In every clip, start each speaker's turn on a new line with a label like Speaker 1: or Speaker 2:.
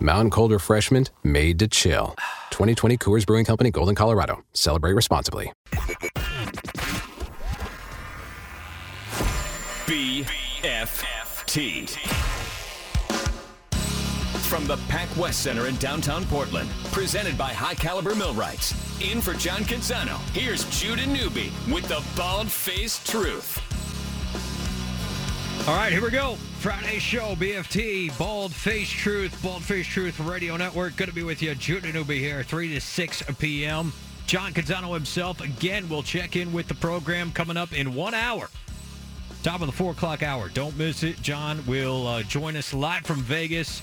Speaker 1: Mountain Cold Refreshment made to chill. 2020 Coors Brewing Company, Golden, Colorado. Celebrate responsibly.
Speaker 2: BFT. From the Pac West Center in downtown Portland, presented by High Caliber Millwrights. In for John Canzano, here's Judah Newby with the bald faced truth.
Speaker 3: All right, here we go. Friday show, BFT, Bald Face Truth, Bald Face Truth Radio Network. Good to be with you. Judah Newby here, 3 to 6 p.m. John Canzano himself, again, will check in with the program coming up in one hour. Top of the 4 o'clock hour. Don't miss it. John will uh, join us live from Vegas.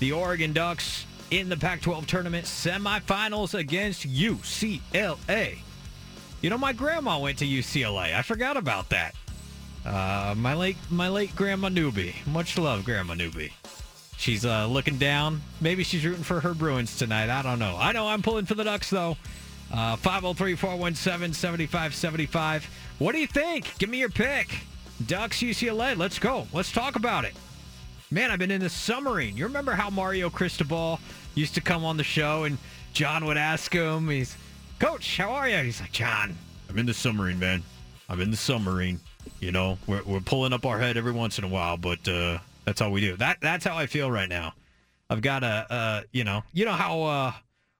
Speaker 3: The Oregon Ducks in the Pac 12 tournament semifinals against UCLA. You know, my grandma went to UCLA. I forgot about that. Uh, my late my late grandma Newby. Much love, Grandma Newby. She's uh, looking down. Maybe she's rooting for her Bruins tonight. I don't know. I know I'm pulling for the Ducks though. Uh, 503-417-7575. What do you think? Give me your pick. Ducks UCLA. Let's go. Let's talk about it. Man, I've been in the submarine. You remember how Mario Cristobal used to come on the show and John would ask him, he's, Coach, how are you? He's like, John, I'm in the submarine, man. I'm in the submarine. You know, we're, we're pulling up our head every once in a while, but uh, that's all we do. That That's how I feel right now. I've got a, you know, you know how uh,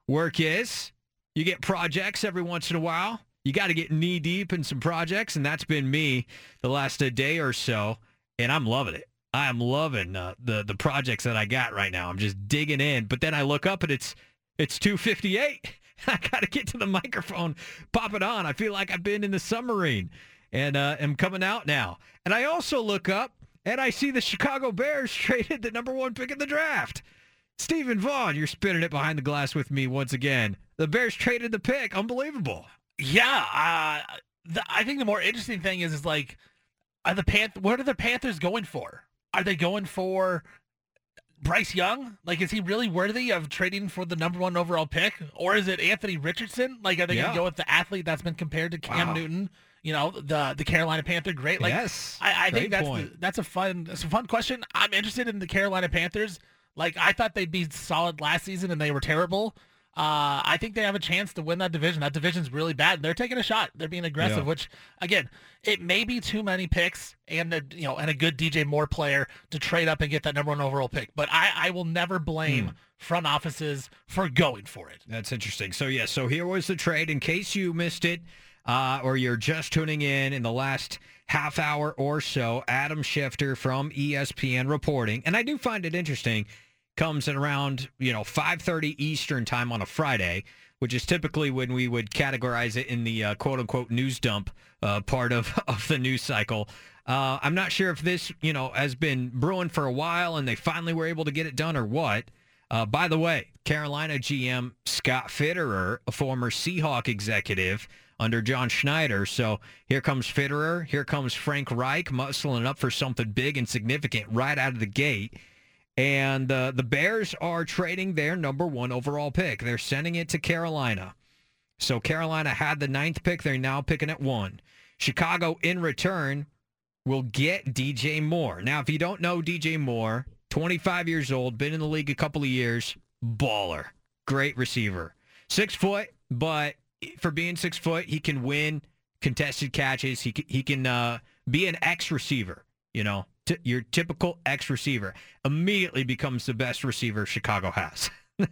Speaker 3: work is. You get projects every once in a while. You got to get knee deep in some projects, and that's been me the last uh, day or so, and I'm loving it. I am loving uh, the the projects that I got right now. I'm just digging in, but then I look up and it's it's 258. I got to get to the microphone, pop it on. I feel like I've been in the submarine and uh, am coming out now. And I also look up and I see the Chicago Bears traded the number one pick in the draft. Stephen Vaughn, you're spinning it behind the glass with me once again. The Bears traded the pick. Unbelievable.
Speaker 4: Yeah, uh, the, I think the more interesting thing is is like, are the Panth- What are the Panthers going for? Are they going for Bryce Young? Like, is he really worthy of trading for the number one overall pick, or is it Anthony Richardson? Like, are they
Speaker 3: Yeah.
Speaker 4: going to go with the athlete that's been compared to Cam
Speaker 3: Wow.
Speaker 4: Newton? You know, the the Carolina Panther. Great. Like,
Speaker 3: Yes.
Speaker 4: I, I think that's the, that's a fun that's a fun question. I'm interested in the Carolina Panthers. Like, I thought they'd be solid last season, and they were terrible. Uh, I think they have a chance to win that division. That division's really bad. They're taking a shot. They're being aggressive,
Speaker 3: Yeah.
Speaker 4: which again, it may be too many picks and a, you know and a good DJ Moore player to trade up and get that number one overall pick. But I, I will never blame
Speaker 3: Hmm.
Speaker 4: front offices for going for it.
Speaker 3: That's interesting. So, yeah, so here was the trade. In case you missed it uh, or you're just tuning in in the last half hour or so, Adam Schefter from ESPN reporting. And I do find it interesting. Comes at around, you know, 5.30 Eastern time on a Friday, which is typically when we would categorize it in the uh, quote-unquote news dump uh, part of, of the news cycle. Uh, I'm not sure if this, you know, has been brewing for a while and they finally were able to get it done or what. Uh, by the way, Carolina GM Scott Fitterer, a former Seahawk executive under John Schneider. So here comes Fitterer. Here comes Frank Reich muscling up for something big and significant right out of the gate. And uh, the Bears are trading their number one overall pick. They're sending it to Carolina. So Carolina had the ninth pick. They're now picking at one. Chicago, in return, will get DJ Moore. Now, if you don't know DJ Moore, 25 years old, been in the league a couple of years, baller, great receiver. Six foot, but for being six foot, he can win contested catches. He can, he can uh, be an X receiver, you know, t- your typical X receiver. Immediately becomes the best receiver Chicago has.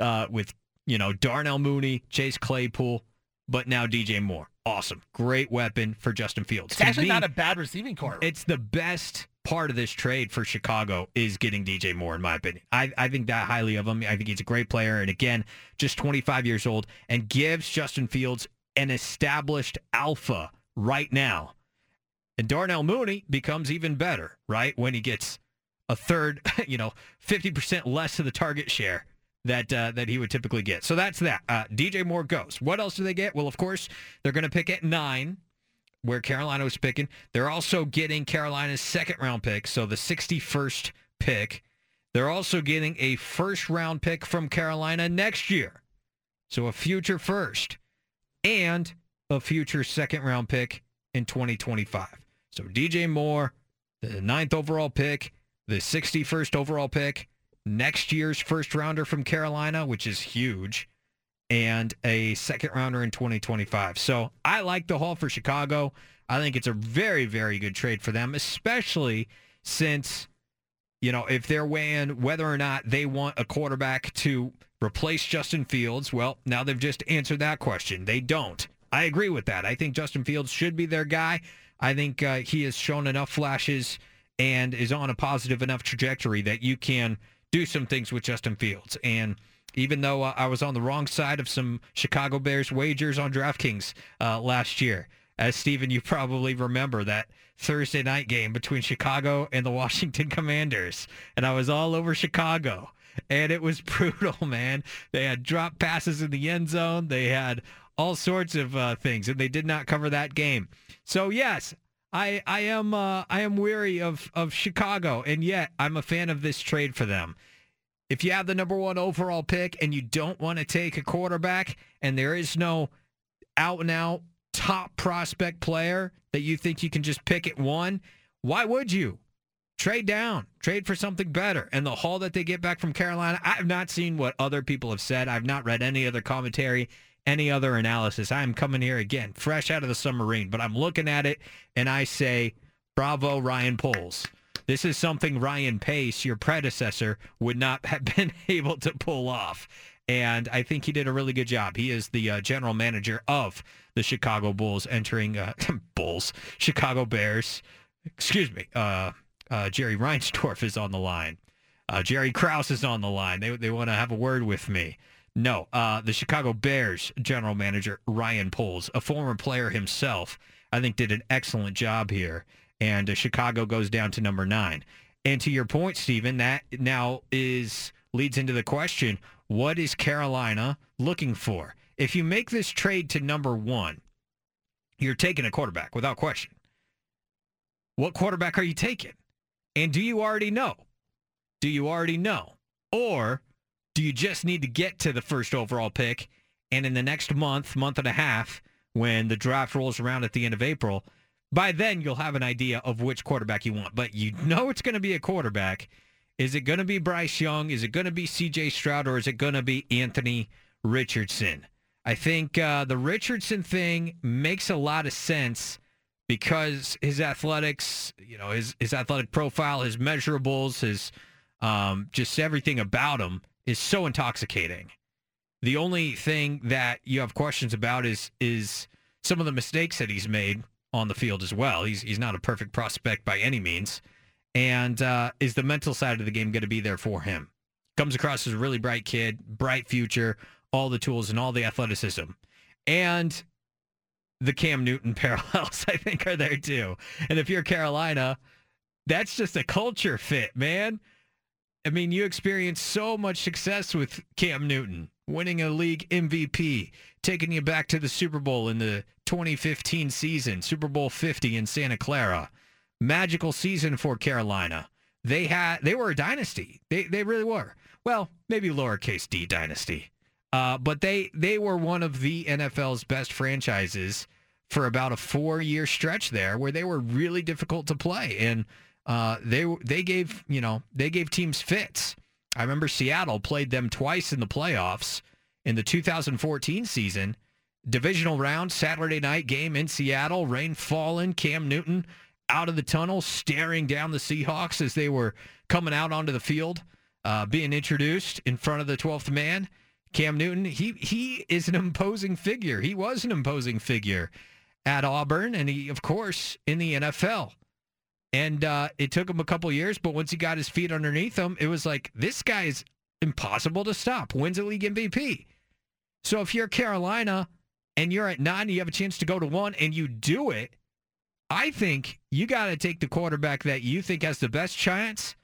Speaker 3: uh, with, you know, Darnell Mooney, Chase Claypool, but now DJ Moore. Awesome. Great weapon for Justin Fields.
Speaker 4: It's
Speaker 3: To
Speaker 4: actually
Speaker 3: me,
Speaker 4: not a bad receiving corps.
Speaker 3: it's the best part of this trade for Chicago is getting DJ Moore, in my opinion. I, I think that highly of him. I think he's a great player. And again, just 25 years old and gives Justin Fields an established alpha right now. And Darnell Mooney becomes even better, right? When he gets a third, you know, 50% less of the target share that uh, that he would typically get. So that's that. Uh, DJ Moore goes. What else do they get? Well, of course, they're going to pick at nine, where Carolina was picking. They're also getting Carolina's second round pick, so the 61st pick. They're also getting a first round pick from Carolina next year. So a future first and a future second round pick in 2025. So DJ Moore, the ninth overall pick, the 61st overall pick, next year's first rounder from Carolina, which is huge, and a second rounder in 2025. So I like the haul for Chicago. I think it's a very, very good trade for them, especially since, you know, if they're weighing whether or not they want a quarterback to replace Justin Fields, well, now they've just answered that question. They don't. I agree with that. I think Justin Fields should be their guy. I think uh, he has shown enough flashes and is on a positive enough trajectory that you can do some things with Justin Fields. And even though I was on the wrong side of some Chicago Bears wagers on DraftKings uh, last year, as Steven, you probably remember that Thursday night game between Chicago and the Washington Commanders. And I was all over Chicago. And it was brutal, man. They had drop passes in the end zone. They had all sorts of uh, things, and they did not cover that game. So yes, I I am uh, I am weary of of Chicago, and yet I'm a fan of this trade for them. If you have the number one overall pick and you don't want to take a quarterback, and there is no out and out top prospect player that you think you can just pick at one, why would you? Trade down, trade for something better. And the haul that they get back from Carolina, I've not seen what other people have said. I've not read any other commentary any other analysis. I'm coming here again, fresh out of the submarine, but I'm looking at it and I say, bravo, Ryan Poles. This is something Ryan Pace, your predecessor, would not have been able to pull off. And I think he did a really good job. He is the uh, general manager of the Chicago Bulls entering uh, Bulls, Chicago Bears. Excuse me. Uh, uh Jerry Reinsdorf is on the line. Uh, Jerry Krause is on the line. They, they want to have a word with me. No, uh, the Chicago Bears general manager, Ryan Poles, a former player himself, I think did an excellent job here. And uh, Chicago goes down to number nine. And to your point, Stephen, that now is leads into the question, what is Carolina looking for? If you make this trade to number one, you're taking a quarterback without question. What quarterback are you taking? And do you already know? Do you already know? Or do you just need to get to the first overall pick? And in the next month, month and a half, when the draft rolls around at the end of April, by then you'll have an idea of which quarterback you want. But you know it's going to be a quarterback. Is it going to be Bryce Young? Is it going to be C.J. Stroud? Or is it going to be Anthony Richardson? I think uh, the Richardson thing makes a lot of sense because his athletics, you know, his his athletic profile, his measurables, his um, just everything about him is so intoxicating. The only thing that you have questions about is is some of the mistakes that he's made on the field as well. He's he's not a perfect prospect by any means, and uh, is the mental side of the game going to be there for him? Comes across as a really bright kid, bright future, all the tools and all the athleticism, and the Cam Newton parallels I think are there too. And if you're Carolina, that's just a culture fit, man. I mean, you experienced so much success with Cam Newton, winning a league MVP, taking you back to the Super Bowl in the 2015 season, Super Bowl 50 in Santa Clara. Magical season for Carolina. They had they were a dynasty. They they really were. Well, maybe lowercase d dynasty. Uh, but they they were one of the NFL's best franchises for about a four year stretch there, where they were really difficult to play and uh, they they gave you know they gave teams fits. I remember Seattle played them twice in the playoffs in the 2014 season. Divisional round, Saturday night game in Seattle, rain falling, Cam Newton out of the tunnel, staring down the Seahawks as they were coming out onto the field, uh, being introduced in front of the 12th man. Cam Newton, he he is an imposing figure. He was an imposing figure at Auburn, and he, of course, in the NFL. And uh, it took him a couple years, but once he got his feet underneath him, it was like, this guy is impossible to stop. Wins a league MVP. So if you're Carolina and you're at nine, you have a chance to go to one, and you do it, I think you got to take the quarterback that you think has the best chance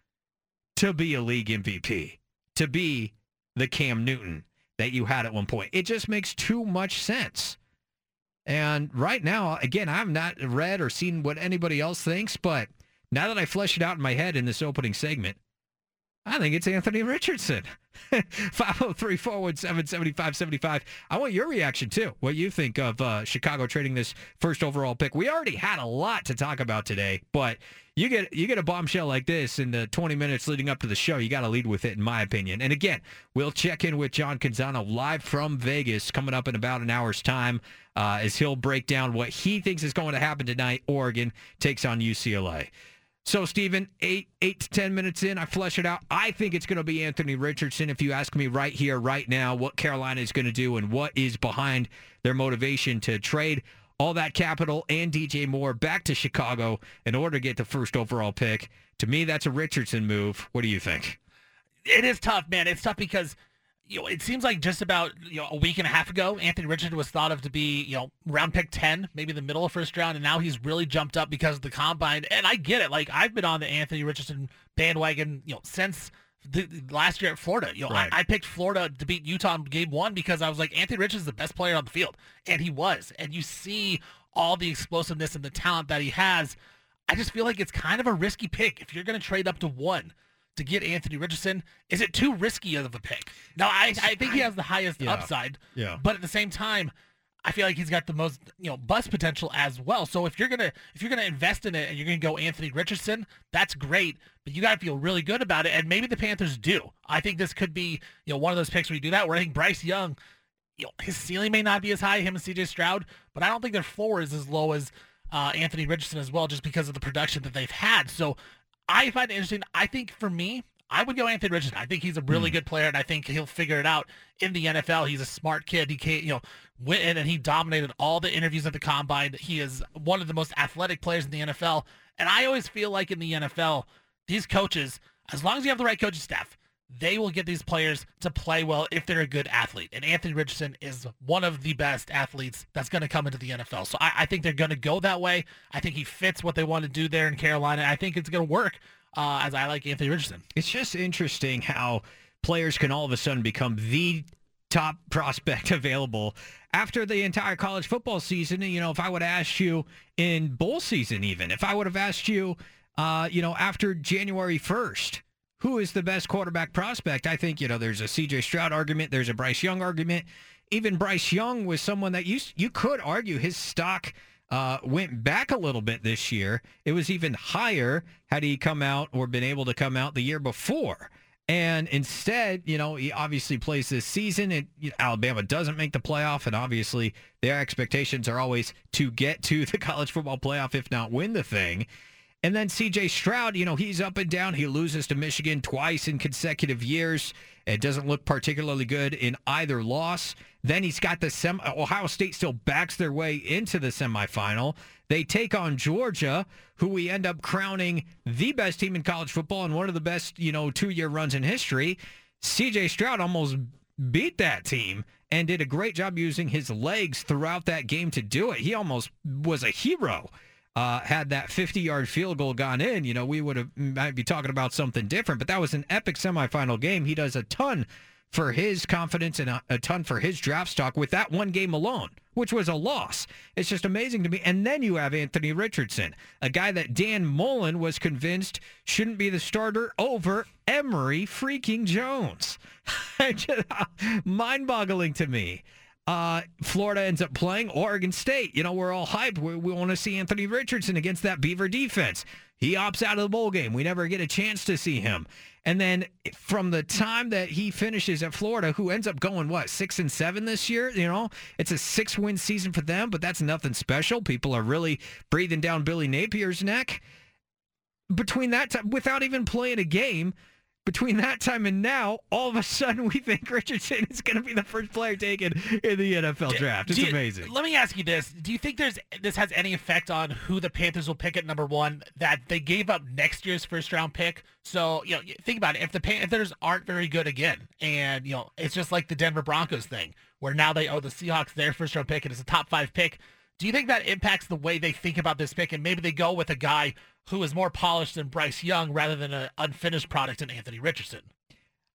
Speaker 3: to be a league MVP, to be the Cam Newton that you had at one point. It just makes too much sense. And right now, again, I've not read or seen what anybody else thinks, but now that I flesh it out in my head in this opening segment, I think it's Anthony Richardson. 503 417 7575. I want your reaction too. What you think of uh, Chicago trading this first overall pick. We already had a lot to talk about today, but you get you get a bombshell like this in the 20 minutes leading up to the show. You got to lead with it, in my opinion. And again, we'll check in with John Canzano live from Vegas coming up in about an hour's time uh, as he'll break down what he thinks is going to happen tonight. Oregon takes on UCLA. So, Stephen, eight eight to ten minutes in, I flesh it out. I think it's going to be Anthony Richardson. If you ask me right here, right now, what Carolina is going to do and what is behind their motivation to trade all that capital and DJ Moore back to Chicago in order to get the first overall pick, to me, that's a Richardson move. What do you think?
Speaker 4: It is tough, man. It's tough because you know, it seems like just about you know a week and a half ago, Anthony Richardson was thought of to be you know round pick ten, maybe the middle of first round, and now he's really jumped up because of the combine. And I get it. Like I've been on the Anthony Richardson bandwagon, you know, since the, last year at Florida. You know, right. I, I, picked Florida to beat Utah in game one because I was like Anthony Richardson's the best player on the field, and he was. And you see all the explosiveness and the talent that he has. I just feel like it's kind of a risky pick if you're going to trade up to one to get Anthony Richardson. Is it too risky of a pick? Now, I, I think he has the highest yeah. upside.
Speaker 3: Yeah.
Speaker 4: But at the same time, I feel like he's got the most, you know, bust potential as well. So if you're gonna if you're gonna invest in it and you're gonna go Anthony Richardson, that's great. But you gotta feel really good about it. And maybe the Panthers do. I think this could be, you know, one of those picks where you do that. Where I think Bryce Young, you know, his ceiling may not be as high, him and CJ Stroud, but I don't think their floor is as low as uh, Anthony Richardson as well, just because of the production that they've had. So I find it interesting. I think for me, I would go Anthony Richardson. I think he's a really mm. good player, and I think he'll figure it out in the NFL. He's a smart kid. He can't, you know, went in and he dominated all the interviews at the combine. He is one of the most athletic players in the NFL. And I always feel like in the NFL, these coaches, as long as you have the right coaching staff, they will get these players to play well if they're a good athlete. And Anthony Richardson is one of the best athletes that's going to come into the NFL. So I, I think they're going to go that way. I think he fits what they want to do there in Carolina. I think it's going to work uh, as I like Anthony Richardson.
Speaker 3: It's just interesting how players can all of a sudden become the top prospect available after the entire college football season. You know, if I would asked you in bowl season, even if I would have asked you, uh, you know, after January 1st, who is the best quarterback prospect? I think, you know, there's a CJ Stroud argument, there's a Bryce Young argument. Even Bryce Young was someone that you you could argue his stock uh, went back a little bit this year. It was even higher had he come out or been able to come out the year before. And instead, you know, he obviously plays this season. And you know, Alabama doesn't make the playoff, and obviously their expectations are always to get to the college football playoff, if not win the thing. And then C.J. Stroud, you know, he's up and down. He loses to Michigan twice in consecutive years. It doesn't look particularly good in either loss. Then he's got the sem. Ohio State still backs their way into the semifinal. They take on Georgia, who we end up crowning the best team in college football and one of the best, you know, two-year runs in history. CJ Stroud almost beat that team and did a great job using his legs throughout that game to do it. He almost was a hero. Uh, had that 50 yard field goal gone in, you know, we would have might be talking about something different. But that was an epic semifinal game. He does a ton for his confidence and a, a, ton for his draft stock with that one game alone, which was a loss. It's just amazing to me. And then you have Anthony Richardson, a guy that Dan Mullen was convinced shouldn't be the starter over Emory freaking Jones. Mind boggling to me. Uh, Florida ends up playing Oregon State. You know, we're all hyped. We, we want to see Anthony Richardson against that Beaver defense. He opts out of the bowl game. We never get a chance to see him. And then from the time that he finishes at Florida, who ends up going what six and seven this year, you know, it's a six win season for them, but that's nothing special. People are really breathing down Billy Napier's neck. Between that time, without even playing a game, between that time and now, all of a sudden we think Richardson is going to be the first player taken in the NFL draft. It's
Speaker 4: you,
Speaker 3: amazing.
Speaker 4: Let me ask you this: Do you think there's this has any effect on who the Panthers will pick at number one? That they gave up next year's first round pick. So you know, think about it. If the Panthers aren't very good again, and you know, it's just like the Denver Broncos thing, where now they owe the Seahawks their first round pick and it's a top five pick. Do you think that impacts the way they think about this pick, and maybe they go with a guy who is more polished than Bryce Young rather than an unfinished product in Anthony Richardson.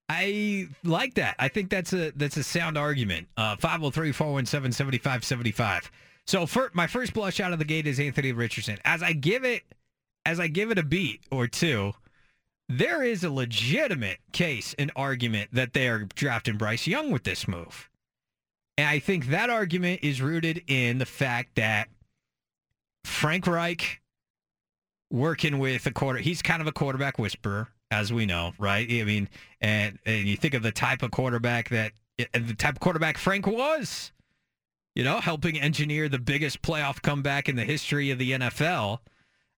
Speaker 3: I like that. I think that's a that's a sound argument. Uh 503-417-7575. So for my first blush out of the gate is Anthony Richardson. As I give it as I give it a beat or two, there is a legitimate case and argument that they are drafting Bryce Young with this move. And I think that argument is rooted in the fact that Frank Reich working with a quarter he's kind of a quarterback whisperer as we know, right? I mean, and and you think of the type of quarterback that the type of quarterback Frank was, you know, helping engineer the biggest playoff comeback in the history of the NFL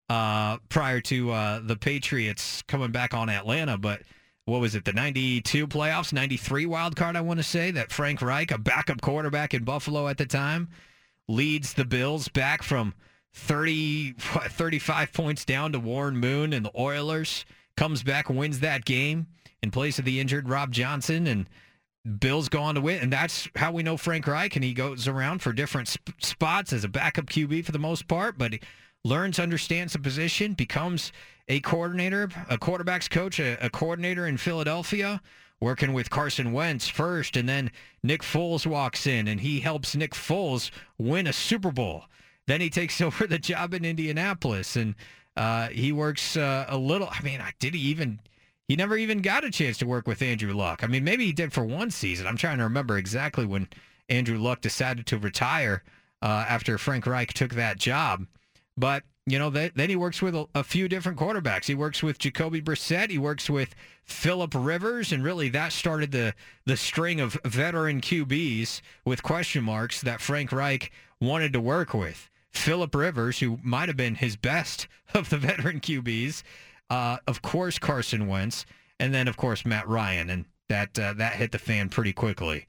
Speaker 3: uh, prior to uh, the Patriots coming back on Atlanta. But what was it, the 92 playoffs, 93 wild card, I want to say, that Frank Reich, a backup quarterback in Buffalo at the time, leads the Bills back from 30, 35 points down to Warren Moon and the Oilers, comes back wins that game in place of the injured Rob Johnson and Bills go on to win, and that's how we know Frank Reich. And he goes around for different sp- spots as a backup QB for the most part, but learns, understands the position, becomes a coordinator, a quarterback's coach, a, a coordinator in Philadelphia, working with Carson Wentz first, and then Nick Foles walks in and he helps Nick Foles win a Super Bowl. Then he takes over the job in Indianapolis, and uh, he works uh, a little. I mean, did he even? He never even got a chance to work with Andrew Luck. I mean, maybe he did for one season. I'm trying to remember exactly when Andrew Luck decided to retire uh, after Frank Reich took that job. But you know, then he works with a, a, few different quarterbacks. He works with Jacoby Brissett. He works with Philip Rivers, and really that started the the string of veteran QBs with question marks that Frank Reich wanted to work with. Philip Rivers, who might have been his best of the veteran QBs, uh, of course Carson Wentz, and then of course Matt Ryan, and that uh, that hit the fan pretty quickly.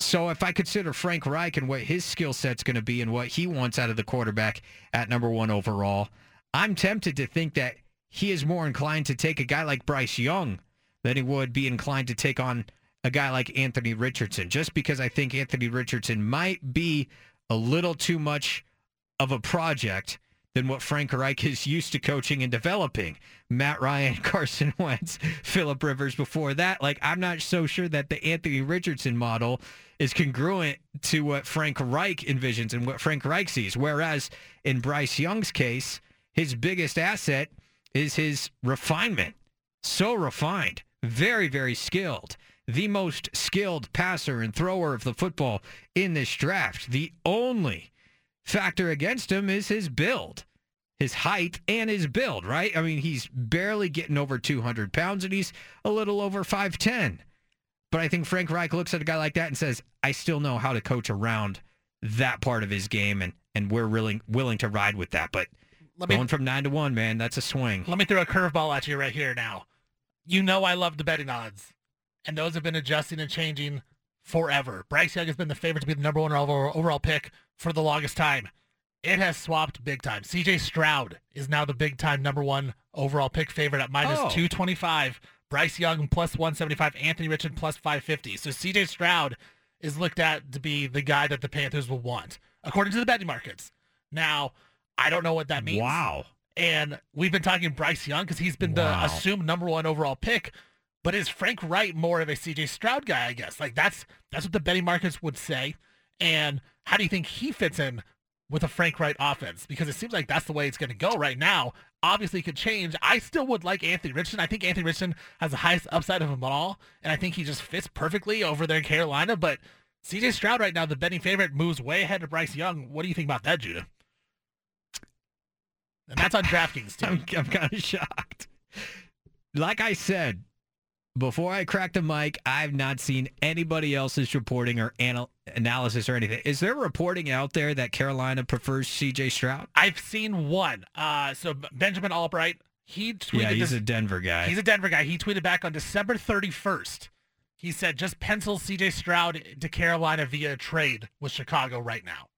Speaker 3: So if I consider Frank Reich and what his skill set's going to be and what he wants out of the quarterback at number one overall, I'm tempted to think that he is more inclined to take a guy like Bryce Young than he would be inclined to take on a guy like Anthony Richardson, just because I think Anthony Richardson might be a little too much of a project than what Frank Reich is used to coaching and developing. Matt Ryan, Carson Wentz, Philip Rivers before that. Like, I'm not so sure that the Anthony Richardson model is congruent to what Frank Reich envisions and what Frank Reich sees. Whereas in Bryce Young's case, his biggest asset is his refinement. So refined, very, very skilled. The most skilled passer and thrower of the football in this draft. The only factor against him is his build, his height and his build, right? I mean, he's barely getting over 200 pounds and he's a little over 5'10. But I think Frank Reich looks at a guy like that and says, I still know how to coach around that part of his game and, and we're really willing to ride with that. But let me, going from nine to one, man, that's a swing.
Speaker 4: Let me throw a curveball at you right here now. You know I love the betting odds, and those have been adjusting and changing forever. Bryce Young has been the favorite to be the number one overall, pick for the longest time. It has swapped big time. CJ Stroud is now the big time number one overall pick favorite at minus oh. 225. Bryce Young plus 175. Anthony Richardson plus 550. So CJ Stroud is looked at to be the guy that the Panthers will want, according to the betting markets. Now, I don't know what that means.
Speaker 3: Wow.
Speaker 4: And we've been talking Bryce Young because he's been wow. the assumed number one overall pick. But is Frank Reich more of a CJ Stroud guy? I guess like that's that's what the betting markets would say. And how do you think he fits in with a Frank Reich offense? Because it seems like that's the way it's going to go right now. Obviously, could change. I still would like Anthony Richardson. I think Anthony Richardson has the highest upside of them all, and I think he just fits perfectly over there in Carolina. But CJ Stroud right now, the betting favorite, moves way ahead of Bryce Young. What do you think about that, Judah? And that's on DraftKings too.
Speaker 3: I'm, I'm kind of shocked. Like I said, before I crack the mic, I've not seen anybody else's reporting or anal- analysis or anything. Is there reporting out there that Carolina prefers C.J. Stroud?
Speaker 4: I've seen one. Uh, so Benjamin Albright, he tweeted.
Speaker 3: Yeah, he's
Speaker 4: this,
Speaker 3: a Denver guy.
Speaker 4: He's a Denver guy. He tweeted back on December 31st. He said, "Just pencil C.J. Stroud to Carolina via trade with Chicago right now."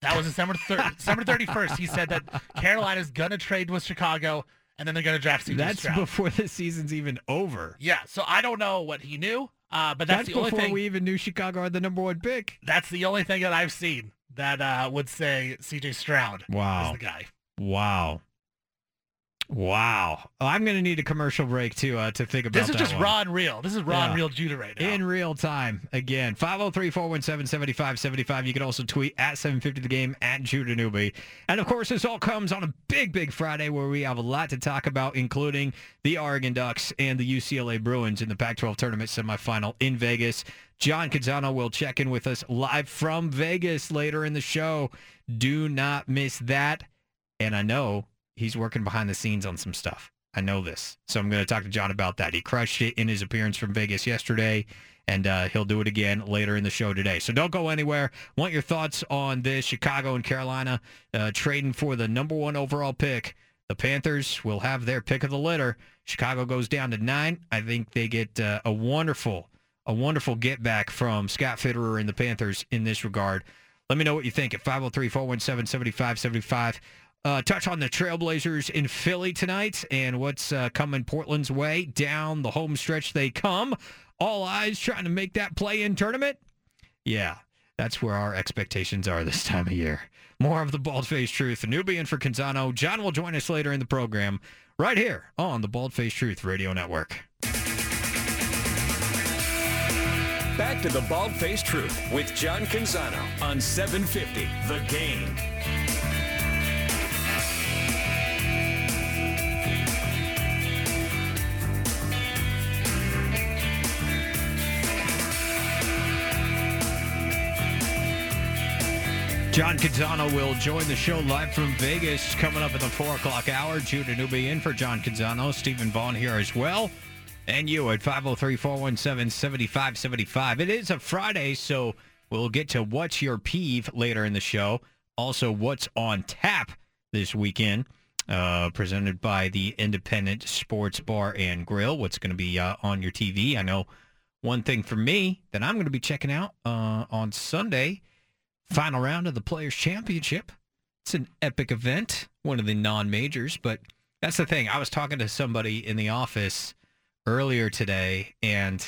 Speaker 4: That was December thir- December 31st. He said that Carolina's gonna trade with Chicago and then they're going to draft CJ
Speaker 3: That's
Speaker 4: Stroud.
Speaker 3: before the season's even over.
Speaker 4: Yeah, so I don't know what he knew, uh, but that's,
Speaker 3: that's
Speaker 4: the only
Speaker 3: before
Speaker 4: thing.
Speaker 3: we even knew Chicago had the number one pick.
Speaker 4: That's the only thing that I've seen that uh, would say CJ Stroud
Speaker 3: wow.
Speaker 4: is the guy.
Speaker 3: Wow. Wow. Oh, I'm going to need a commercial break to uh, to think about
Speaker 4: This is just
Speaker 3: one.
Speaker 4: raw and real. This is raw and real Judah right now.
Speaker 3: in real time. Again, 503 417 7575. You can also tweet at 750 the game at Judah Newby. And of course, this all comes on a big, big Friday where we have a lot to talk about, including the Oregon Ducks and the UCLA Bruins in the Pac 12 tournament semifinal in Vegas. John Canzano will check in with us live from Vegas later in the show. Do not miss that. And I know he's working behind the scenes on some stuff. I know this. So I'm going to talk to John about that. He crushed it in his appearance from Vegas yesterday, and uh, he'll do it again later in the show today. So don't go anywhere. Want your thoughts on this Chicago and Carolina uh, trading for the number one overall pick? The Panthers will have their pick of the litter. Chicago goes down to nine. I think they get uh, a wonderful, a wonderful get back from Scott Fitterer and the Panthers in this regard. Let me know what you think at 503 417 7575. Uh, touch on the Trailblazers in Philly tonight and what's uh, coming Portland's way down the home stretch they come. All eyes trying to make that play in tournament. Yeah, that's where our expectations are this time of year. More of the bald faced truth. Newby in for Canzano. John will join us later in the program right here on the Bald Faced Truth Radio Network.
Speaker 2: Back to the Bald Faced Truth with John Canzano on 750 The Game.
Speaker 3: John Canzano will join the show live from Vegas coming up at the 4 o'clock hour. Judah Newby in for John Canzano. Stephen Vaughn here as well. And you at 503 417 7575. It is a Friday, so we'll get to What's Your Peeve later in the show. Also, What's on Tap this weekend, uh, presented by the Independent Sports Bar and Grill. What's going to be uh, on your TV? I know one thing for me that I'm going to be checking out uh, on Sunday final round of the Players Championship. It's an epic event, one of the non-majors, but that's the thing. I was talking to somebody in the office earlier today, and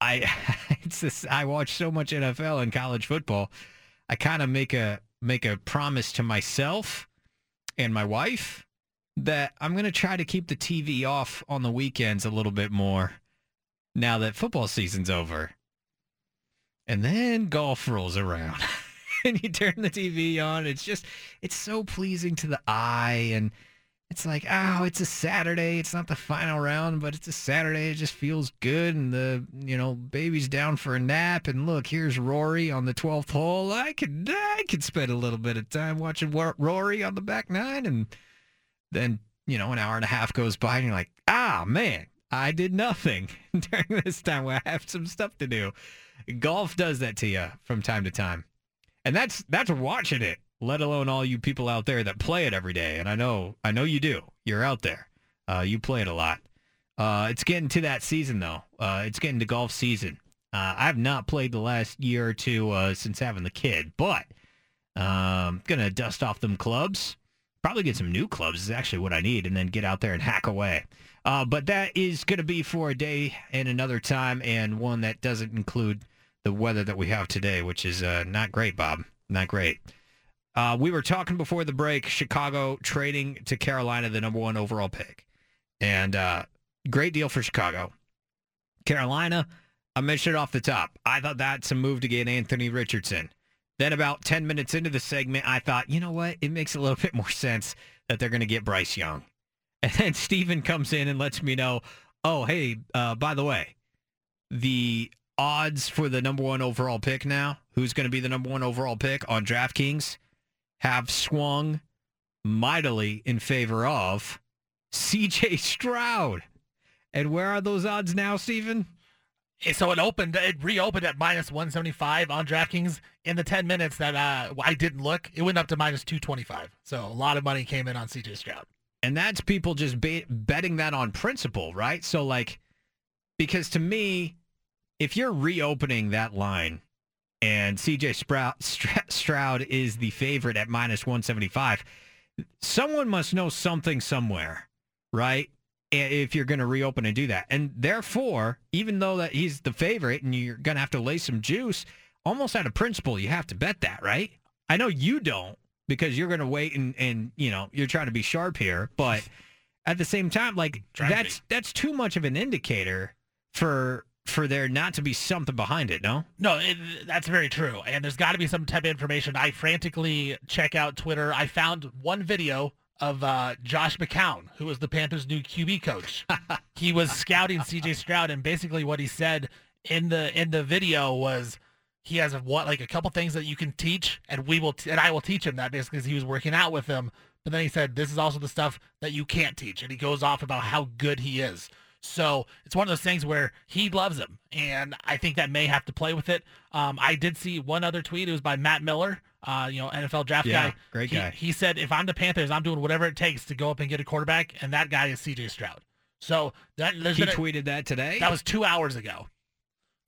Speaker 3: I it's this, I watch so much NFL and college football. I kind of make a make a promise to myself and my wife that I'm going to try to keep the TV off on the weekends a little bit more now that football season's over. And then golf rolls around and you turn the TV on. It's just, it's so pleasing to the eye. And it's like, oh, it's a Saturday. It's not the final round, but it's a Saturday. It just feels good. And the, you know, baby's down for a nap. And look, here's Rory on the 12th hole. I could, I could spend a little bit of time watching Rory on the back nine. And then, you know, an hour and a half goes by and you're like, ah, man, I did nothing during this time I have some stuff to do. Golf does that to you from time to time. And that's that's watching it, let alone all you people out there that play it every day. And I know I know you do. You're out there. Uh, you play it a lot. Uh, it's getting to that season though. Uh, it's getting to golf season. Uh, I've not played the last year or two uh, since having the kid, but um, gonna dust off them clubs. Probably get some new clubs is actually what I need, and then get out there and hack away. Uh, but that is going to be for a day and another time, and one that doesn't include the weather that we have today, which is uh, not great, Bob. Not great. Uh, we were talking before the break, Chicago trading to Carolina the number one overall pick. And uh, great deal for Chicago. Carolina, I mentioned it off the top. I thought that's a move to get Anthony Richardson. Then about 10 minutes into the segment, I thought, you know what? It makes a little bit more sense that they're going to get Bryce Young. And then Steven comes in and lets me know, oh, hey, uh, by the way, the odds for the number one overall pick now, who's going to be the number one overall pick on DraftKings, have swung mightily in favor of CJ Stroud. And where are those odds now, Steven?
Speaker 4: Eh, So it opened, it reopened at minus 175 on DraftKings. In the 10 minutes that uh, I didn't look, it went up to minus 225. So a lot of money came in on CJ Stroud.
Speaker 3: And that's people just ba- betting that on principle, right? So, like, because to me, if you're reopening that line and CJ Sprout, Stroud is the favorite at minus 175, someone must know something somewhere, right? If you're going to reopen and do that. And therefore, even though that he's the favorite and you're going to have to lay some juice, almost out of principle, you have to bet that, right? I know you don't because you're going to wait and, and, you know, you're trying to be sharp here, but at the same time, like that's that's too much of an indicator for for there not to be something behind it. No.
Speaker 4: No, it, that's very true. And there's got to be some type of information. I frantically check out Twitter. I found one video of uh, Josh McCown, who was the Panthers' new QB coach. he was scouting C.J. Stroud, and basically what he said in the in the video was he has a, what like a couple things that you can teach, and we will t- and I will teach him that basically because he was working out with him. But then he said this is also the stuff that you can't teach, and he goes off about how good he is. So it's one of those things where he loves him, and I think that may have to play with it. Um, I did see one other tweet. It was by Matt Miller, uh, you know, NFL draft
Speaker 3: Yeah,
Speaker 4: guy.
Speaker 3: great
Speaker 4: He-
Speaker 3: guy.
Speaker 4: He said, if I'm the Panthers, I'm doing whatever it takes to go up and get a quarterback, and that guy is C.J. Stroud. So that there's
Speaker 3: He
Speaker 4: been a-
Speaker 3: tweeted that today.
Speaker 4: that was two hours ago.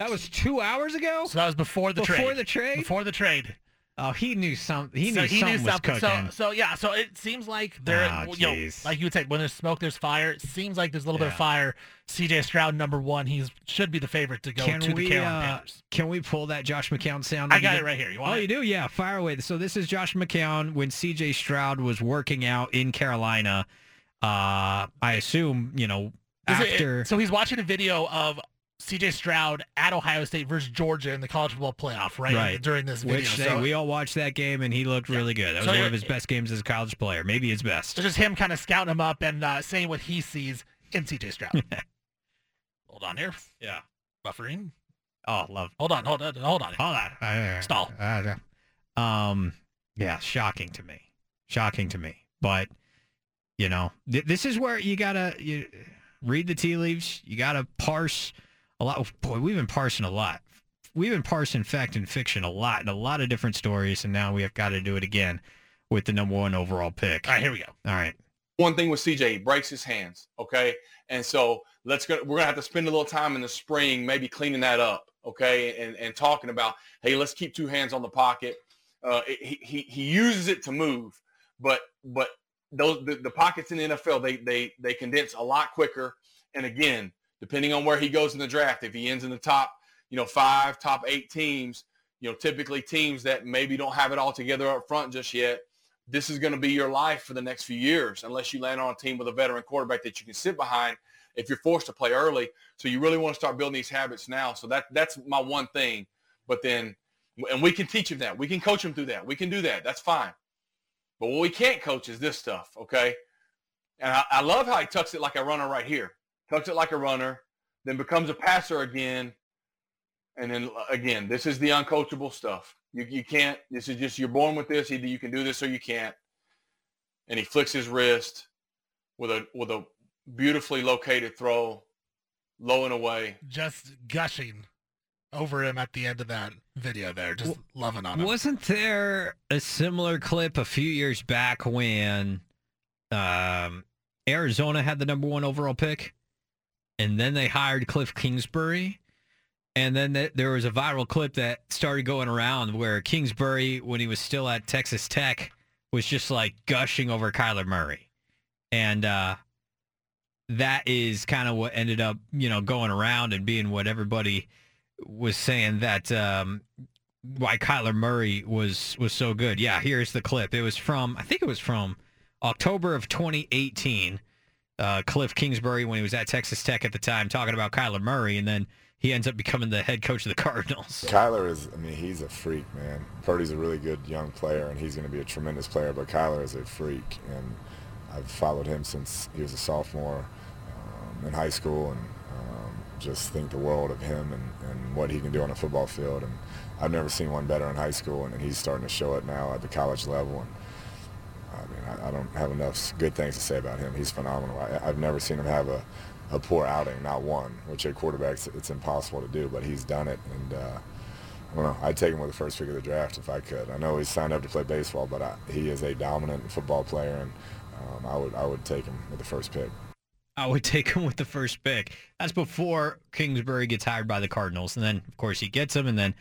Speaker 3: That was two hours ago.
Speaker 4: So that was before the
Speaker 3: Before
Speaker 4: trade.
Speaker 3: Before the trade?
Speaker 4: Before the trade.
Speaker 3: Oh, he knew something. He
Speaker 4: so
Speaker 3: knew
Speaker 4: he
Speaker 3: something
Speaker 4: knew
Speaker 3: was cooking.
Speaker 4: So, so yeah, so it seems like there,
Speaker 3: Oh,
Speaker 4: you know, like you would say, when there's smoke, there's fire. It seems like there's a little bit of fire. C.J. Stroud, number one, he should be the favorite to go
Speaker 3: can
Speaker 4: to
Speaker 3: we
Speaker 4: the Carolina
Speaker 3: uh,
Speaker 4: Panthers.
Speaker 3: can we pull that Josh McCown sound?
Speaker 4: I got it right here. You want
Speaker 3: Oh,
Speaker 4: it?
Speaker 3: you do? Yeah, fire away. So this is Josh McCown when CJ Stroud was working out in Carolina. Uh, I assume you know
Speaker 4: Is it-
Speaker 3: after.
Speaker 4: so he's watching a video of C.J. Stroud at Ohio State versus Georgia in the college football playoff, right?
Speaker 3: Right.
Speaker 4: During this video.
Speaker 3: which
Speaker 4: so
Speaker 3: we all watched that game and he looked really good. That was
Speaker 4: So
Speaker 3: one of his best games as a college player, maybe his best.
Speaker 4: it's just him kind of scouting him up and uh, saying what he sees in C.J. Stroud. hold on here.
Speaker 3: Yeah.
Speaker 4: Buffering.
Speaker 3: Oh, love.
Speaker 4: Hold on. Hold on. Hold on.
Speaker 3: Hold on.
Speaker 4: Stall.
Speaker 3: Um, yeah, shocking to me. Shocking to me. But you know, th- this is where you gotta you read the tea leaves. You gotta parse a lot. Boy, we've been parsing a lot. We've been parsing fact and fiction a lot in a lot of different stories, and now we have got to do it again with the number one overall pick.
Speaker 4: All right, here we go.
Speaker 3: All right.
Speaker 5: one thing with CJ, he breaks his hands. Okay, and so let's go. We're gonna have to spend a little time in the spring, maybe cleaning that up. Okay, and and talking about, hey, let's keep two hands on the pocket. Uh, he he he uses it to move, but but those the, the pockets in the NFL they they they condense a lot quicker. And again, depending on where he goes in the draft, if he ends in the top, you know, five, top eight teams, you know, typically teams that maybe don't have it all together up front just yet this is going to be your life for the next few years unless you land on a team with a veteran quarterback that you can sit behind if you're forced to play early. So you really want to start building these habits now. So that that's my one thing. But then, and we can teach him that. We can coach him through that. We can do that. That's fine. But what we can't coach is this stuff, okay? And I, I love how he tucks it like a runner right here. Tucks it like a runner, then becomes a passer again. And then uh, again, this is the uncoachable stuff. You, you can't, this is just, you're born with this. Either you can do this or you can't. And he flicks his wrist with a, with a beautifully located throw, low and away.
Speaker 4: Just gushing over him at the end of that video there. Just loving on him.
Speaker 3: Wasn't there a similar clip a few years back when um, Arizona had the number one overall pick, and then they hired Cliff Kingsbury, and then th- there was a viral clip that started going around where Kingsbury, when he was still at Texas Tech, was just like gushing over Kyler Murray, and uh, that is kind of what ended up, you know, going around and being what everybody was saying that um, why Kyler Murray was was so good. Yeah, here's the clip. It was from I think it was from October of 2018. Uh, Cliff Kingsbury when he was at Texas Tech at the time talking about Kyler Murray, and then he ends up becoming the head coach of the Cardinals.
Speaker 6: Kyler is, I mean, he's a freak, man. Purdy's a really good young player, and he's going to be a tremendous player, but Kyler is a freak, and I've followed him since he was a sophomore um, in high school, and um, just think the world of him and, and what he can do on a football field. And I've never seen one better in high school, and, and he's starting to show it now at the college level. And I I, don't have enough good things to say about him. He's phenomenal. I, I've never seen him have a, a poor outing, not one, which at quarterbacks it's impossible to do, but he's done it. And uh, I don't know. I'd take him with the first pick of the draft if I could. I know he's signed up to play baseball, but I, he is a dominant football player, and um, I would I would take him with the first pick.
Speaker 3: I would take him with the first pick. That's before Kingsbury gets hired by the Cardinals, and then of course he gets him, and then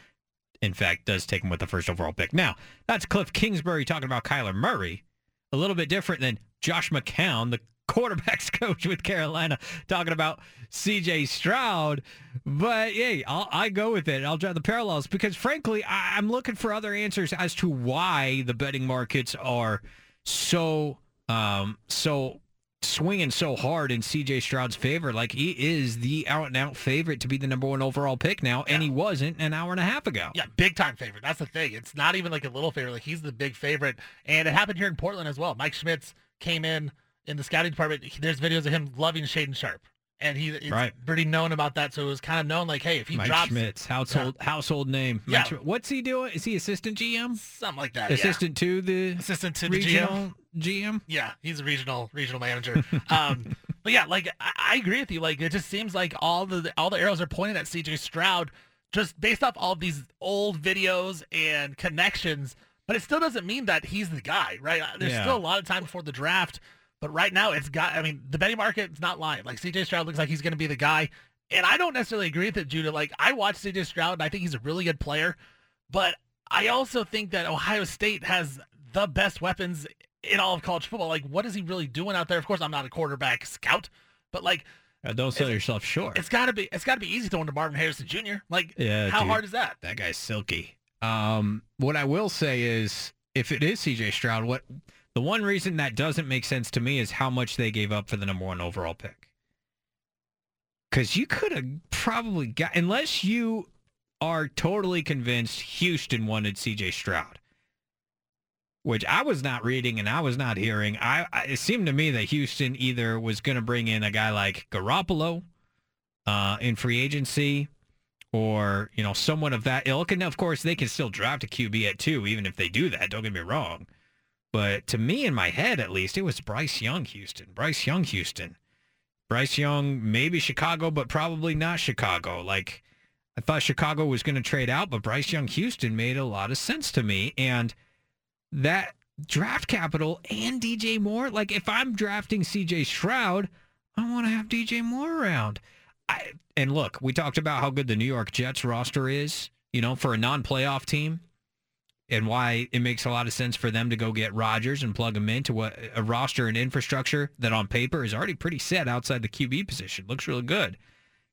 Speaker 3: in fact does take him with the first overall pick. Now that's Cliff Kingsbury talking about Kyler Murray, a little bit different than Josh McCown, the quarterbacks coach with Carolina, talking about C.J. Stroud. But hey, I'll, I go with it. I'll draw the parallels because frankly, I, I'm looking for other answers as to why the betting markets are so um, so swinging so hard in CJ Stroud's favor. Like he is the out and out favorite to be the number one overall pick now, and he wasn't an hour and a half ago.
Speaker 4: Yeah, big time favorite. That's the thing. It's not even like a little favorite. Like he's the big favorite, and it happened here in Portland as well. Mike Schmitz came in in the scouting department. There's videos of him loving Shaedon Sharpe, and he is
Speaker 3: Right.
Speaker 4: pretty known about that. So it was kind of known like, hey, if he
Speaker 3: Mike
Speaker 4: drops
Speaker 3: Schmitz, household household name.
Speaker 4: Yeah.
Speaker 3: Schmitz. What's he doing? Is he assistant GM?
Speaker 4: something like that, yeah.
Speaker 3: Assistant to the
Speaker 4: assistant to the GM.
Speaker 3: GM?
Speaker 4: Yeah, he's a regional regional manager. Um, but yeah, like I, I agree with you. Like it just seems like all the all the arrows are pointing at CJ Stroud, just based off all these old videos and connections. But it still doesn't mean that he's the guy, right? Uh, There's
Speaker 3: Yeah.
Speaker 4: still a lot of time before the draft. But right now, it's got. I mean, the betting market's not lying. Like CJ Stroud looks like he's going to be the guy, and I don't necessarily agree with it, Judah. Like I watched CJ Stroud, and I think he's a really good player. But I also think that Ohio State has the best weapons in all of college football. Like, what is he really doing out there? Of course, I'm not a quarterback scout, but like,
Speaker 3: don't sell yourself short.
Speaker 4: it's gotta be it's gotta be easy throwing to Marvin Harrison Jr. Like,
Speaker 3: Yeah,
Speaker 4: how
Speaker 3: dude.
Speaker 4: hard is that?
Speaker 3: That guy's silky. Um, what I will say is, if it is CJ Stroud, what the one reason that doesn't make sense to me is how much they gave up for the number one overall pick. Because you could have probably got, unless you are totally convinced Houston wanted CJ Stroud, which I was not reading and I was not hearing. I, I it seemed to me that Houston either was going to bring in a guy like Garoppolo uh, in free agency or you know someone of that ilk. And of course, they can still draft a QB at two, even if they do that. Don't get me wrong. But to me, in my head at least, it was Bryce Young, Houston. Bryce Young, Houston. Bryce Young, maybe Chicago, but probably not Chicago. Like I thought Chicago was going to trade out, but Bryce Young, Houston made a lot of sense to me. And that draft capital and DJ Moore, like if I'm drafting CJ Stroud, I want to have DJ Moore around. I, and look, we talked about how good the New York Jets roster is, you know, for a non-playoff team, and why it makes a lot of sense for them to go get Rodgers and plug him into what a roster and infrastructure that on paper is already pretty set outside the QB position. Looks really good.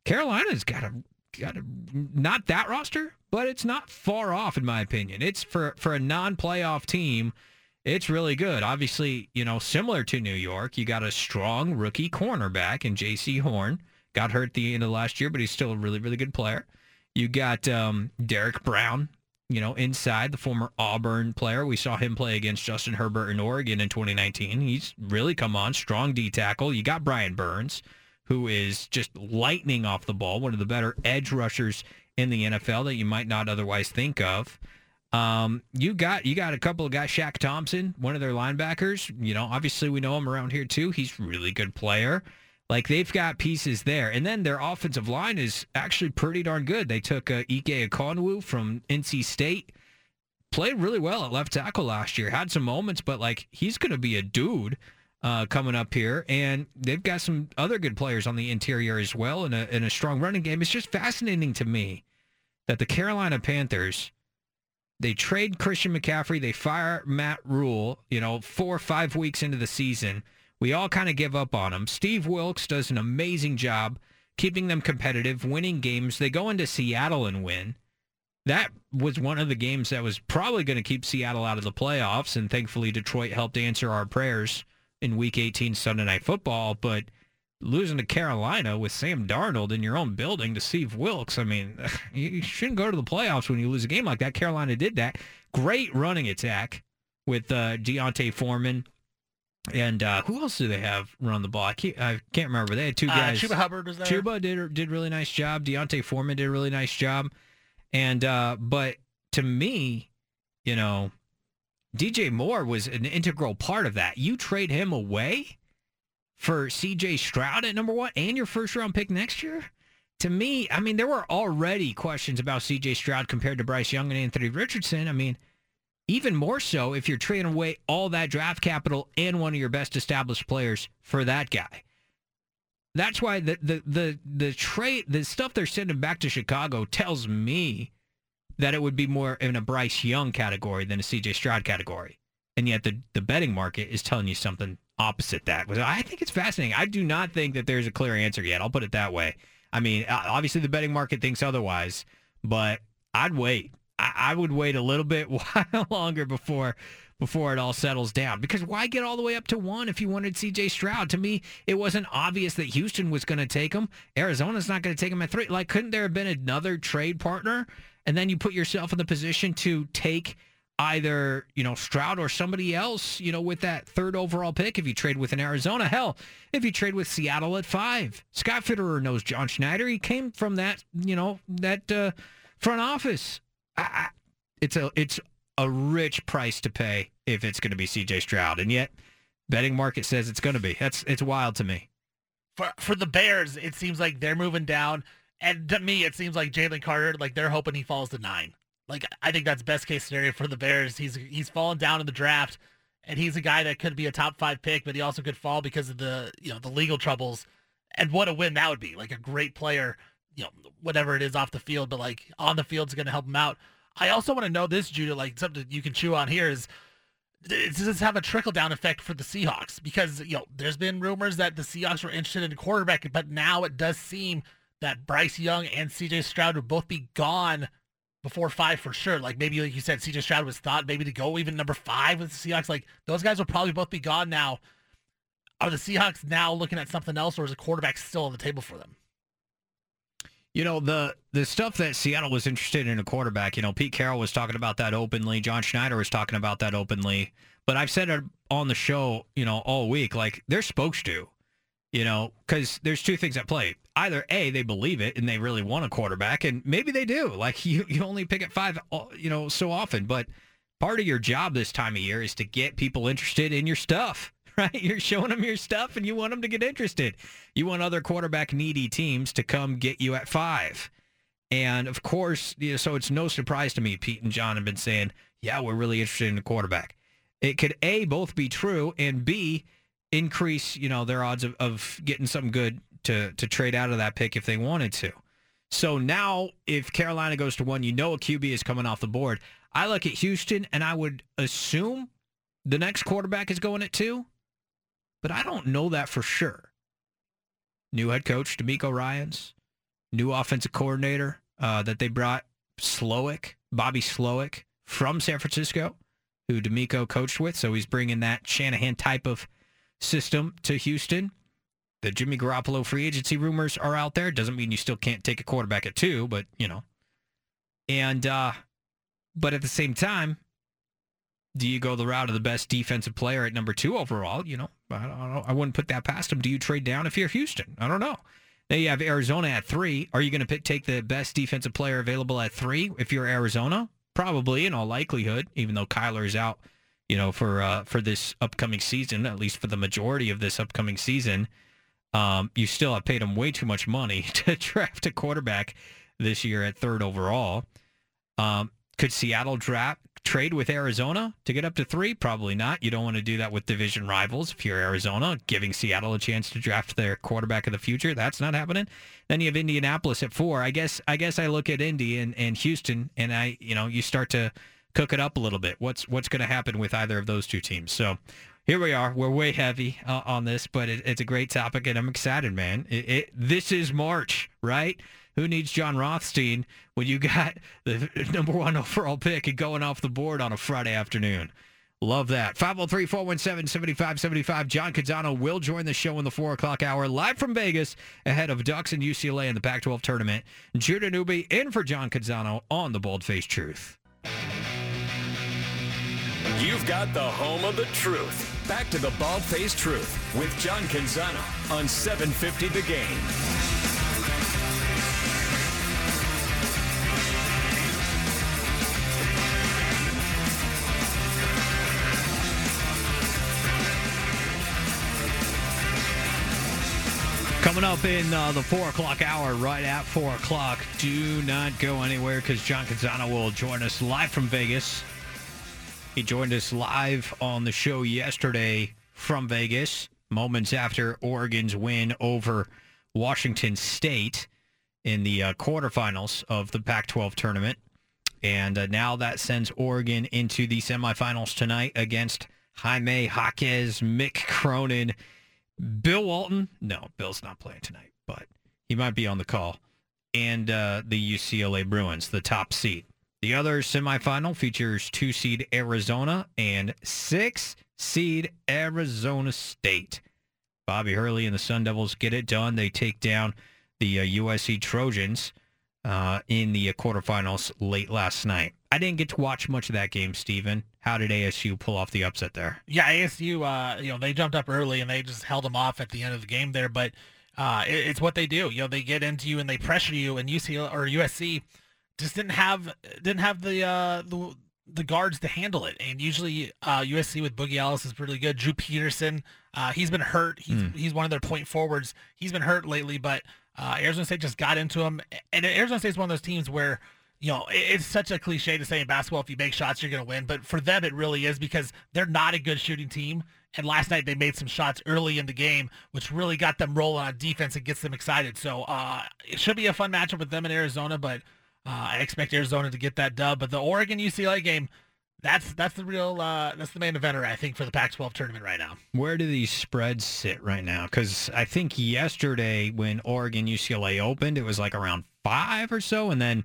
Speaker 3: Carolina's got a got not that roster, but it's not far off in my opinion. It's for for a non-playoff team. It's really good. Obviously, you know, similar to New York, you got a strong rookie cornerback in Jaycee Horn. Got hurt at the end of last year, but he's still a really, really good player. You got um, Derrick Brown, you know, inside the former Auburn player. We saw him play against Justin Herbert in Oregon in 2019. He's really come on, strong D tackle. You got Brian Burns, who is just lightning off the ball, one of the better edge rushers in the NFL that you might not otherwise think of. Um, you got you got a couple of guys, Shaq Thompson, one of their linebackers. You know, obviously we know him around here too. He's a really good player. Like they've got pieces there, and then their offensive line is actually pretty darn good. They took uh, Ike Ekwonu from NC State, played really well at left tackle last year. Had some moments, but like he's going to be a dude uh, coming up here, and they've got some other good players on the interior as well, and a, and a strong running game. It's just fascinating to me that the Carolina Panthers they trade Christian McCaffrey, they fire Matt Rhule, you know, four or five weeks into the season. We all kind of give up on them. Steve Wilks does an amazing job keeping them competitive, winning games. They go into Seattle and win. That was one of the games that was probably going to keep Seattle out of the playoffs, and thankfully Detroit helped answer our prayers in Week 18 Sunday Night Football. But losing to Carolina with Sam Darnold in your own building to Steve Wilks, I mean, you shouldn't go to the playoffs when you lose a game like that. Carolina did that. Great running attack with uh, D'Onta Foreman. And uh, who else do they have run the ball? I can't, I can't remember. They had two
Speaker 4: Uh,
Speaker 3: guys.
Speaker 4: Chuba Hubbard was there.
Speaker 3: Chuba did did really nice job. D'Onta Foreman did a really nice job. And uh, but to me, you know, DJ Moore was an integral part of that. You trade him away for CJ Stroud at number one and your first round pick next year. To me, I mean, there were already questions about CJ Stroud compared to Bryce Young and Anthony Richardson. I mean, even more so if you're trading away all that draft capital and one of your best established players for that guy. That's why the the the the trade the stuff they're sending back to Chicago tells me that it would be more in a Bryce Young category than a CJ Stroud category. And yet the the betting market is telling you something opposite that. I think it's fascinating. I do not think that there's a clear answer yet. I'll put it that way. I mean, obviously the betting market thinks otherwise, but I'd wait. I, I would wait a little bit while longer before before it all settles down. Because why get all the way up to one if you wanted CJ Stroud? To me, it wasn't obvious that Houston was going to take him. Arizona's not going to take him at three. Like, couldn't there have been another trade partner? And then you put yourself in the position to take either, you know, Stroud or somebody else, you know, with that third overall pick if you trade with an Arizona. Hell, if you trade with Seattle at five. Scott Fitterer knows John Schneider. He came from that, you know, that uh, front office. I, I, it's a it's a rich price to pay if it's going to be CJ Stroud. And yet, betting market says it's going to be. That's it's wild to me.
Speaker 4: For for the Bears, it seems like they're moving down, and to me, it seems like Jalen Carter, like they're hoping he falls to nine. Like I think that's best case scenario for the Bears. He's he's fallen down in the draft, and he's a guy that could be a top five pick, but he also could fall because of the you know the legal troubles. And what a win that would be! Like a great player, you know, whatever it is off the field, but like on the field is going to help him out. I also want to know this, Judah, like something you can chew on here is does this have a trickle down effect for the Seahawks? Because you know, there's been rumors that the Seahawks were interested in a quarterback, but now it does seem that Bryce Young and CJ Stroud would both be gone before five for sure. Like maybe like you said, CJ Stroud was thought maybe to go even number five with the Seahawks. Like those guys will probably both be gone now. Are the Seahawks now looking at something else, or is a quarterback still on the table for them?
Speaker 3: You know, the the stuff that Seattle was interested in a quarterback, you know, Pete Carroll was talking about that openly, John Schneider was talking about that openly. But I've said it on the show, you know, all week, like they're supposed to, you know, because there's two things at play. Either A, they believe it and they really want a quarterback, and maybe they do. Like you, you only pick at five, uh, you know, so often. But part of your job this time of year is to get people interested in your stuff. right? You're showing them your stuff and you want them to get interested. You want other quarterback needy teams to come get you at five. And of course, you know, so it's no surprise to me, Pete and John have been saying, yeah, we're really interested in the quarterback. It could A, both be true, and B, increase, you know, their odds of, of getting something good to, to trade out of that pick if they wanted to. So now, if Carolina goes to one, you know a QB is coming off the board. I look at Houston, and I would assume the next quarterback is going at two but I don't know that for sure. New head coach DeMeco Ryans, new offensive coordinator uh, that they brought Slowik, Bobby Slowik from San Francisco, who DeMeco coached with. So he's bringing that Shanahan type of system to Houston. The Jimmy Garoppolo free agency rumors are out there. Doesn't mean you still can't take a quarterback at two, but you know. And uh, but at the same time, do you go the route of the best defensive player at number two overall? You know, I don't know. I wouldn't put that past him. Do you trade down if you're Houston? I don't know. Then you have Arizona at three. Are you going to take the best defensive player available at three if you're Arizona? Probably, in all likelihood. Even though Kyler is out, you know, for uh, for this upcoming season, at least for the majority of this upcoming season, um, you still have paid him way too much money to draft a quarterback this year at third overall. Um, could Seattle draft trade with Arizona to get up to three? Probably not. You don't want to do that with division rivals if you're Arizona, giving Seattle a chance to draft their quarterback of the future. That's not happening. Then you have Indianapolis at four. I guess I guess I look at Indy and, and Houston and I you know, you start to cook it up a little bit. What's what's going to happen with either of those two teams? So here we are. We're way heavy uh, on this, but it, it's a great topic, and I'm excited, man. It, it, this is March, right? Who needs Jon Rothstein when you got the number one overall pick and going off the board on a Friday afternoon? Love that. 503 417 7575. John Canzano will join the show in the 4 o'clock hour live from Vegas ahead of Ducks and UCLA in the Pac 12 tournament. Judah Newby in for John Canzano on the Bald Face Truth.
Speaker 2: You've got the home of the truth. Back to the Bald Face Truth with John Canzano on 750 The Game.
Speaker 3: Up in uh, the 4 o'clock hour, right at 4 o'clock. Do not go anywhere because John Canzano will join us live from Vegas. He joined us live on the show yesterday from Vegas, moments after Oregon's win over Washington State in the uh, quarterfinals of the Pac 12 tournament. And uh, now that sends Oregon into the semifinals tonight against Jaime Jaquez, Mick Cronin Bill Walton, no, Bill's not playing tonight, but he might be on the call. And uh, the UCLA Bruins, the top seed. The other semifinal features two seed Arizona and six seed Arizona State. Bobby Hurley and the Sun Devils get it done. They take down the uh, USC Trojans uh, in the quarterfinals late last night. I didn't get to watch much of that game, Steven. How did ASU pull off the upset there?
Speaker 4: Yeah, ASU, uh, you know, they jumped up early and they just held them off at the end of the game there. But uh, it, it's what they do. You know, they get into you and they pressure you. And UC or USC just didn't have didn't have the uh, the the guards to handle it. And usually uh, USC with Boogie Ellis is really good. Drew Peterson, uh, he's been hurt. He's mm. he's one of their point forwards. He's been hurt lately, but uh, Arizona State just got into him. And Arizona State is one of those teams where you know, it's such a cliche to say in basketball, if you make shots, you're going to win. But for them, it really is because they're not a good shooting team. And last night they made some shots early in the game, which really got them rolling on defense and gets them excited. So uh, it should be a fun matchup with them in Arizona, but uh, I expect Arizona to get that dub. But the Oregon UCLA game, that's that's the real uh, that's the main eventer I think for the Pac-12 tournament right now.
Speaker 3: Where do these spreads sit right now? Because I think yesterday when Oregon UCLA opened, it was like around five or so, and then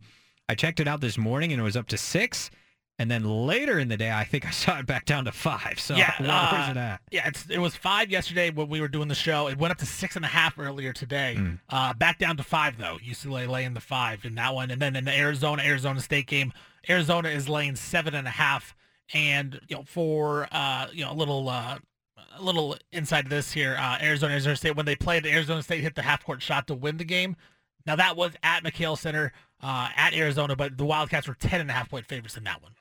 Speaker 3: I checked it out this morning and it was up to six. And then later in the day, I think I saw it back down to five. So
Speaker 4: yeah,
Speaker 3: where's
Speaker 4: uh,
Speaker 3: it at?
Speaker 4: Yeah, it's, it was five yesterday when we were doing the show. It went up to six and a half earlier today. Mm. Uh, back down to five though. UCLA laying the five in that one, and then in the Arizona Arizona State game, Arizona is laying seven and a half. And you know, for uh, you know, a little uh, a little inside this here, uh, Arizona Arizona State when they played, Arizona State hit the half court shot to win the game. Now that was at McKale Center uh, at Arizona, but the Wildcats were 10 and a half point favorites in that one.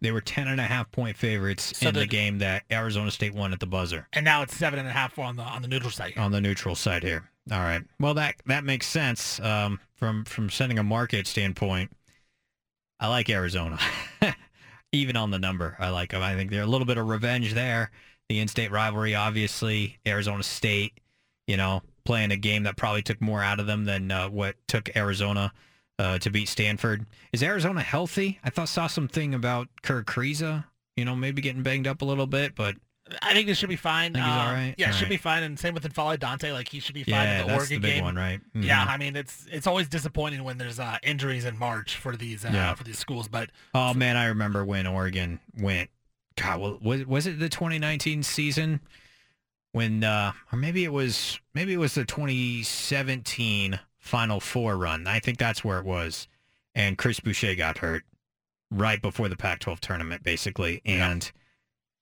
Speaker 3: They were 10 and a half point favorites so in the, the, game that Arizona State won at the buzzer.
Speaker 4: And now it's seven and a half on the on the neutral side.
Speaker 3: On the neutral side here. All right. Well, that that makes sense um, from from setting a market standpoint. I like Arizona, even on the number. I like them. I think they're a little bit of revenge there. The in-state rivalry, obviously, Arizona State. You know, playing a game that probably took more out of them than uh, what took Arizona uh, to beat Stanford. Is Arizona healthy? I thought saw something about Kerr Kriisa, you know, maybe getting banged up a little bit, but
Speaker 4: I think this should be fine.
Speaker 3: All right.
Speaker 4: Yeah,
Speaker 3: all
Speaker 4: should
Speaker 3: right.
Speaker 4: be fine. And same with N'Faly Dante, like he should be fine
Speaker 3: yeah,
Speaker 4: in the
Speaker 3: that's
Speaker 4: Oregon
Speaker 3: the big
Speaker 4: game.
Speaker 3: one, right? Mm-hmm.
Speaker 4: Yeah, I mean it's it's always disappointing when there's uh, injuries in March for these uh, yeah. for these schools. But
Speaker 3: oh man, I remember when Oregon went. God, well, was was it the 2019 season when, uh, or maybe it was maybe it was the 2017 Final Four run. I think that's where it was and Chris Boucher got hurt right before the Pac-12 tournament, basically, and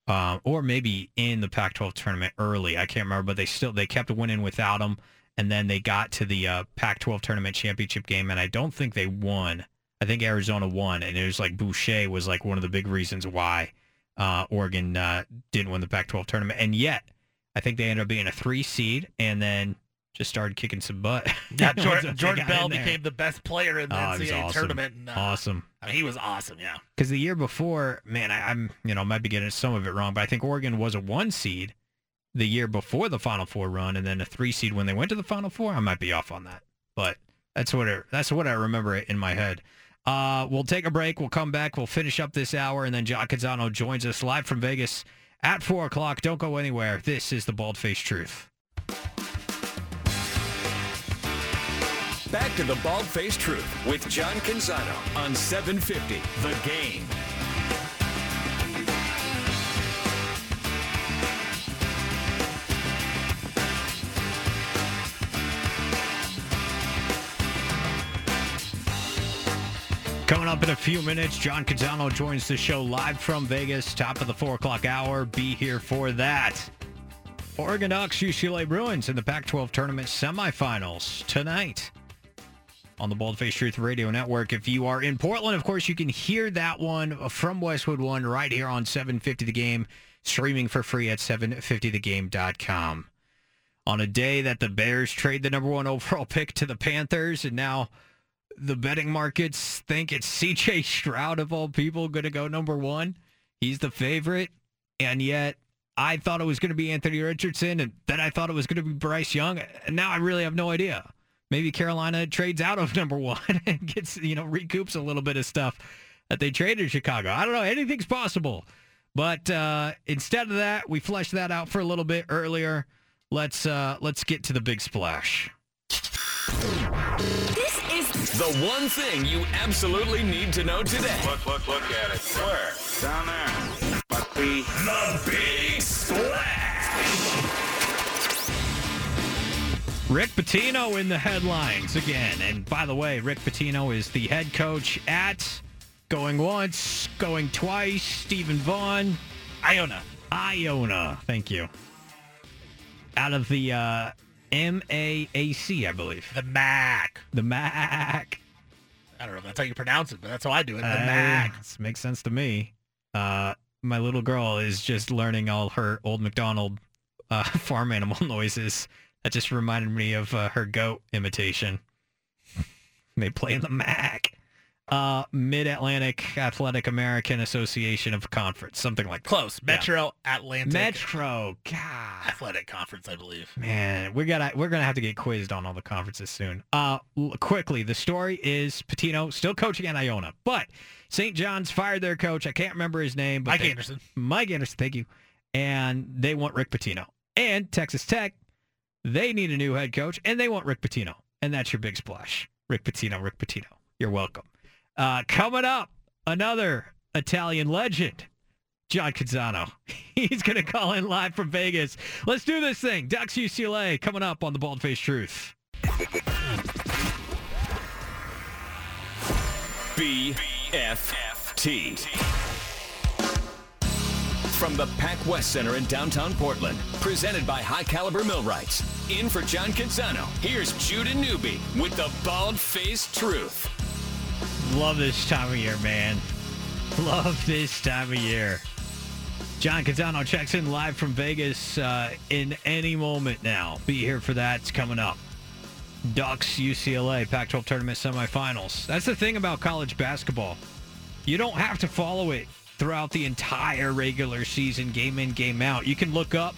Speaker 3: yeah. um, or maybe in the Pac-12 tournament early. I can't remember, but they still they kept winning without him, and then they got to the uh, Pac-12 tournament championship game, and I don't think they won. I think Arizona won, and it was like Boucher was like one of the big reasons why uh, Oregon uh, didn't win the Pac-12 tournament, and yet I think they ended up being a three seed, and then just started kicking some butt.
Speaker 4: Yeah, Jordan, Jordan Bell became the best player in the oh, NCAA
Speaker 3: awesome.
Speaker 4: tournament. And,
Speaker 3: uh, awesome.
Speaker 4: I mean, he was awesome. Yeah.
Speaker 3: Because the year before, man, I, am you know might be getting some of it wrong, but I think Oregon was a one seed the year before the Final Four run, and then a three seed when they went to the Final Four. I might be off on that, but that's what it, that's what I remember it in my head. Uh, we'll take a break. We'll come back. We'll finish up this hour, and then John Canzano joins us live from Vegas at four o'clock. Don't go anywhere. This is the Bald Face Truth.
Speaker 2: Back to the Bald Faced Truth with John Canzano on 750 The Game.
Speaker 3: Coming up in a few minutes, John Canzano joins the show live from Vegas, top of the 4 o'clock hour. Be here for that. Oregon Ducks, UCLA Bruins in the Pac 12 tournament semifinals tonight on the Baldface Truth Radio Network. If you are in Portland, of course, you can hear that one from Westwood One right here on 750 The Game, streaming for free at 750thegame.com. On a day that the Bears trade the number one overall pick to the Panthers, and now the betting markets think it's CJ Stroud, of all people, going to go number one. He's the favorite, and yet I thought it was going to be Anthony Richardson, and then I thought it was going to be Bryce Young, and now I really have no idea maybe Carolina trades out of number one and gets, you know, recoups a little bit of stuff that they traded Chicago. I don't know. Anything's possible. But uh, instead of that, we fleshed that out for a little bit earlier. Let's uh, let's get to the big splash.
Speaker 7: This is
Speaker 2: The one thing you absolutely need to know today.
Speaker 7: Look, look, look at it. Where? Down there. Must be
Speaker 2: The Big Splash.
Speaker 3: Rick Pitino in the headlines again. And by the way, Rick Pitino is the head coach at going once, going twice, Stephen Vaughn,
Speaker 4: Iona.
Speaker 3: Iona. Thank you. Out of the uh, MAAC, I believe.
Speaker 4: The MAC.
Speaker 3: The MAC.
Speaker 4: I don't know if that's how you pronounce it, but that's how I do it. The
Speaker 3: Uh,
Speaker 4: MAC.
Speaker 3: makes sense to me. Uh, my little girl is just learning all her old McDonald uh, farm animal noises. That just reminded me of uh, her goat imitation. they play in the MAC. Uh, Mid-Atlantic Athletic American Association of Conference, something like that.
Speaker 4: Close. Metro Atlantic
Speaker 3: Metro. God.
Speaker 4: Athletic Conference, I believe.
Speaker 3: Man, we gotta we're gonna have to get quizzed on all the conferences soon. Uh, quickly, the story is Pitino still coaching at Iona, but St. John's fired their coach. I can't remember his name, but
Speaker 4: Mike
Speaker 3: they-
Speaker 4: Anderson.
Speaker 3: Mike Anderson, thank you. And they want Rick Pitino. And Texas Tech, they need a new head coach, and they want Rick Pitino. And that's your big splash. Rick Pitino, Rick Pitino. You're welcome. Uh, coming up, another Italian legend, John Canzano. He's going to call in live from Vegas. Let's do this thing. Ducks UCLA coming up on the Bald Face Truth.
Speaker 2: BFFT. From the Pac West Center in downtown Portland, presented by High Caliber Millwrights. In for John Canzano, here's Judah Newby with the Bald Faced Truth.
Speaker 3: Love this time of year, man. Love this time of year. John Canzano checks in live from Vegas uh, in any moment now. Be here for that. It's coming up. Ducks UCLA Pac 12 tournament semifinals. That's the thing about college basketball. You don't have to follow it throughout the entire regular season, game in, game out. You can look up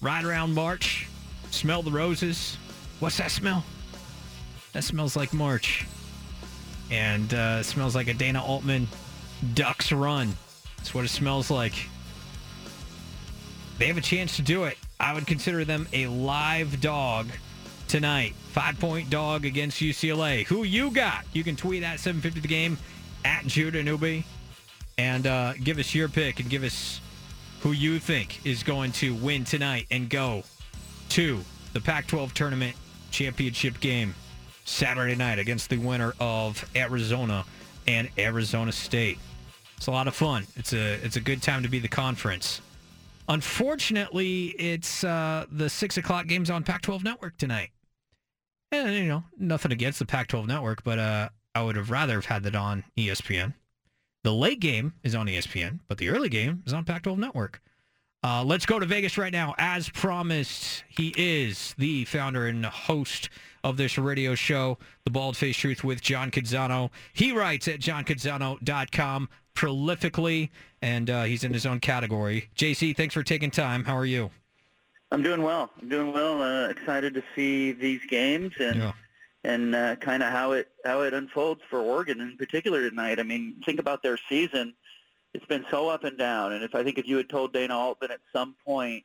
Speaker 3: right around March, smell the roses. What's that smell? That smells like March and uh, smells like a Dana Altman Ducks run. That's what it smells like. They have a chance to do it. I would consider them a live dog tonight. Five point dog against UCLA. Who you got? You can tweet at 750 the game at Judah Newby and uh, give us your pick and give us who you think is going to win tonight and go to the Pac 12 tournament championship game. Saturday night against the winner of Arizona and Arizona State. It's a lot of fun. It's a it's a good time to be the conference. Unfortunately, it's uh, the six o'clock games on Pac-12 Network tonight. And you know, nothing against the Pac-12 Network, but uh, I would have rather have had that on ESPN. The late game is on ESPN, but the early game is on Pac-12 Network. Uh, let's go to Vegas right now. As promised, he is the founder and host of this radio show, The Bald Face Truth with John Canzano. He writes at johncanzano.com prolifically, and uh, he's in his own category. JC, thanks for taking time. How are you?
Speaker 8: I'm doing well. I'm doing well. Uh, excited to see these games and
Speaker 3: Yeah.
Speaker 8: And uh, kind of how it how it unfolds for Oregon in particular tonight. I mean, think about their season. It's been so up and down. And if I think if you had told Dana Altman at some point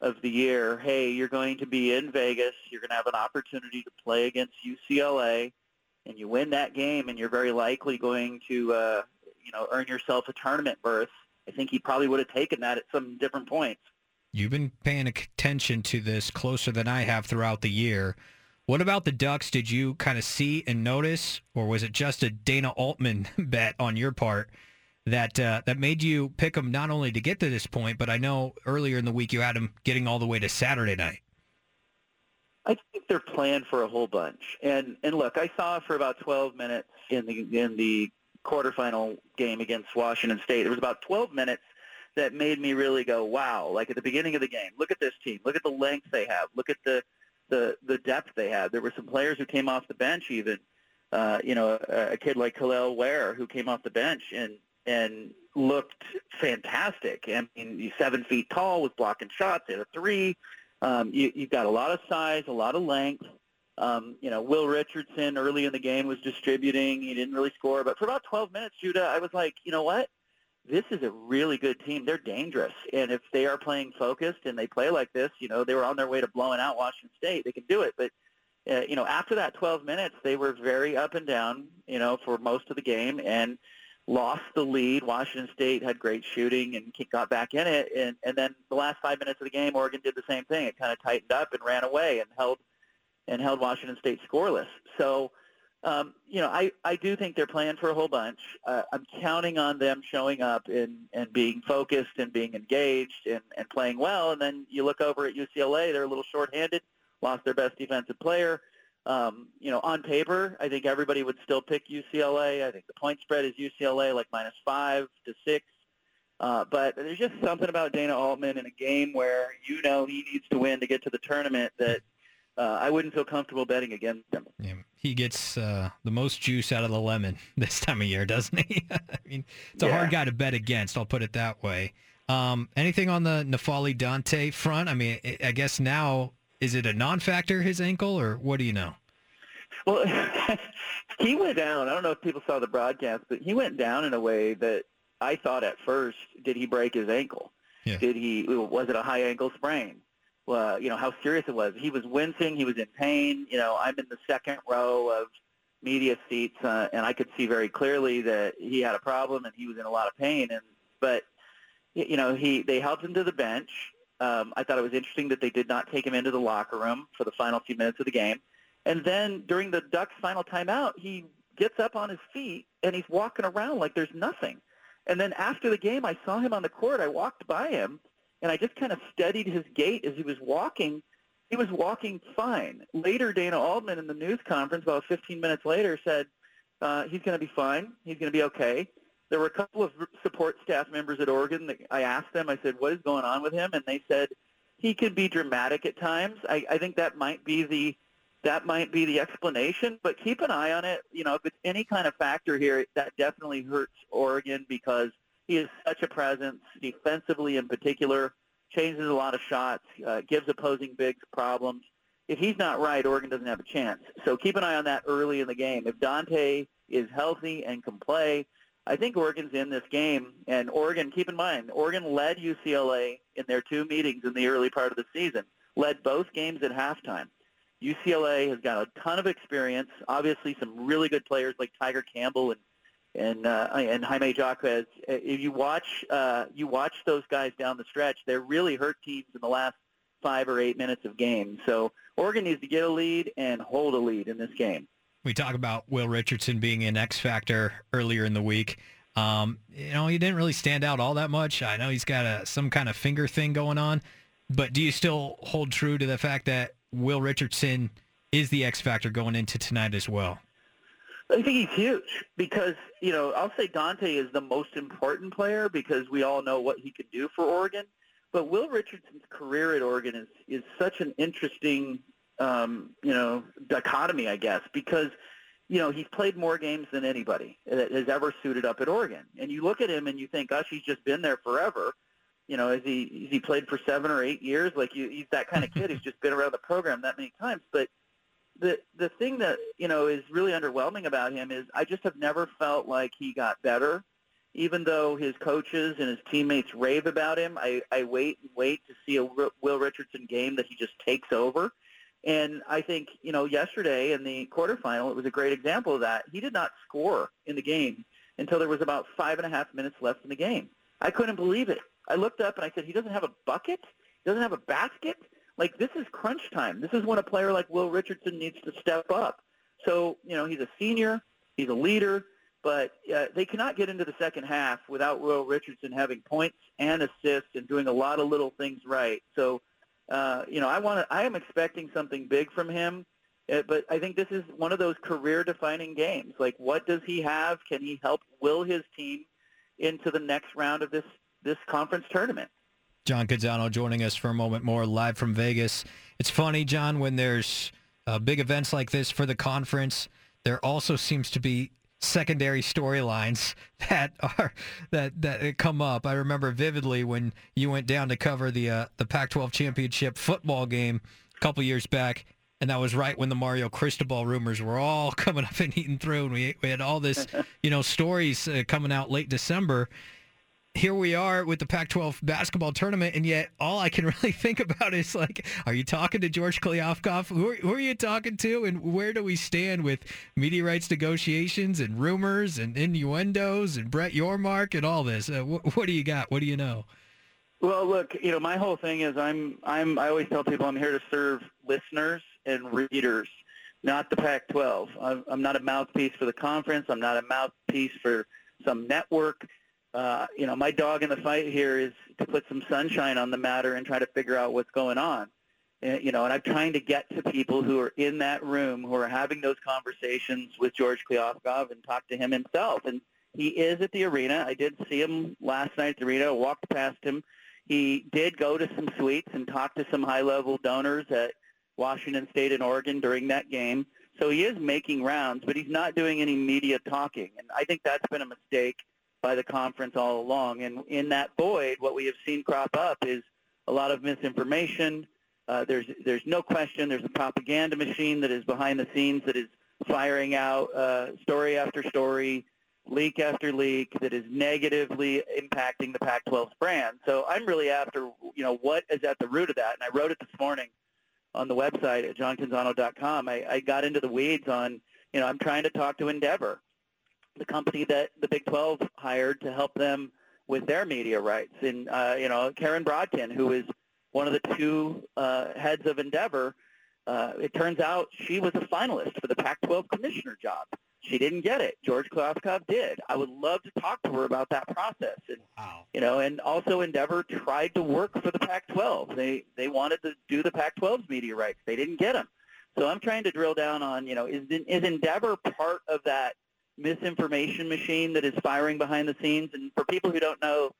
Speaker 8: of the year, hey, you're going to be in Vegas, you're going to have an opportunity to play against UCLA, and you win that game, and you're very likely going to uh, you know earn yourself a tournament berth. I think he probably would have taken that at some different points.
Speaker 3: You've been paying attention to this closer than I have throughout the year. What about the Ducks? Did you kind of see and notice, or was it just a Dana Altman bet on your part that uh, that made you pick them not only to get to this point, but I know earlier in the week you had them getting all the way to Saturday night.
Speaker 8: I think they're planned for a whole bunch. And and look, I saw for about 12 minutes in the in the quarterfinal game against Washington State. There was about 12 minutes that made me really go, wow! Like at the beginning of the game, look at this team. Look at the length they have. Look at the the the depth they had. There were some players who came off the bench, even uh, you know, a, a kid like Kel'el Ware who came off the bench and and looked fantastic. I mean, he's seven feet tall, was blocking shots, hit a three. Um, you, you've got a lot of size, a lot of length. Um, you know, Will Richardson early in the game was distributing. He didn't really score, but for about 12 minutes, Judah, I was like, you know what? This is a really good team. They're dangerous, and if they are playing focused and they play like this, you know, they were on their way to blowing out Washington State. They can do it, but uh, you know, after that 12 minutes, they were very up and down, you know, for most of the game and lost the lead. Washington State had great shooting and got back in it. And, and then the last five minutes of the game, Oregon did the same thing. It kind of tightened up and ran away and held and held Washington State scoreless. So, um, you know, I, I do think they're playing for a whole bunch. Uh, I'm counting on them showing up and, and being focused and being engaged and, and playing well. And then you look over at UCLA, they're a little shorthanded lost their best defensive player. Um, you know, on paper, I think everybody would still pick UCLA. I think the point spread is UCLA like minus five to six. Uh, but there's just something about Dana Altman in a game where you know he needs to win to get to the tournament that uh, I wouldn't feel comfortable betting against him.
Speaker 3: Yeah, he gets uh, the most juice out of the lemon this time of year, doesn't he? I mean, it's a
Speaker 8: Yeah.
Speaker 3: hard guy to bet against. I'll put it that way. Um, anything on the N'Faly Dante front? I mean, I- guess now is it a non-factor his ankle, or what do you know?
Speaker 8: Well, he went down. I don't know if people saw the broadcast, but he went down in a way that I thought at first, did he break his ankle?
Speaker 3: Yeah.
Speaker 8: Did he? Was it a high ankle sprain? Well, you know how serious it was. He was wincing. He was in pain. You know, I'm in the second row of media seats, uh, and I could see very clearly that he had a problem and he was in a lot of pain. And but you know, he they helped him to the bench. Um, I thought it was interesting that they did not take him into the locker room for the final few minutes of the game. And then during the Ducks' final timeout, he gets up on his feet and he's walking around like there's nothing. And then after the game, I saw him on the court. I walked by him and I just kind of studied his gait as he was walking. He was walking fine. Later, Dana Altman in the news conference about 15 minutes later said uh, he's going to be fine. He's going to be okay. There were a couple of support staff members at Oregon that I asked them, I said, what is going on with him? And they said he can be dramatic at times. I, I think that might be the that might be the explanation, but keep an eye on it. You know, if it's any kind of factor here, that definitely hurts Oregon because he is such a presence defensively in particular, changes a lot of shots, uh, gives opposing bigs problems. If he's not right, Oregon doesn't have a chance. So keep an eye on that early in the game. If Dante is healthy and can play, I think Oregon's in this game. And Oregon, keep in mind, Oregon led UCLA in their two meetings in the early part of the season, led both games at halftime. UCLA has got a ton of experience. Obviously, some really good players like Tiger Campbell and and uh, and Jaime Jaquez. If you watch uh, you watch those guys down the stretch, they're really hurt teams in the last five or eight minutes of games. So Oregon needs to get a lead and hold a lead in this game.
Speaker 3: We talk about Will Richardson being an X factor earlier in the week. Um, you know, he didn't really stand out all that much. I know he's got a some kind of finger thing going on, but do you still hold true to the fact that Will Richardson is the X factor going into tonight as well?
Speaker 8: I think he's huge because, you know, I'll say Dante is the most important player because we all know what he can do for Oregon. But Will Richardson's career at Oregon is, is such an interesting, um, you know, dichotomy, I guess, because, you know, he's played more games than anybody that has ever suited up at Oregon. And you look at him and you think, gosh, he's just been there forever. You know, has he, has he played for seven or eight years? Like, you, he's that kind of kid who's just been around the program that many times. But the the thing that you know is really underwhelming about him is I just have never felt like he got better. Even though his coaches and his teammates rave about him, I, I wait and wait to see a Will Richardson game that he just takes over. And I think you know yesterday in the quarterfinal, it was a great example of that. He did not score in the game until there was about five and a half minutes left in the game. I couldn't believe it. I looked up and I said, he doesn't have a bucket, he doesn't have a basket. Like this is crunch time. This is when a player like Will Richardson needs to step up. So you know he's a senior, he's a leader, but uh, they cannot get into the second half without Will Richardson having points and assists and doing a lot of little things right. So uh, you know I want. I am expecting something big from him. Uh, but I think this is one of those career-defining games. Like, what does he have? Can he help will his team into the next round of this this conference tournament?
Speaker 3: John Canzano joining us for a moment more live from Vegas. It's funny, John, when there's uh, big events like this for the conference, there also seems to be secondary storylines that are that that come up. I remember vividly when you went down to cover the uh, the Pac-12 championship football game a couple years back, and that was right when the Mario Cristobal rumors were all coming up and eating through, and we we had all this, you know, stories uh, coming out late December here we are with the Pac-12 basketball tournament, and yet all I can really think about is like, are you talking to George Kliavkoff? Who are, who are you talking to, and where do we stand with media rights negotiations and rumors and innuendos and Brett Yormark and all this? Uh, wh- what do you got? What do you know?
Speaker 8: Well, look, you know, my whole thing is I'm I'm I always tell people I'm here to serve listeners and readers, not the Pac-12. I'm, I'm not a mouthpiece for the conference. I'm not a mouthpiece for some network. Uh, you know, my dog in the fight here is to put some sunshine on the matter and try to figure out what's going on. And, you know, and I'm trying to get to people who are in that room who are having those conversations with George Kliavkoff and talk to him himself. And he is at the arena. I did see him last night at the arena. I walked past him. He did go to some suites and talk to some high-level donors at Washington State and Oregon during that game. So he is making rounds, but he's not doing any media talking. And I think that's been a mistake by the conference all along. And in that void, what we have seen crop up is a lot of misinformation. Uh, there's there's no question there's a propaganda machine that is behind the scenes that is firing out uh, story after story, leak after leak that is negatively impacting the Pac-12's brand. So I'm really after, you know, what is at the root of that. And I wrote it this morning on the website at johncanzano.com. I, I got into the weeds on, you know, I'm trying to talk to Endeavor, the company that the Big 12 hired to help them with their media rights. And, uh, you know, Karen Brodkin, who is one of the two uh, heads of Endeavor, uh, it turns out she was a finalist for the Pac-12 commissioner job. She didn't get it. George Kliavkoff did. I would love to talk to her about that process. And,
Speaker 3: wow.
Speaker 8: You know, and also Endeavor tried to work for the Pac-12. They they wanted to do the Pac-12's media rights. They didn't get them. So I'm trying to drill down on, you know, is is Endeavor part of that misinformation machine that is firing behind the scenes? And for people who don't know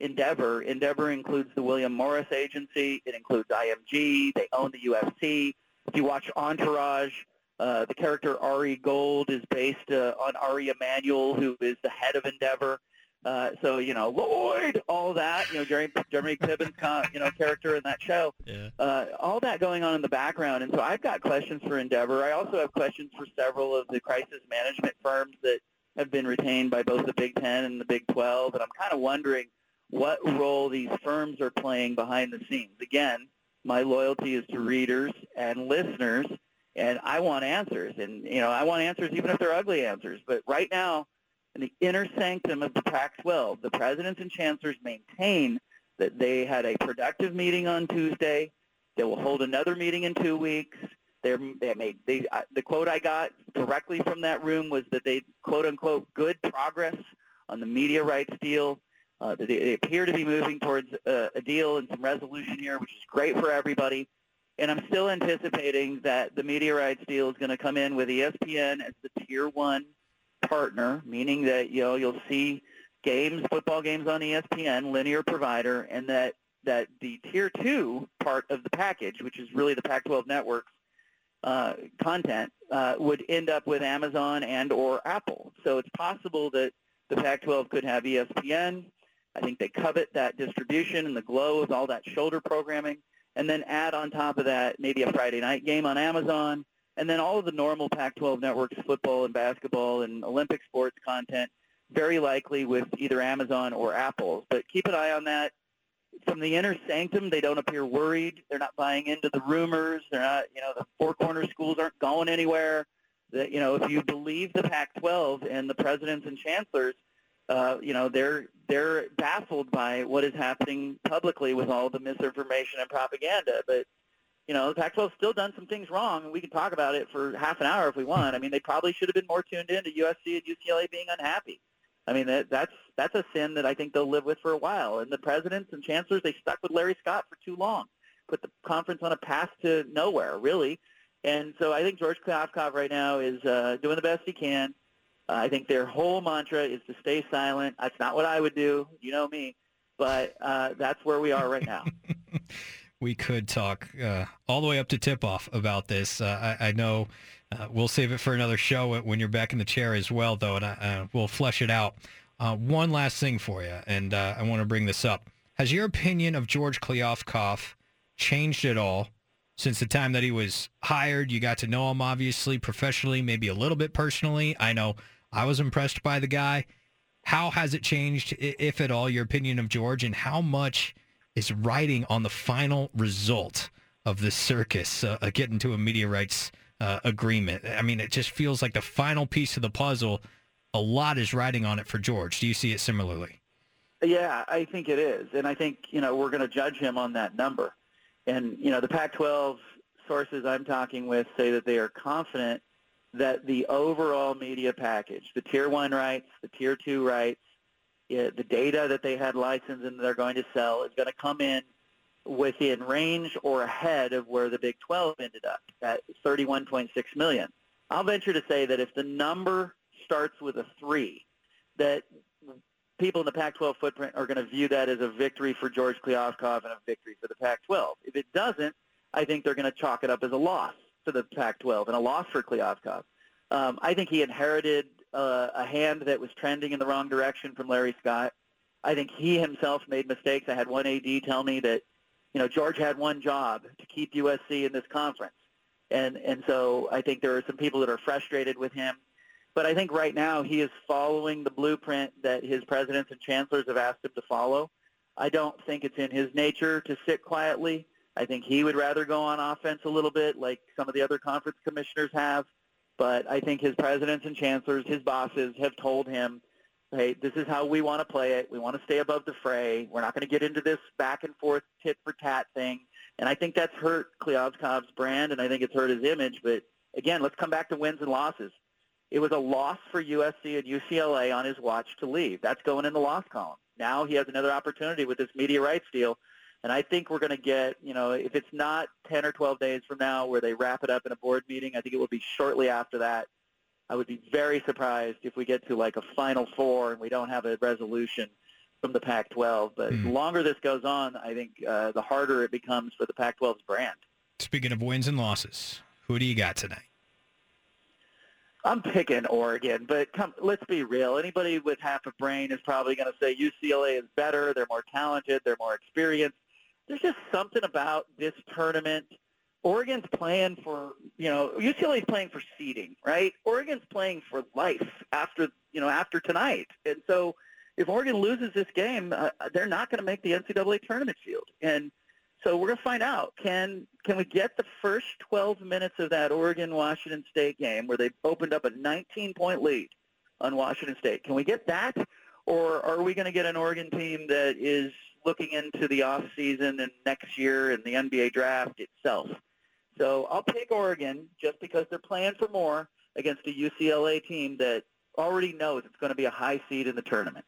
Speaker 8: Endeavor, Endeavor includes the William Morris Agency. It includes IMG. They own the UFC. If you watch Entourage, uh, the character Ari Gold is based uh, on Ari Emanuel, who is the head of Endeavor. Uh, so you know Lloyd, all that you know Jeremy Jeremy Piven's con, you know character in that show,
Speaker 3: Yeah.
Speaker 8: uh, all that going on in the background. And so I've got questions for Endeavor. I also have questions for several of the crisis management firms that have been retained by both the Big Ten and the Big Twelve. And I'm kind of wondering what role these firms are playing behind the scenes. Again, my loyalty is to readers and listeners and I want answers. And you know, I want answers even if they're ugly answers. But right now, in the inner sanctum of the Pac-12, the presidents and chancellors maintain that they had a productive meeting on Tuesday. They will hold another meeting in two weeks. They're, they made they, uh, the quote I got directly from that room was that they quote unquote good progress on the media rights deal. Uh, they, they appear to be moving towards uh, a deal and some resolution here, which is great for everybody. And I'm still anticipating that the media rights deal is going to come in with ESPN as the tier one partner, meaning that you know you'll see games, football games on ESPN, linear provider, and that that the tier two part of the package, which is really the Pac-12 networks uh, content, uh, would end up with Amazon and or Apple. So it's possible that the Pac-12 could have ESPN. I think they covet that distribution and the glow of all that shoulder programming and then add on top of that maybe a Friday night game on Amazon, and then all of the normal Pac-12 networks, football and basketball and Olympic sports content, very likely with either Amazon or Apple. But keep an eye on that. From the inner sanctum, they don't appear worried. They're not buying into the rumors. They're not, you know, the four corner schools aren't going anywhere. That you know, if you believe the Pac-12 and the presidents and chancellors, uh, you know, they're they're baffled by what is happening publicly with all the misinformation and propaganda. But you know, the Pac-12's still done some things wrong, and we can talk about it for half an hour if we want. I mean, they probably should have been more tuned in to USC and UCLA being unhappy. I mean, that, that's that's a sin that I think they'll live with for a while. And the presidents and chancellors, they stuck with Larry Scott for too long, put the conference on a path to nowhere, really. And so I think George Kliavkoff right now is uh, doing the best he can. Uh, I think their whole mantra is to stay silent. That's not what I would do. You know me. But uh, that's where we are right now.
Speaker 3: we could talk uh, all the way up to tip off about this. Uh, I, I, know uh, we'll save it for another show when you're back in the chair as well, though, and I, we'll flesh it out. Uh, one last thing for you, and uh, I want to bring this up. Has your opinion of George Kliavkoff changed at all since the time that he was hired? You got to know him, obviously, professionally, maybe a little bit personally. I know I was impressed by the guy. How has it changed, if at all, your opinion of George, and how much is riding on the final result of this circus uh, uh, getting to a media rights uh, agreement? I mean, it just feels like the final piece of the puzzle. A lot is riding on it for George. Do you see it similarly?
Speaker 8: Yeah, I think it is, and I think you know we're going to judge him on that number. And you know the Pac-12 sources I'm talking with say that they are confident that the overall media package, the tier one rights, the tier two rights, the data that they had licensed and they're going to sell is going to come in within range or ahead of where the Big 12 ended up at 31.6 million. I'll venture to say that if the number starts with a three, that people in the Pac-12 footprint are going to view that as a victory for George Kliavkoff and a victory for the Pac-12. If it doesn't, I think they're going to chalk it up as a loss for the Pac-12 and a loss for Kliavkoff. Um, I think he inherited a hand that was trending in the wrong direction from Larry Scott. I think he himself made mistakes. I had one AD tell me that, you know, George had one job to keep USC in this conference. And, and so I think there are some people that are frustrated with him. But I think right now he is following the blueprint that his presidents and chancellors have asked him to follow. I don't think it's in his nature to sit quietly. I think he would rather go on offense a little bit like some of the other conference commissioners have. But I think his presidents and chancellors, his bosses, have told him, hey, this is how we want to play it. We want to stay above the fray. We're not going to get into this back and forth tit for tat thing. And I think that's hurt Kliavkoff's brand, and I think it's hurt his image. But again, let's come back to wins and losses. It was a loss for USC and UCLA on his watch to leave. That's going in the loss column. Now he has another opportunity with this media rights deal. And I think we're going to get, you know, if it's not 10 or 12 days from now where they wrap it up in a board meeting, I think it will be shortly after that. I would be very surprised if we get to like a Final Four and we don't have a resolution from the Pac-12. But
Speaker 3: Hmm.
Speaker 8: the longer this goes on, I think uh, the harder it becomes for the Pac-12's brand.
Speaker 3: Speaking of wins and losses, who do you got tonight?
Speaker 8: I'm picking Oregon, but come, let's be real. Anybody with half a brain is probably going to say UCLA is better. They're more talented. They're more experienced. There's just something about this tournament. Oregon's playing for, you know, UCLA's playing for seeding, right? Oregon's playing for life after, you know, after tonight. And so if Oregon loses this game, uh, they're not going to make the NCAA tournament field. And so we're going to find out. Can can we get the first 12 minutes of that Oregon-Washington State game where they opened up a 19-point lead on Washington State? Can we get that? Or are we going to get an Oregon team that is looking into the off season and next year and the NBA draft itself? So I'll pick Oregon just because they're playing for more against a UCLA team that already knows it's going to be a high seed in the tournament.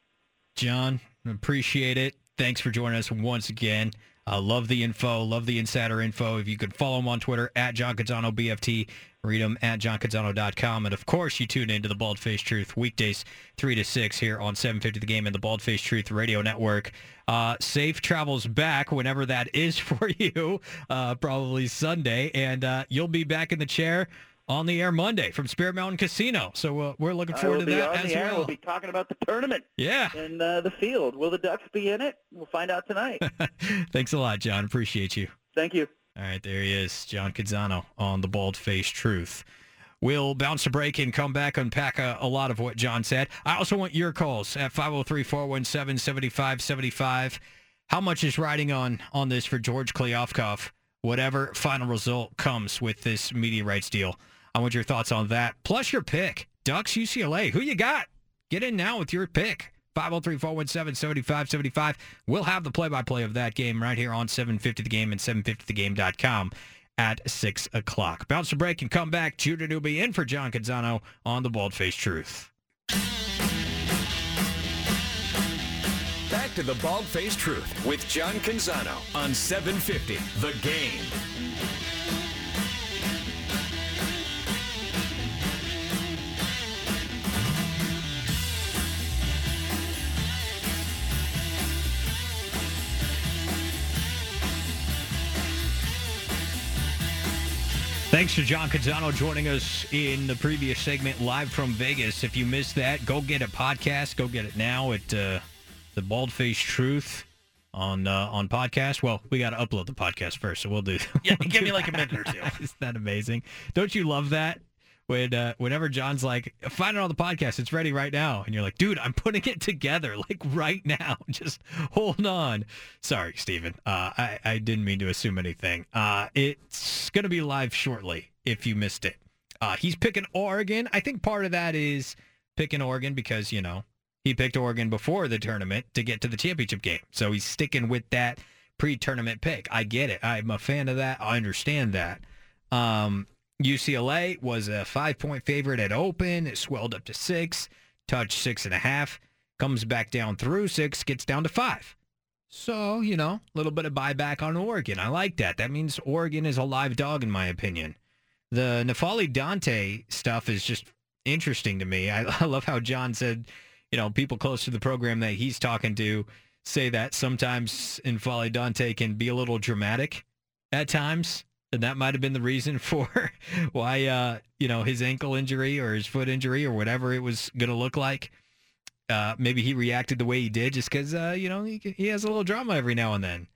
Speaker 3: John, appreciate it. Thanks for joining us once again. Uh, love the info. Love the insider info. If you could follow him on Twitter at John Canzano BFT, read him at johncanzano.com. And of course, you tune into the Bald Face Truth weekdays 3 to 6 here on 750 The Game and the Bald Face Truth Radio Network. Uh, safe travels back whenever that is for you, uh, probably Sunday. And uh, you'll be back in the chair on the air Monday from Spirit Mountain Casino. So uh, we're looking forward to that as well.
Speaker 8: We'll be talking about the tournament
Speaker 3: yeah.
Speaker 8: and uh, the field. Will the Ducks be in it? We'll find out tonight.
Speaker 3: Thanks a lot, John. Appreciate you.
Speaker 8: Thank you.
Speaker 3: All right, there he is, John Canzano on the Bald Face Truth. We'll bounce a break and come back, unpack a, a lot of what John said. I also want your calls at 503-417-7575. How much is riding on on this for George Kliavkoff? Whatever final result comes with this media rights deal. I want your thoughts on that. Plus your pick. Ducks UCLA. Who you got? Get in now with your pick. 503-417-7575. We'll have the play-by-play of that game right here on 750 The Game and 750thegame.com at 6 o'clock. Bounce a break and come back. Judah Newby in for John Canzano on The Bald Face Truth.
Speaker 2: Back to the Bald Faced Truth with John Canzano on 750 The Game.
Speaker 3: Thanks to John Canzano joining us in the previous segment live from Vegas. If you missed that, go get a podcast. Go get it now at uh, the Bald Face Truth on uh, on podcast. Well, we got to upload the podcast first, so we'll do. That.
Speaker 4: Yeah,
Speaker 3: we'll
Speaker 4: give
Speaker 3: do
Speaker 4: me like a minute or two.
Speaker 3: Isn't that amazing? Don't you love that? When uh, whenever John's like, find it on the podcast, it's ready right now, and you're like, dude, I'm putting it together like right now. Just hold on. Sorry, Steven. Uh, I I didn't mean to assume anything. Uh, it's gonna be live shortly if you missed it. Uh, he's picking Oregon. I think part of that is picking Oregon because you know he picked Oregon before the tournament to get to the championship game, so he's sticking with that pre-tournament pick. I get it. I'm a fan of that. I understand that. Um, UCLA was a five point favorite at open. It swelled up to six, touched six and a half, comes back down through six, gets down to five. So, you know, a little bit of buyback on Oregon. I like that. That means Oregon is a live dog, in my opinion. The N'Faly Dante stuff is just interesting to me. I, I love how John said, you know, people close to the program that he's talking to say that sometimes N'Faly Dante can be a little dramatic at times and that might have been the reason for why uh, you know his ankle injury or his foot injury or whatever it was going to look like. Uh, maybe he reacted the way he did just because uh, you know he, he has a little drama every now and then.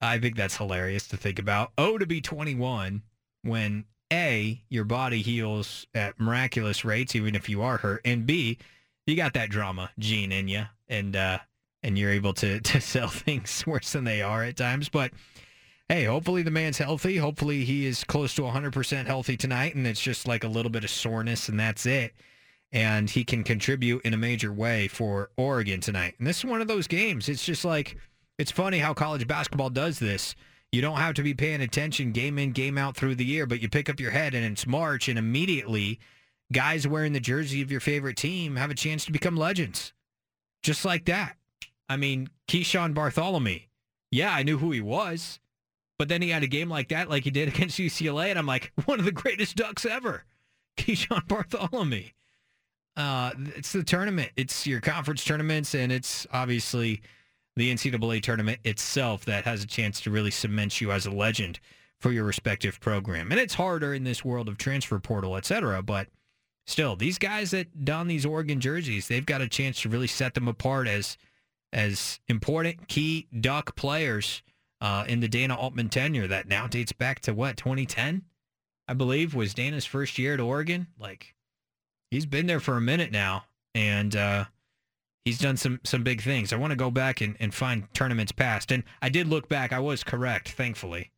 Speaker 3: I think that's hilarious to think about. Oh, to be 21 when a your body heals at miraculous rates even if you are hurt, and b you got that drama gene in you, and uh, and you're able to to sell things worse than they are at times, but hey, hopefully the man's healthy. Hopefully he is close to 100% healthy tonight and it's just like a little bit of soreness and that's it. And he can contribute in a major way for Oregon tonight. And this is one of those games. It's just like, it's funny how college basketball does this. You don't have to be paying attention game in, game out through the year, but you pick up your head and it's March and immediately guys wearing the jersey of your favorite team have a chance to become legends. Just like that. I mean, Keeshawn Barthelemy. Yeah, I knew who he was. But then he had a game like that, like he did against UCLA, and I'm like, one of the greatest Ducks ever, Keeshawn Barthelemy. Uh, it's the tournament. It's your conference tournaments, and it's obviously the NCAA tournament itself that has a chance to really cement you as a legend for your respective program. And it's harder in this world of transfer portal, et cetera, but still, these guys that don these Oregon jerseys, they've got a chance to really set them apart as as important key Duck players uh, in the Dana Altman tenure that now dates back to what 2010, I believe, was Dana's first year at Oregon. Like he's been there for a minute now, and uh, he's done some some big things. I want to go back and, and find tournaments past, and I did look back. I was correct, thankfully.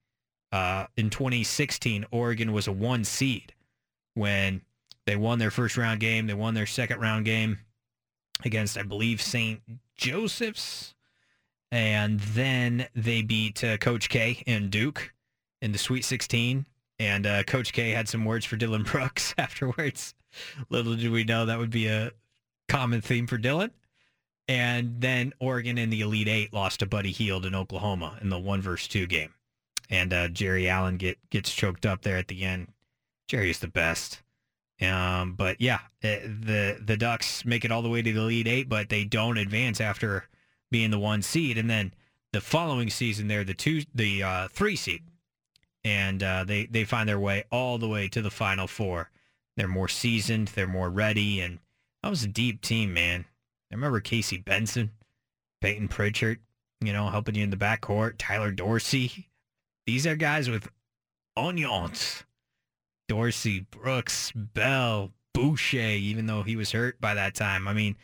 Speaker 3: Uh, in 2016, Oregon was a one seed when they won their first round game. They won their second round game against, I believe, St. Joseph's and then they beat uh, Coach K and Duke in the Sweet 16. And uh, Coach K had some words for Dillon Brooks afterwards. Little did we know that would be a common theme for Dillon. And then Oregon in the Elite Eight lost to Buddy Hield in Oklahoma in the one versus two game. And uh, Jerry Allen get gets choked up there at the end. Jerry is the best. Um, but yeah, eh, the the Ducks make it all the way to the Elite Eight, but they don't advance after being the one seed, and then the following season they're the two, the uh, three seed, and uh, they they find their way all the way to the final four. They're more seasoned, they're more ready, and that was a deep team, man. I remember Casey Benson, Payton Pritchard, you know, helping you in the backcourt, Tyler Dorsey. These are guys with onions. Dorsey, Brooks, Bell, Boucher, even though he was hurt by that time. I mean,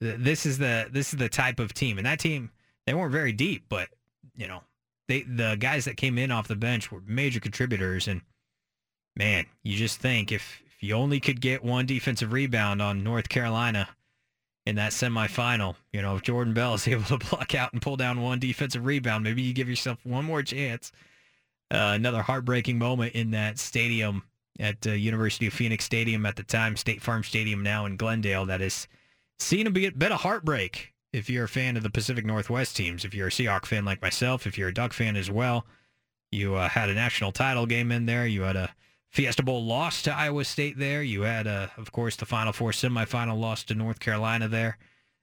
Speaker 3: this is the this is the type of team, and that team they weren't very deep, but you know they the guys that came in off the bench were major contributors, and man, you just think if if you only could get one defensive rebound on North Carolina in that semifinal, you know, if Jordan Bell is able to block out and pull down one defensive rebound, maybe you give yourself one more chance. Uh, another heartbreaking moment in that stadium at uh, University of Phoenix Stadium at the time, State Farm Stadium now in Glendale. That is seen a bit, of heartbreak if you're a fan of the Pacific Northwest teams. If you're a Seahawk fan like myself, if you're a Duck fan as well, you uh, had a national title game in there. You had a Fiesta Bowl loss to Iowa State there. You had, uh, of course, the Final Four semifinal loss to North Carolina there.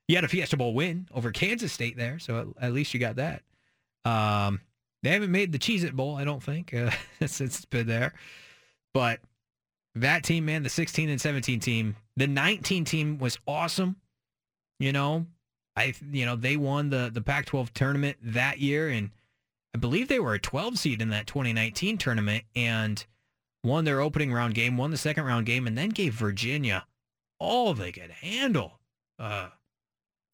Speaker 3: You had a Fiesta Bowl win over Kansas State there, so at, at least you got that. Um, they haven't made the Cheez It Bowl, I don't think, uh, since it's been there. But that team, man, the 16 and 17 team, the 19 team was awesome. You know, I you know they won the the Pac-12 tournament that year, and I believe they were a 12 seed in that 2019 tournament. And won their opening round game, won the second round game, and then gave Virginia all they could handle. Uh,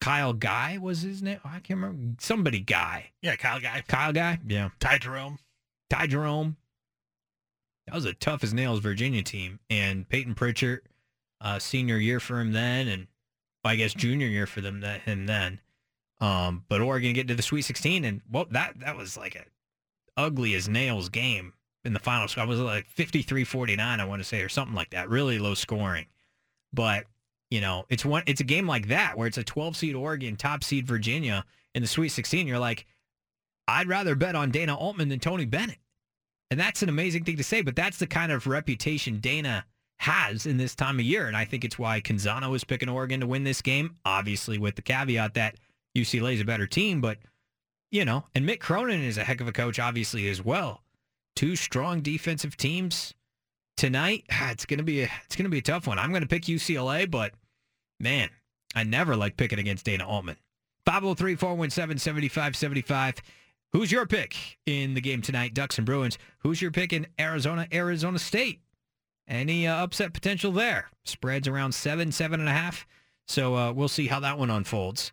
Speaker 3: Kyle Guy was his name. I can't remember. Somebody Guy.
Speaker 4: Yeah, Kyle Guy.
Speaker 3: Kyle Guy. Yeah.
Speaker 4: Ty Jerome.
Speaker 3: Ty Jerome. That was a tough as nails Virginia team. And Payton Pritchard, uh, senior year for him then, and I guess junior year for them that him then. Um, but Oregon get to the Sweet 16, and well, that that was like a ugly as nails game in the final score. was like 53-49, I want to say, or something like that. Really low scoring. But you know, it's one. It's a game like that where it's a 12 seed Oregon, top seed Virginia in the Sweet 16. You're like, I'd rather bet on Dana Altman than Tony Bennett. And that's an amazing thing to say, but that's the kind of reputation Dana has in this time of year. And I think it's why Canzano is picking Oregon to win this game, obviously with the caveat that UCLA is a better team, but you know, and Mick Cronin is a heck of a coach, obviously, as well. Two strong defensive teams tonight. It's gonna be a it's gonna be a tough one. I'm gonna pick UCLA, but man, I never like picking against Dana Altman. 503 417 7575. Who's your pick in the game tonight, Ducks and Bruins? Who's your pick in Arizona, Arizona State? Any uh, upset potential there? Spreads around seven, seven and a half. So uh, we'll see how that one unfolds.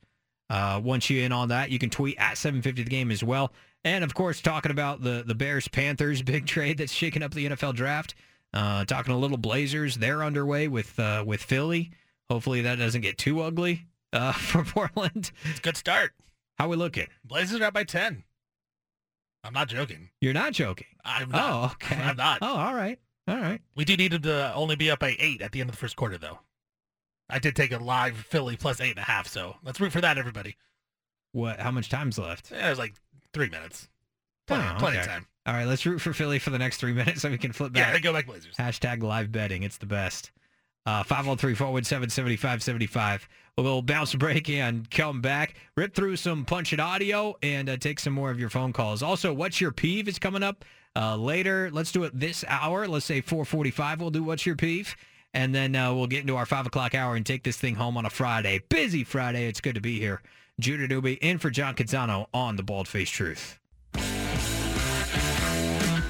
Speaker 3: Uh, once you're in on that, you can tweet at 750 the game as well. And of course, talking about the the Bears Panthers big trade that's shaking up the NFL draft. Uh, talking a little Blazers, they're underway with uh, with Philly. Hopefully that doesn't get too ugly uh, for Portland.
Speaker 4: It's a good start.
Speaker 3: How we looking?
Speaker 4: Blazers are up by ten. I'm not joking.
Speaker 3: You're not joking.
Speaker 4: I'm not.
Speaker 3: Oh, okay.
Speaker 4: I'm not.
Speaker 3: Oh, all right. All right.
Speaker 4: We do need them to only be up by eight at the end of the first quarter, though. I did take a live Philly plus eight and a half, so let's root for that, everybody.
Speaker 3: What? How much time's left?
Speaker 4: Yeah, it was like three minutes. Plenty,
Speaker 3: Oh,
Speaker 4: plenty
Speaker 3: okay.
Speaker 4: of time.
Speaker 3: All right, let's root for Philly for the next three minutes so we can flip
Speaker 4: Yeah,
Speaker 3: back.
Speaker 4: they go back Blazers.
Speaker 3: Hashtag live betting. It's the best. Uh, 503 417 7575. We'll bounce a break and come back, rip through some punch it audio, and uh, take some more of your phone calls. Also, what's your peeve is coming up uh, later. Let's do it this hour. Let's say 445. We'll do what's your peeve. And then uh, we'll get into our 5 o'clock hour and take this thing home on a Friday. Busy Friday. It's good to be here. Judah Newby in for John Canzano on The Bald Face Truth.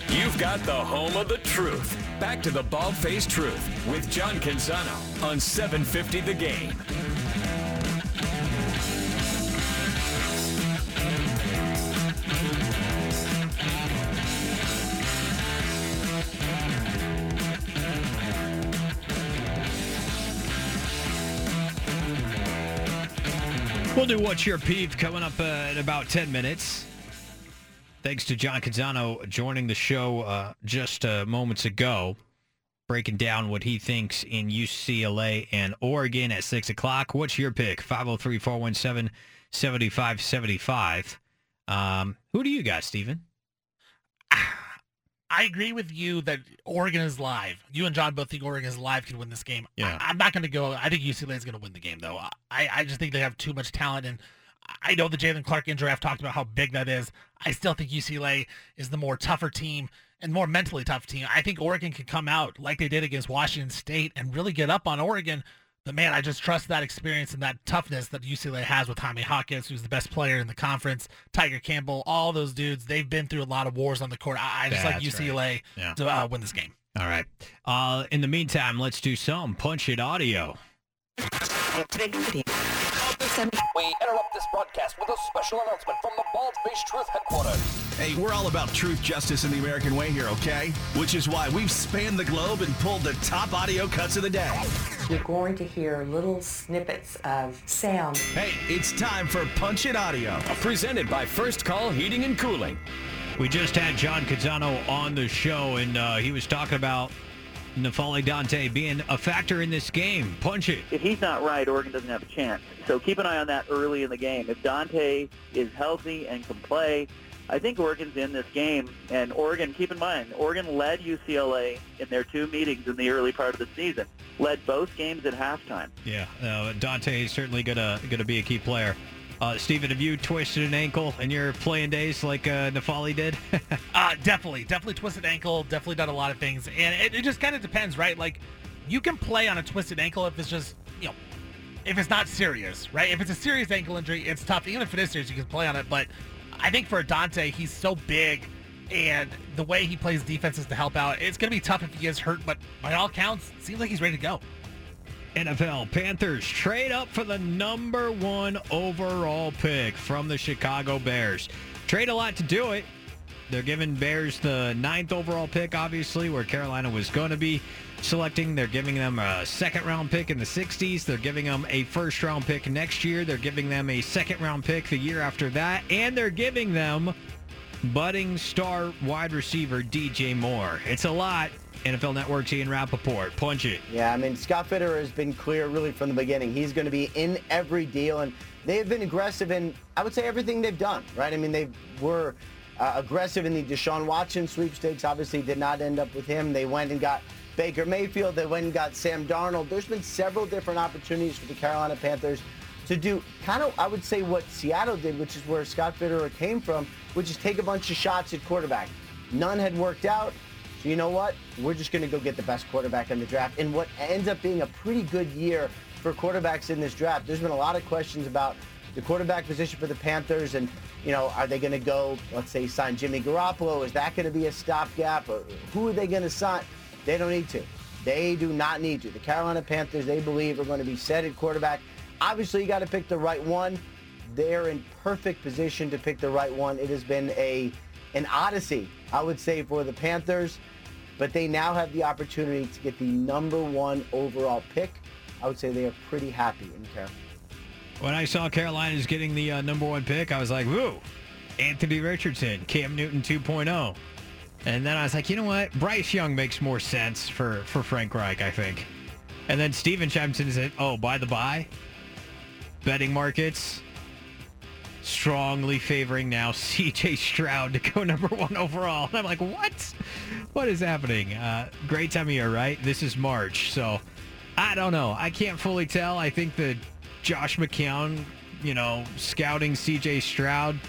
Speaker 2: You've got the home of the truth. Back to the bald Face truth with John Canzano on 750 The Game.
Speaker 3: We'll do What's Your Peeve coming up uh, in about 10 minutes. Thanks to John Canzano joining the show uh, just uh, moments ago, breaking down what he thinks in UCLA and Oregon at 6 o'clock. What's your pick? 503 417 7575. Um, Who do you got, Steven?
Speaker 4: I agree with you that Oregon is live. You and John both think Oregon is live can win this game.
Speaker 3: Yeah.
Speaker 4: I, am not going to go. I think UCLA is going to win the game, though. I, I just think they have too much talent, and I know the Jaylen Clark injury. I've talked about how big that is. I still think UCLA is the more tougher team and more mentally tough team. I think Oregon can come out like they did against Washington State and really get up on Oregon. But man, I just trust that experience and that toughness that UCLA has with Jaime Jaquez, who's the best player in the conference, Tyger Campbell, all those dudes. They've been through a lot of wars on the court. I, I just like UCLA
Speaker 3: right. Yeah.
Speaker 4: to uh, win this game.
Speaker 3: All right. Uh, in the meantime, let's do some Punch It audio.
Speaker 9: We interrupt this broadcast with a special announcement from the Bald Face Truth headquarters.
Speaker 10: Hey, we're all about truth, justice, and the American way here, okay? Which is why we've spanned the globe and pulled the top audio cuts of the day.
Speaker 11: You're going to hear little snippets of sound.
Speaker 10: Hey, it's time for Punch It Audio.
Speaker 2: Presented by First Call Heating and Cooling.
Speaker 3: We just had John Canzano on the show, and uh, he was talking about N'Faly Dante being a factor in this game. Punch it.
Speaker 8: If he's not right, Oregon doesn't have a chance. So keep an eye on that early in the game. If Dante is healthy and can play, I think Oregon's in this game. And Oregon, keep in mind, Oregon led UCLA in their two meetings in the early part of the season. Led both games at halftime.
Speaker 3: Yeah, uh, Dante is certainly gonna gonna be a key player. Uh, Steven, have you twisted an ankle in your playing days like uh, N'Faly did?
Speaker 4: Uh, definitely, definitely twisted ankle. Definitely done a lot of things, and it, it just kind of depends, right? Like, you can play on a twisted ankle if it's just, you know, if it's not serious, right? If it's a serious ankle injury, it's tough. Even if it is serious, you can play on it. But I think for Dante, he's so big, and the way he plays defenses to help out, it's going to be tough if he gets hurt. But by all counts, seems like he's ready to go.
Speaker 3: NFL Panthers trade up for the number one overall pick from the Chicago Bears. Trade a lot to do it. They're giving Bears the ninth overall pick, obviously, where Carolina was going to be selecting. They're giving them a second round pick in the 60s. They're giving them a first round pick next year. They're giving them a second round pick the year after that. And they're giving them budding star wide receiver DJ Moore. It's a lot. NFL Network's Ian Rapoport. Punch it.
Speaker 12: Yeah, I mean, Scott Fitter has been clear really from the beginning. He's going to be in every deal, and they've been aggressive in, I would say, everything they've done, right? I mean, they were uh, aggressive in the Deshaun Watson sweepstakes. Obviously, did not end up with him. They went and got Baker Mayfield. They went and got Sam Darnold. There's been several different opportunities for the Carolina Panthers to do kind of, I would say, what Seattle did, which is where Scott Fitterer came from, which is take a bunch of shots at quarterback. None had worked out. So you know what? We're just going to go get the best quarterback in the draft. And what ends up being a pretty good year for quarterbacks in this draft. There's been a lot of questions about the quarterback position for the Panthers and, you know, are they going to go, let's say, sign Jimmy Garoppolo? Is that going to be a stopgap? Or who are they going to sign? They don't need to. They do not need to. The Carolina Panthers, they believe, are going to be set at quarterback. Obviously, you got to pick the right one. They're in perfect position to pick the right one. It has been a an odyssey, I would say, for the Panthers but they now have the opportunity to get the number one overall pick. I would say they are pretty happy in Carolina.
Speaker 3: When I saw Carolina's getting the uh, number one pick, I was like, "Woo, Anthony Richardson, Cam Newton 2.0." And then I was like, you know what? Bryce Young makes more sense for, for Frank Reich, I think. And then Steven chimes said, oh, by the by, betting markets strongly favoring now CJ Stroud to go number one overall. And I'm like, what? What is happening? Uh, great time of year, right? This is March. So I don't know. I can't fully tell. I think that Josh McCown, you know, scouting CJ Stroud,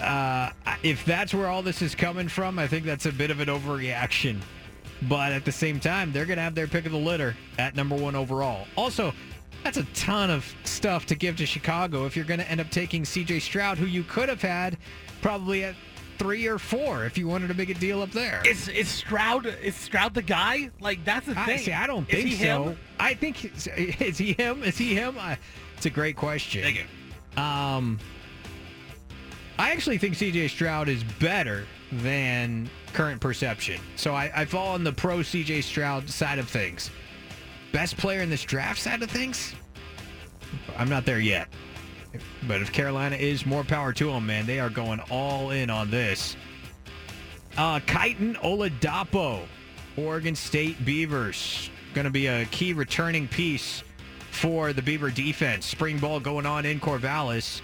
Speaker 3: uh, if that's where all this is coming from, I think that's a bit of an overreaction. But at the same time, they're going to have their pick of the litter at number one overall. Also, that's a ton of stuff to give to Chicago if you're going to end up taking CJ Stroud, who you could have had probably at three or four if you wanted to make a deal up there.
Speaker 4: Is is Stroud is Stroud the guy? Like that's the thing.
Speaker 3: I, see, I don't think so.
Speaker 4: him?
Speaker 3: I think is he him? Is he him? I, it's a great question.
Speaker 4: Thank you.
Speaker 3: Um, I actually think CJ Stroud is better than current perception. So I, I fall on the pro CJ Stroud side of things. Best player in this draft side of things? I'm not there yet. But if Carolina is more power to them, man, they are going all in on this. Uh, Kitan Oladapo, Oregon State Beavers, going to be a key returning piece for the Beaver defense. Spring ball going on in Corvallis.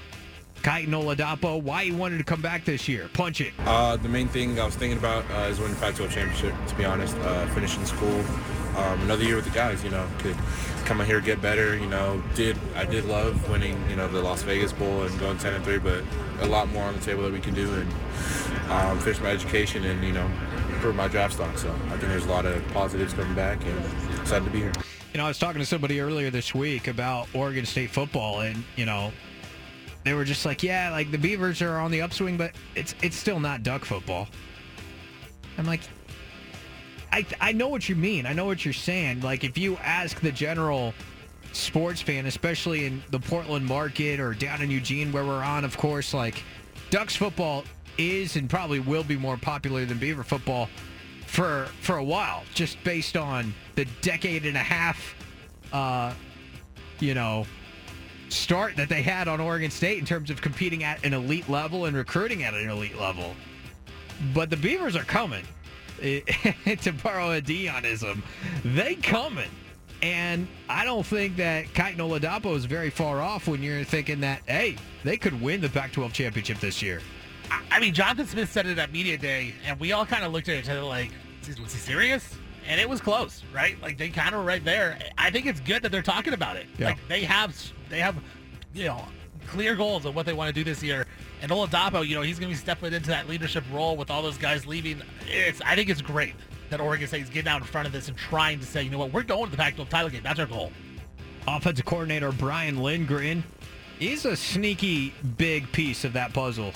Speaker 3: Kitan Oladapo, why he wanted to come back this year? Punch it.
Speaker 13: Uh, the main thing I was thinking about uh, is winning Pac-12 championship. To be honest, uh, finishing school, um, another year with the guys. You know, could come out here get better. You know, did I did love winning. You know, the Las Vegas Bowl and going 10 and three, but a lot more on the table that we can do and um, finish my education and you know improve my draft stock. So I think there's a lot of positives coming back and excited to be here.
Speaker 3: You know, I was talking to somebody earlier this week about Oregon State football, and you know, they were just like, "Yeah, like the Beavers are on the upswing, but it's it's still not duck football." I'm like, I I know what you mean. I know what you're saying. Like, if you ask the general sports fan, especially in the Portland market or down in Eugene, where we're on, of course, like Ducks football is and probably will be more popular than Beaver football for for a while, just based on the decade and a half, uh, you know, start that they had on Oregon State in terms of competing at an elite level and recruiting at an elite level. But the Beavers are coming. to borrow a Dionism, they coming. And I don't think that Kitan Oladapo is very far off when you're thinking that, hey, they could win the Pac-12 championship this year.
Speaker 4: I- mean, Jonathan Smith said it at media day, and we all kind of looked at each other like, "Is- "Was he serious?" And it was close, right? Like they kind of were right there. I think it's good that they're talking about it.
Speaker 3: Yeah.
Speaker 4: Like they have, they have, you know, clear goals of what they want to do this year. And Oladapo, you know, he's going to be stepping into that leadership role with all those guys leaving. It's, I think it's great that Oregon State is getting out in front of this and trying to say, you know what, we're going to the Pac-12 title game. That's our goal.
Speaker 3: Offensive coordinator Brian Lindgren is a sneaky big piece of that puzzle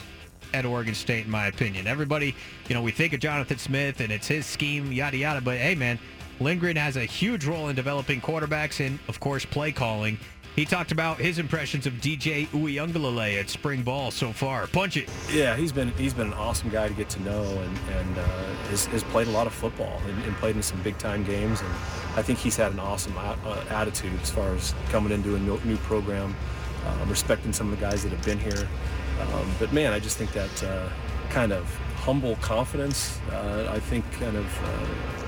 Speaker 3: at Oregon State, in my opinion. Everybody, you know, we think of Jonathan Smith and it's his scheme, yada yada. But hey, man, Lindgren has a huge role in developing quarterbacks and, of course, play calling. He talked about his impressions of DJ Uiagalelei at spring ball so far. Punch it.
Speaker 14: Yeah, he's been he's been an awesome guy to get to know, and and uh, has, has played a lot of football and, and played in some big time games, and I think he's had an awesome a- uh, attitude as far as coming into a new program, um, respecting some of the guys that have been here. Um, but man, I just think that uh, kind of humble confidence, uh, I think kind of.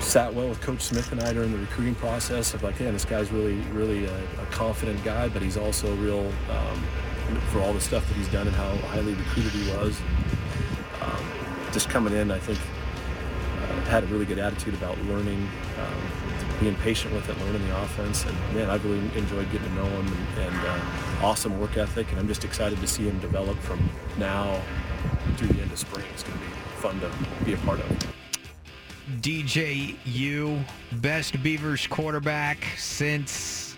Speaker 14: Sat well with Coach Smith and I during the recruiting process of like, yeah, this guy's really, really a, a confident guy, but he's also real um, for all the stuff that he's done and how highly recruited he was. Um, just coming in, I think, uh, had a really good attitude about learning, um, being patient with it, learning the offense, and man, I've really enjoyed getting to know him and, and uh, awesome work ethic, and I'm just excited to see him develop from now through the end of spring. It's going to be fun to be a part of.
Speaker 3: DJU, best Beavers quarterback since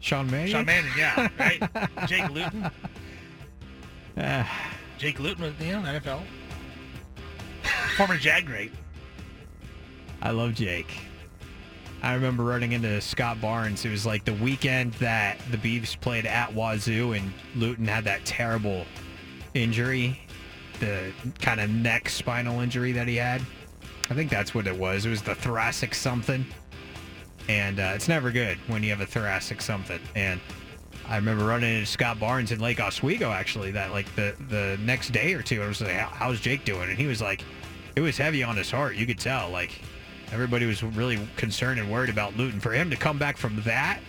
Speaker 3: Sean Mannion.
Speaker 4: Sean Mannion, yeah, right. Jake Luton.
Speaker 3: Ah.
Speaker 4: Jake Luton was you know, NFL. Former Jag great.
Speaker 3: I love Jake. I remember running into Scott Barnes. It was like the weekend that the Beavs played at Wazoo, and Luton had that terrible injury, the kind of neck spinal injury that he had. I think that's what it was. It was the thoracic something, and uh, it's never good when you have a thoracic something. And I remember running into Scott Barnes in Lake Oswego actually. That like the the next day or two, I was like, "How's Jake doing?" And he was like, "It was heavy on his heart. You could tell. Like everybody was really concerned and worried about Luton. For him to come back from that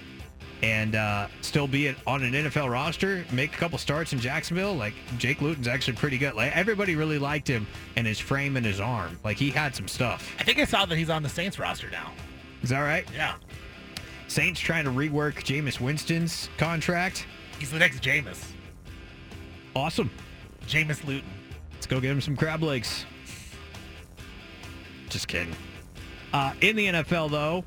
Speaker 3: and uh, still be it on an NFL roster, make a couple starts in Jacksonville, like Jake Luton's actually pretty good. Like everybody really liked him and his frame and his arm. Like he had some stuff.
Speaker 4: I think I saw that he's on the Saints roster now.
Speaker 3: Is that right?
Speaker 4: Yeah.
Speaker 3: Saints trying to rework Jameis Winston's contract.
Speaker 4: He's the next Jameis.
Speaker 3: Awesome.
Speaker 4: Jameis Luton.
Speaker 3: Let's go get him some crab legs. Just kidding. Uh, in the NFL, though,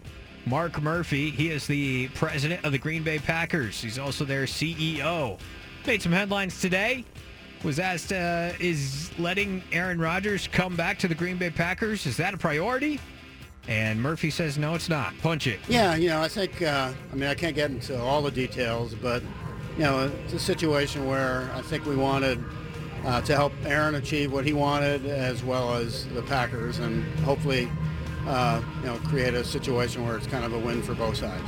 Speaker 3: Mark Murphy, he is the president of the Green Bay Packers. He's also their CEO. Made some headlines today. Was asked, uh, is letting Aaron Rodgers come back to the Green Bay Packers, is that a priority? And Murphy says, no, it's not. Punch it.
Speaker 15: Yeah, you know, I think, uh, I mean, I can't get into all the details, but, you know, it's a situation where I think we wanted uh, to help Aaron achieve what he wanted as well as the Packers and hopefully, uh, you know, create a situation where it's kind of a win for both sides.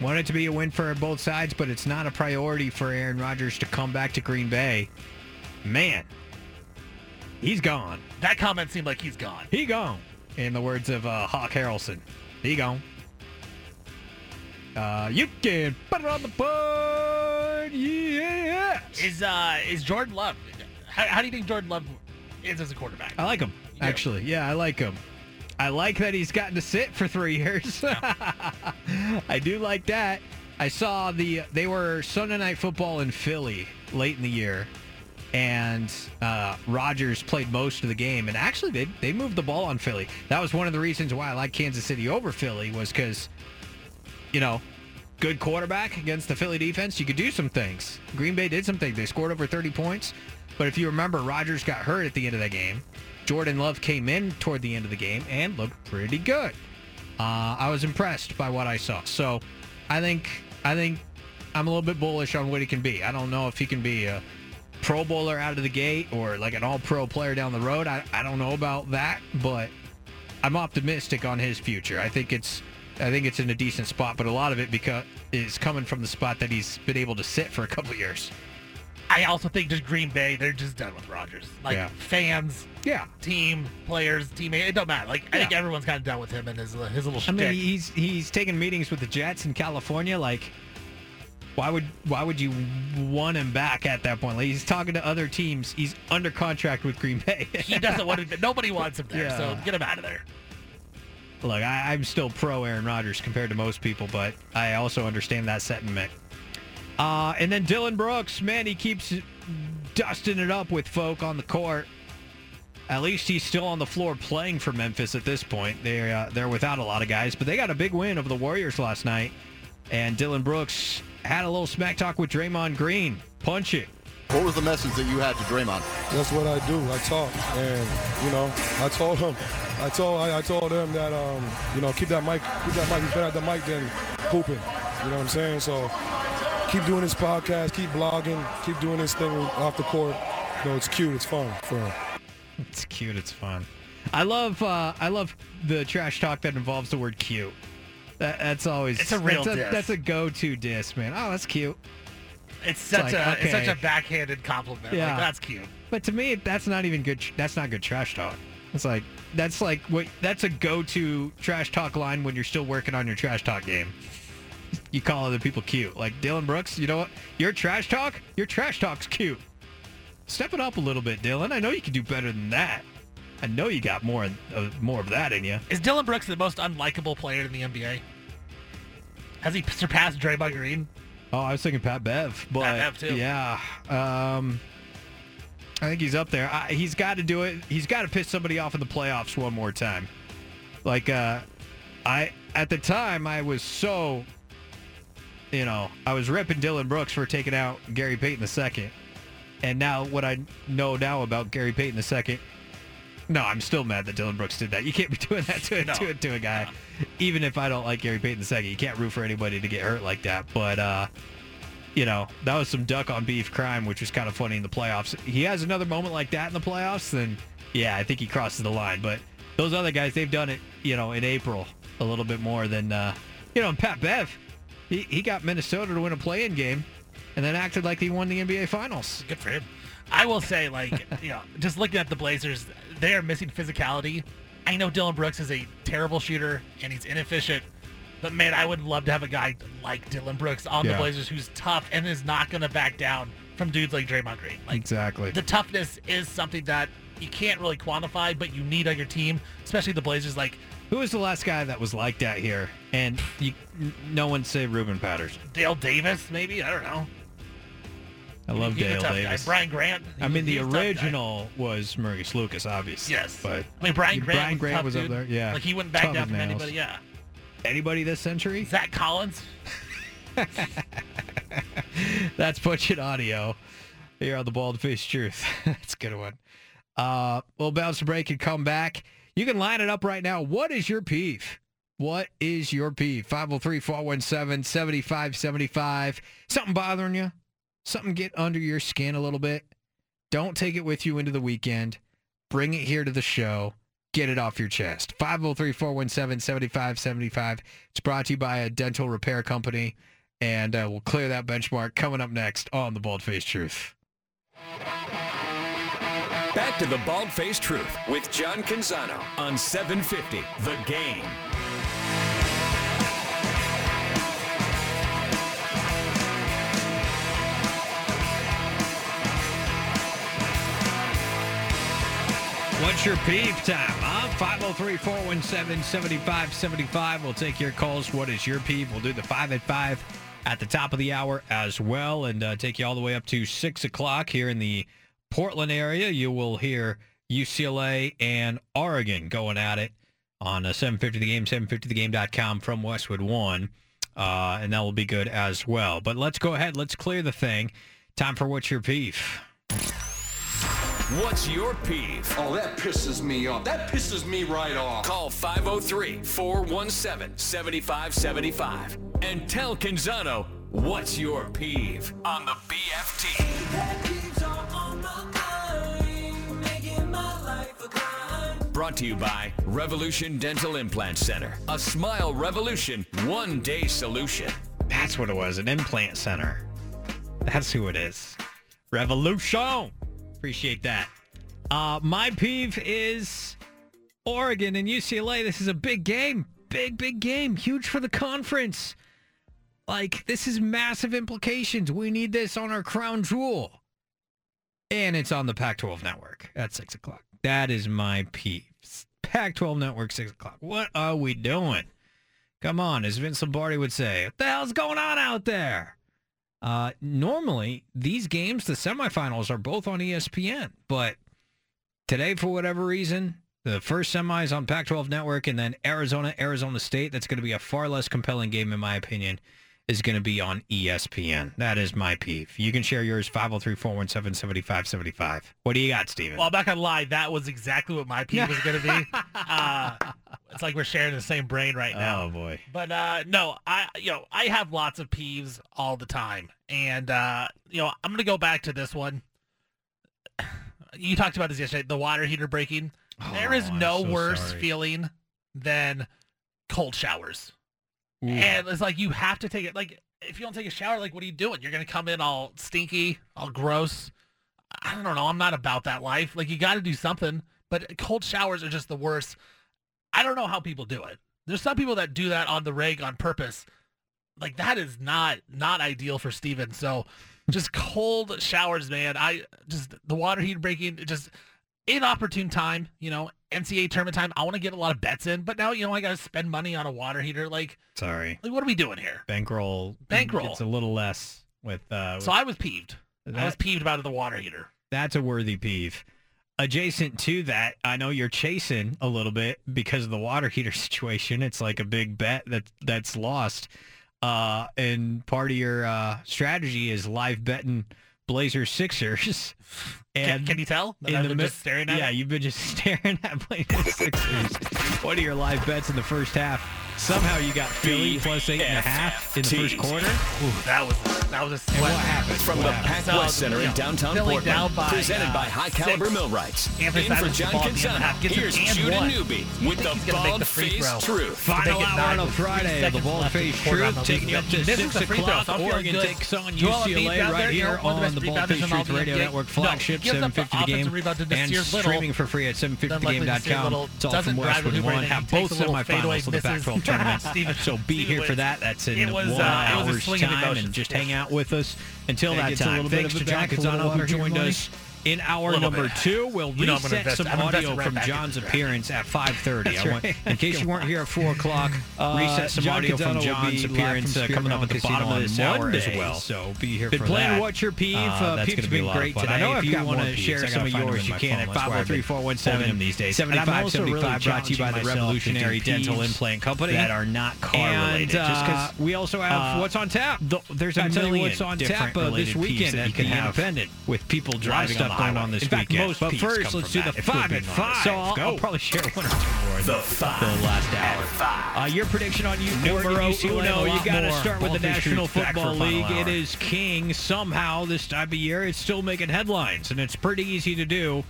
Speaker 3: Want it to be a win for both sides, but it's not a priority for Aaron Rodgers to come back to Green Bay. Man, he's gone.
Speaker 4: That comment seemed like he's gone.
Speaker 3: He gone. In the words of uh, Hawk Harrelson, he gone. Uh, you can put it on the board, yeah.
Speaker 4: Is uh is Jordan Love? How, how do you think Jordan Love is as a quarterback?
Speaker 3: I like him actually. Yeah, I like him. I like that he's gotten to sit for three years. I do like that. I saw the they were Sunday night football in Philly late in the year, and uh, Rodgers played most of the game. And actually, they they moved the ball on Philly. That was one of the reasons why I like Kansas City over Philly was because, you know, good quarterback against the Philly defense. You could do some things. Green Bay did some things. They scored over 30 points. But if you remember, Rodgers got hurt at the end of that game. Jordan Love came in toward the end of the game and looked pretty good. Uh, I was impressed by what I saw. So I think I think I'm a little bit bullish on what he can be. I don't know if he can be a Pro Bowler out of the gate or like an All Pro player down the road. I, I don't know about that, but I'm optimistic on his future. I think it's I think it's in a decent spot, but a lot of it because is coming from the spot that he's been able to sit for a couple years.
Speaker 4: I also think just Green Bay, they're just done with Rodgers. Like
Speaker 3: Yeah.
Speaker 4: fans,
Speaker 3: yeah,
Speaker 4: team, players, teammate, it don't matter. Like I think everyone's kind of done with him and his his little shit.
Speaker 3: I
Speaker 4: shtick.
Speaker 3: mean, he's he's taking meetings with the Jets in California. Like, why would why would you want him back at that point? Like, he's talking to other teams. He's under contract with Green Bay.
Speaker 4: he doesn't want to. Nobody wants him there, so get him out of there.
Speaker 3: Look, I, I'm still pro Aaron Rodgers compared to most people, but I also understand that sentiment. Uh, and then Dillon Brooks, man, he keeps dusting it up with folk on the court. At least he's still on the floor playing for Memphis at this point. They're uh, they're without a lot of guys, but they got a big win over the Warriors last night. And Dillon Brooks had a little smack talk with Draymond Green. Punch it.
Speaker 16: What was the message that you had to Draymond?
Speaker 17: That's what I do. I talk, and you know, I told him, I told, I, I told him that, um, you know, keep that mic, keep that mic. He's better at the mic than hooping. You know what I'm saying? So keep doing this podcast, keep blogging, keep doing this thing off the court. You know, it's cute, it's fun for him.
Speaker 3: It's cute. It's fun. I love uh, I love the trash talk that involves the word cute. That, that's always
Speaker 4: It's a real
Speaker 3: that's
Speaker 4: diss.
Speaker 3: that's a go-to diss, man. Oh, that's cute.
Speaker 4: It's such
Speaker 3: like,
Speaker 4: a it's such a backhanded compliment.
Speaker 3: Yeah.
Speaker 4: Like that's cute.
Speaker 3: But to me, that's not even good. That's not good trash talk. It's like that's like what that's a go-to trash talk line when you're still working on your trash talk game. You call other people cute, like Dillon Brooks. You know what? Your trash talk, your trash talk's cute. Step it up a little bit, Dillon. I know you can do better than that. I know you got more uh, more of that in you.
Speaker 4: Is Dillon Brooks the most unlikable player in the NBA? Has he surpassed Draymond Green?
Speaker 3: Oh, I was thinking Pat Bev, but
Speaker 4: Pat Bev, too.
Speaker 3: yeah, um, I think he's up there. I, he's got to do it. He's got to piss somebody off in the playoffs one more time. Like, uh, I at the time I was so, you know, I was ripping Dillon Brooks for taking out Gary Payton II, and now what I know now about Gary Payton II. No, I'm still mad that Dillon Brooks did that. You can't be doing that to,
Speaker 4: No.
Speaker 3: to, to a guy. Even if I don't like Gary Payton II, you can't root for anybody to get hurt like that. But, uh, you know, that was some duck on beef crime, which was kind of funny in the playoffs. He has another moment like that in the playoffs, then yeah, I think he crosses the line. But those other guys, they've done it, you know, in April a little bit more than, uh, you know, Pat Bev, he, he got Minnesota to win a play-in game and then acted like he won the NBA Finals.
Speaker 4: Good for him. I will say, like, you know, just looking at the Blazers, they are missing physicality. I know Dillon Brooks is a terrible shooter and he's inefficient, but man, I would love to have a guy like Dillon Brooks on the Blazers who's tough and is not going to back down from dudes like Draymond Green. Like,
Speaker 3: exactly.
Speaker 4: the toughness is something that you can't really quantify, but you need on your team, especially the Blazers. Like,
Speaker 3: Who was the last guy that was like that here? And you, no one say Ruben Patterson.
Speaker 4: Dale Davis, maybe I don't know.
Speaker 3: I love
Speaker 4: He's a
Speaker 3: Dale
Speaker 4: tough guy.
Speaker 3: Davis.
Speaker 4: Brian Grant.
Speaker 3: I mean, the
Speaker 4: he's a tough guy.
Speaker 3: original was Maurice Lucas, obviously.
Speaker 4: Yes.
Speaker 3: but
Speaker 4: I mean, Brian Grant.
Speaker 3: Brian
Speaker 4: was,
Speaker 3: Grant
Speaker 4: tough,
Speaker 3: was up there. Yeah,
Speaker 4: Like he wouldn't back
Speaker 3: Tough
Speaker 4: down from
Speaker 3: nails.
Speaker 4: anybody. Yeah.
Speaker 3: Anybody this century?
Speaker 4: Zach Collins.
Speaker 3: That's It Audio here on the Bald Face Truth. That's a good one. Uh, we'll bounce a break and come back. You can line it up right now. What is your peeve? What is your peeve? 503-417-7575. Something bothering you? Something get under your skin a little bit? Don't take it with you into the weekend. Bring it here to the show. Get it off your chest. 503-417-7575. It's brought to you by a dental repair company. And uh, we'll clear that benchmark coming up next on The Bald Face Truth.
Speaker 2: Back to the Bald Faced Truth with John Canzano on 750 The Game.
Speaker 3: What's your peeve time, huh? 503-417-7575. We'll take your calls. What is your peeve? We'll do the 5 at 5 at the top of the hour as well and uh, take you all the way up to 6 o'clock here in the Portland area. You will hear UCLA and Oregon going at it on uh, 750 The Game, 750thegame.com from Westwood 1. Uh, and that will be good as well. But let's go ahead. Let's clear the thing. Time for What's Your Peeve?
Speaker 2: What's your peeve?
Speaker 18: Oh, that pisses me off. That pisses me right off.
Speaker 2: Call 503-417-7575 and tell Canzano what's your peeve on the BFT. Brought to you by Revolution Dental Implant Center. A smile revolution, one day solution.
Speaker 3: That's what it was, an implant center. That's who it is. Revolution. Appreciate that. Uh, my peeve is Oregon and UCLA. This is a big game. Big, big game. Huge for the conference. Like, this is massive implications. We need this on our crown jewel. And it's on the Pac-12 network at 6 o'clock. That is my peeve. Pac-12 network, 6 o'clock. What are we doing? Come on, as Vince Lombardi would say, what the hell's going on out there? Uh, normally, these games, the semifinals, are both on ESPN, but today, for whatever reason, the first semi is on Pac-12 Network, and then Arizona, Arizona State. That's going to be a far less compelling game, in my opinion. Is going to be on ESPN. That is my peeve. You can share yours 503-417-7575. What do you got, Steven?
Speaker 4: Well, I'm not gonna lie, that was exactly what my peeve was gonna be. uh, it's like we're sharing the same brain right now.
Speaker 3: Oh boy.
Speaker 4: But uh, no, I you know I have lots of peeves all the time, and uh, you know I'm gonna go back to this one. You talked about this yesterday, the water heater breaking. there is
Speaker 3: Oh,
Speaker 4: no
Speaker 3: so
Speaker 4: worse
Speaker 3: sorry.
Speaker 4: feeling than cold showers,
Speaker 3: Ooh.
Speaker 4: and it's like you have to take it. Like if you don't take a shower, like what are you doing? You're gonna come in all stinky, all gross. I don't know. I'm not about that life. Like you got to do something. But cold showers are just the worst. I don't know how people do it. There's some people that do that on the rig on purpose. Like that is not not ideal for Steven. So just cold showers, man. I just the water heat breaking just inopportune time, you know, NCAA tournament time. I want to get a lot of bets in, but now you know I got to spend money on a water heater. Like,
Speaker 3: Sorry.
Speaker 4: like what are we doing here?
Speaker 3: Bankroll.
Speaker 4: Bankroll.
Speaker 3: It's a little less with. Uh,
Speaker 4: So I was peeved. I was peeved about the water heater.
Speaker 3: That's a worthy peeve. Adjacent to that, I know you're chasing a little bit because of the water heater situation. It's like a big bet that that's lost. Uh, and part of your uh, strategy is live betting Blazers Sixers. And
Speaker 4: can you tell that
Speaker 3: in
Speaker 4: I've
Speaker 3: the
Speaker 4: just staring at
Speaker 3: Yeah,
Speaker 4: it?
Speaker 3: you've been just staring at Blazers Sixers. What are your live bets in the first half? Somehow you got Philly plus eight and a half in the first quarter.
Speaker 4: Ooh, that was that was a sweat.
Speaker 3: And what happened?
Speaker 2: From
Speaker 3: What
Speaker 2: the? Pac West Center in downtown
Speaker 4: Philly
Speaker 2: Portland,
Speaker 4: by,
Speaker 2: presented
Speaker 4: uh,
Speaker 2: by High Caliber
Speaker 4: six.
Speaker 2: Millwrights.
Speaker 4: Anthony
Speaker 2: In for John
Speaker 4: ball at the end of the
Speaker 2: Canzano,
Speaker 4: half, gets it
Speaker 2: here's Judah
Speaker 4: one.
Speaker 2: Newby with the
Speaker 4: he's gonna make the
Speaker 2: bald face truth.
Speaker 3: Final hour on a Friday, the
Speaker 4: seconds
Speaker 3: Bald Face
Speaker 4: the
Speaker 3: Truth
Speaker 4: the
Speaker 3: taking you up to 6
Speaker 4: the free throw,
Speaker 3: o'clock.
Speaker 4: so I'm feeling
Speaker 3: Oregon takes on UCLA right here
Speaker 4: of
Speaker 3: on the Bald Face Truth Radio Network flagship,
Speaker 4: gives up the
Speaker 3: 750 the game,
Speaker 4: offensive rebound to
Speaker 3: and streaming for free at
Speaker 4: Then luckily Nasir
Speaker 3: 750thegame.com.
Speaker 4: Little
Speaker 3: It's all from Westwood One. Have both
Speaker 4: a
Speaker 3: semifinals of the
Speaker 4: misses.
Speaker 3: Pac-12 tournament.
Speaker 4: Steven-
Speaker 3: So be
Speaker 4: Steven
Speaker 3: here for that. That's in
Speaker 4: It was,
Speaker 3: one
Speaker 4: uh, it was a
Speaker 3: hour's time, and just hang out with us until
Speaker 17: That
Speaker 3: that
Speaker 17: gets a
Speaker 3: time.
Speaker 17: little bit
Speaker 3: Thanks
Speaker 17: of
Speaker 3: to
Speaker 17: it
Speaker 3: John
Speaker 17: back, a little
Speaker 3: Canzano who joined
Speaker 17: money.
Speaker 3: us in hour
Speaker 4: Little
Speaker 3: number
Speaker 4: bit.
Speaker 3: two. We'll
Speaker 4: You know
Speaker 3: reset
Speaker 4: invest-
Speaker 3: some
Speaker 4: I'm
Speaker 3: audio
Speaker 4: right
Speaker 3: from John's appearance at 5:30.
Speaker 17: That's
Speaker 3: I want, in case you weren't here at 4 o'clock,
Speaker 17: Uh,
Speaker 3: reset some
Speaker 17: John
Speaker 3: audio
Speaker 17: Canzano
Speaker 3: from John's appearance
Speaker 17: from
Speaker 3: uh, coming up at the bottom of
Speaker 17: on
Speaker 3: this hour
Speaker 17: Monday,
Speaker 3: as well.
Speaker 17: so
Speaker 3: be here
Speaker 17: Been
Speaker 3: for
Speaker 17: playing
Speaker 3: that.
Speaker 17: What's Your Peeve?
Speaker 3: Uh,
Speaker 17: Uh,
Speaker 3: that's
Speaker 17: Peeps
Speaker 3: gonna
Speaker 17: have
Speaker 3: be
Speaker 17: been
Speaker 3: of
Speaker 17: great today.
Speaker 3: I know
Speaker 17: If
Speaker 3: if
Speaker 17: you
Speaker 3: want to share some of yours, you can at
Speaker 17: That's where I've been
Speaker 3: 503
Speaker 17: holding them these days. I'm
Speaker 3: 75
Speaker 17: also really
Speaker 3: 75 brought to you by the Revolutionary Dental Implant Company
Speaker 17: that are not car
Speaker 3: and,
Speaker 17: related.
Speaker 3: Uh, we also have
Speaker 17: uh,
Speaker 3: what's on tap. there's a
Speaker 17: I'll tell you
Speaker 3: million
Speaker 17: what's on
Speaker 3: different
Speaker 17: tap, uh, this weekend
Speaker 3: that
Speaker 17: at
Speaker 3: you can
Speaker 17: the
Speaker 3: have
Speaker 17: Independent
Speaker 3: with people driving
Speaker 17: stuff
Speaker 3: on
Speaker 17: going on this
Speaker 3: In fact,
Speaker 17: weekend.
Speaker 3: most
Speaker 17: But
Speaker 3: peeves
Speaker 17: first,
Speaker 3: come
Speaker 17: let's
Speaker 3: from
Speaker 17: do
Speaker 3: that,
Speaker 17: the
Speaker 3: if we're
Speaker 17: five
Speaker 3: being
Speaker 17: at five.
Speaker 3: So I'll, I'll probably share one or two more.
Speaker 2: The five
Speaker 3: for the last hour.
Speaker 2: five.
Speaker 3: Uh, your prediction on you,
Speaker 17: Numero
Speaker 3: Oregon,
Speaker 17: uno, you gotta start with the National
Speaker 3: Truth back for
Speaker 17: Football League. It is king somehow this time of year. It's still making headlines, and it's pretty easy to do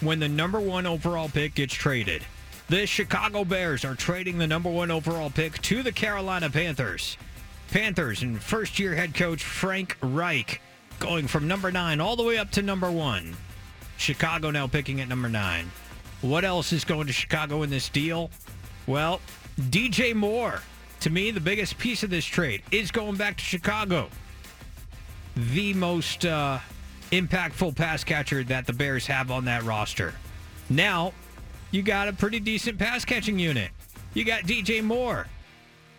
Speaker 17: when the number one overall pick gets traded. The Chicago Bears are trading the number one overall pick to the Carolina Panthers. Panthers and first year head coach Frank Reich going from number nine all the way up to number one. Chicago now picking at number nine. What else is going to Chicago in this deal? Well, DJ Moore, to me, the biggest piece of this trade is going back to Chicago. The most uh, impactful pass catcher that the Bears have on that roster. Now, you got a pretty decent pass catching unit. You got DJ Moore.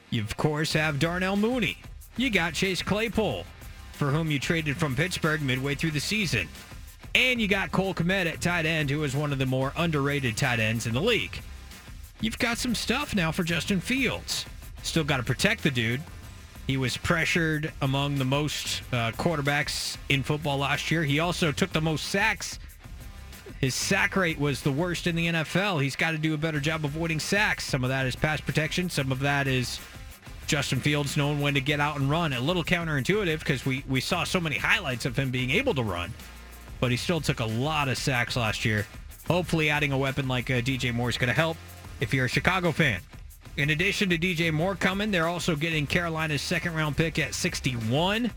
Speaker 17: You, of course, have Darnell Mooney. You got Chase Claypool, for whom you traded from Pittsburgh midway through the season. And you got Cole Kmet at tight end, who is one of the more underrated tight ends in the league. You've got some stuff now for Justin Fields. Still got to protect the dude. He was pressured among the most uh, quarterbacks in football last year. He also took the most sacks. His sack rate was the worst in the NFL. He's got to do a better job avoiding sacks. Some of that is pass protection. Some of that is Justin Fields knowing when to get out and run. A little counterintuitive because we, we saw so many highlights of him being able to run, but he still took a lot of sacks last year. Hopefully, adding a weapon like uh, DJ Moore is going to help if you're a Chicago fan. In addition to DJ Moore coming, they're also getting Carolina's second round pick at 61,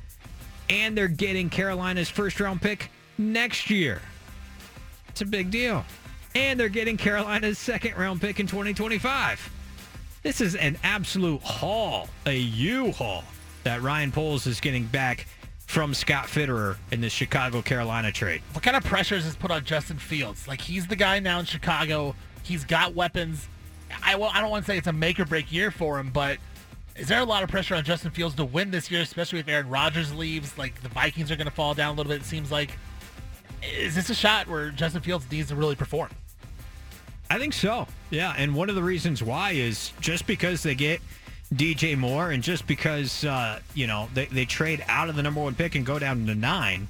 Speaker 17: and they're getting Carolina's first round pick next year. It's a big deal. And they're getting Carolina's second round pick in 2025. This is an absolute haul, a U haul that Ryan Poles is getting back from Scott Fitterer in the Chicago Carolina trade.
Speaker 4: What kind of pressures is this put on Justin Fields? Like he's the guy now in Chicago. He's got weapons. I well, I don't want to say it's a make or break year for him, but is there a lot of pressure on Justin Fields to win this year, especially if Aaron Rodgers leaves? Like the Vikings are going to fall down a little bit. It seems like. Is this a shot where Justin Fields needs to really perform?
Speaker 3: I think so. Yeah, and one of the reasons why is just because they get DJ Moore, and just because uh, you know they, they trade out of the number one pick and go down to nine,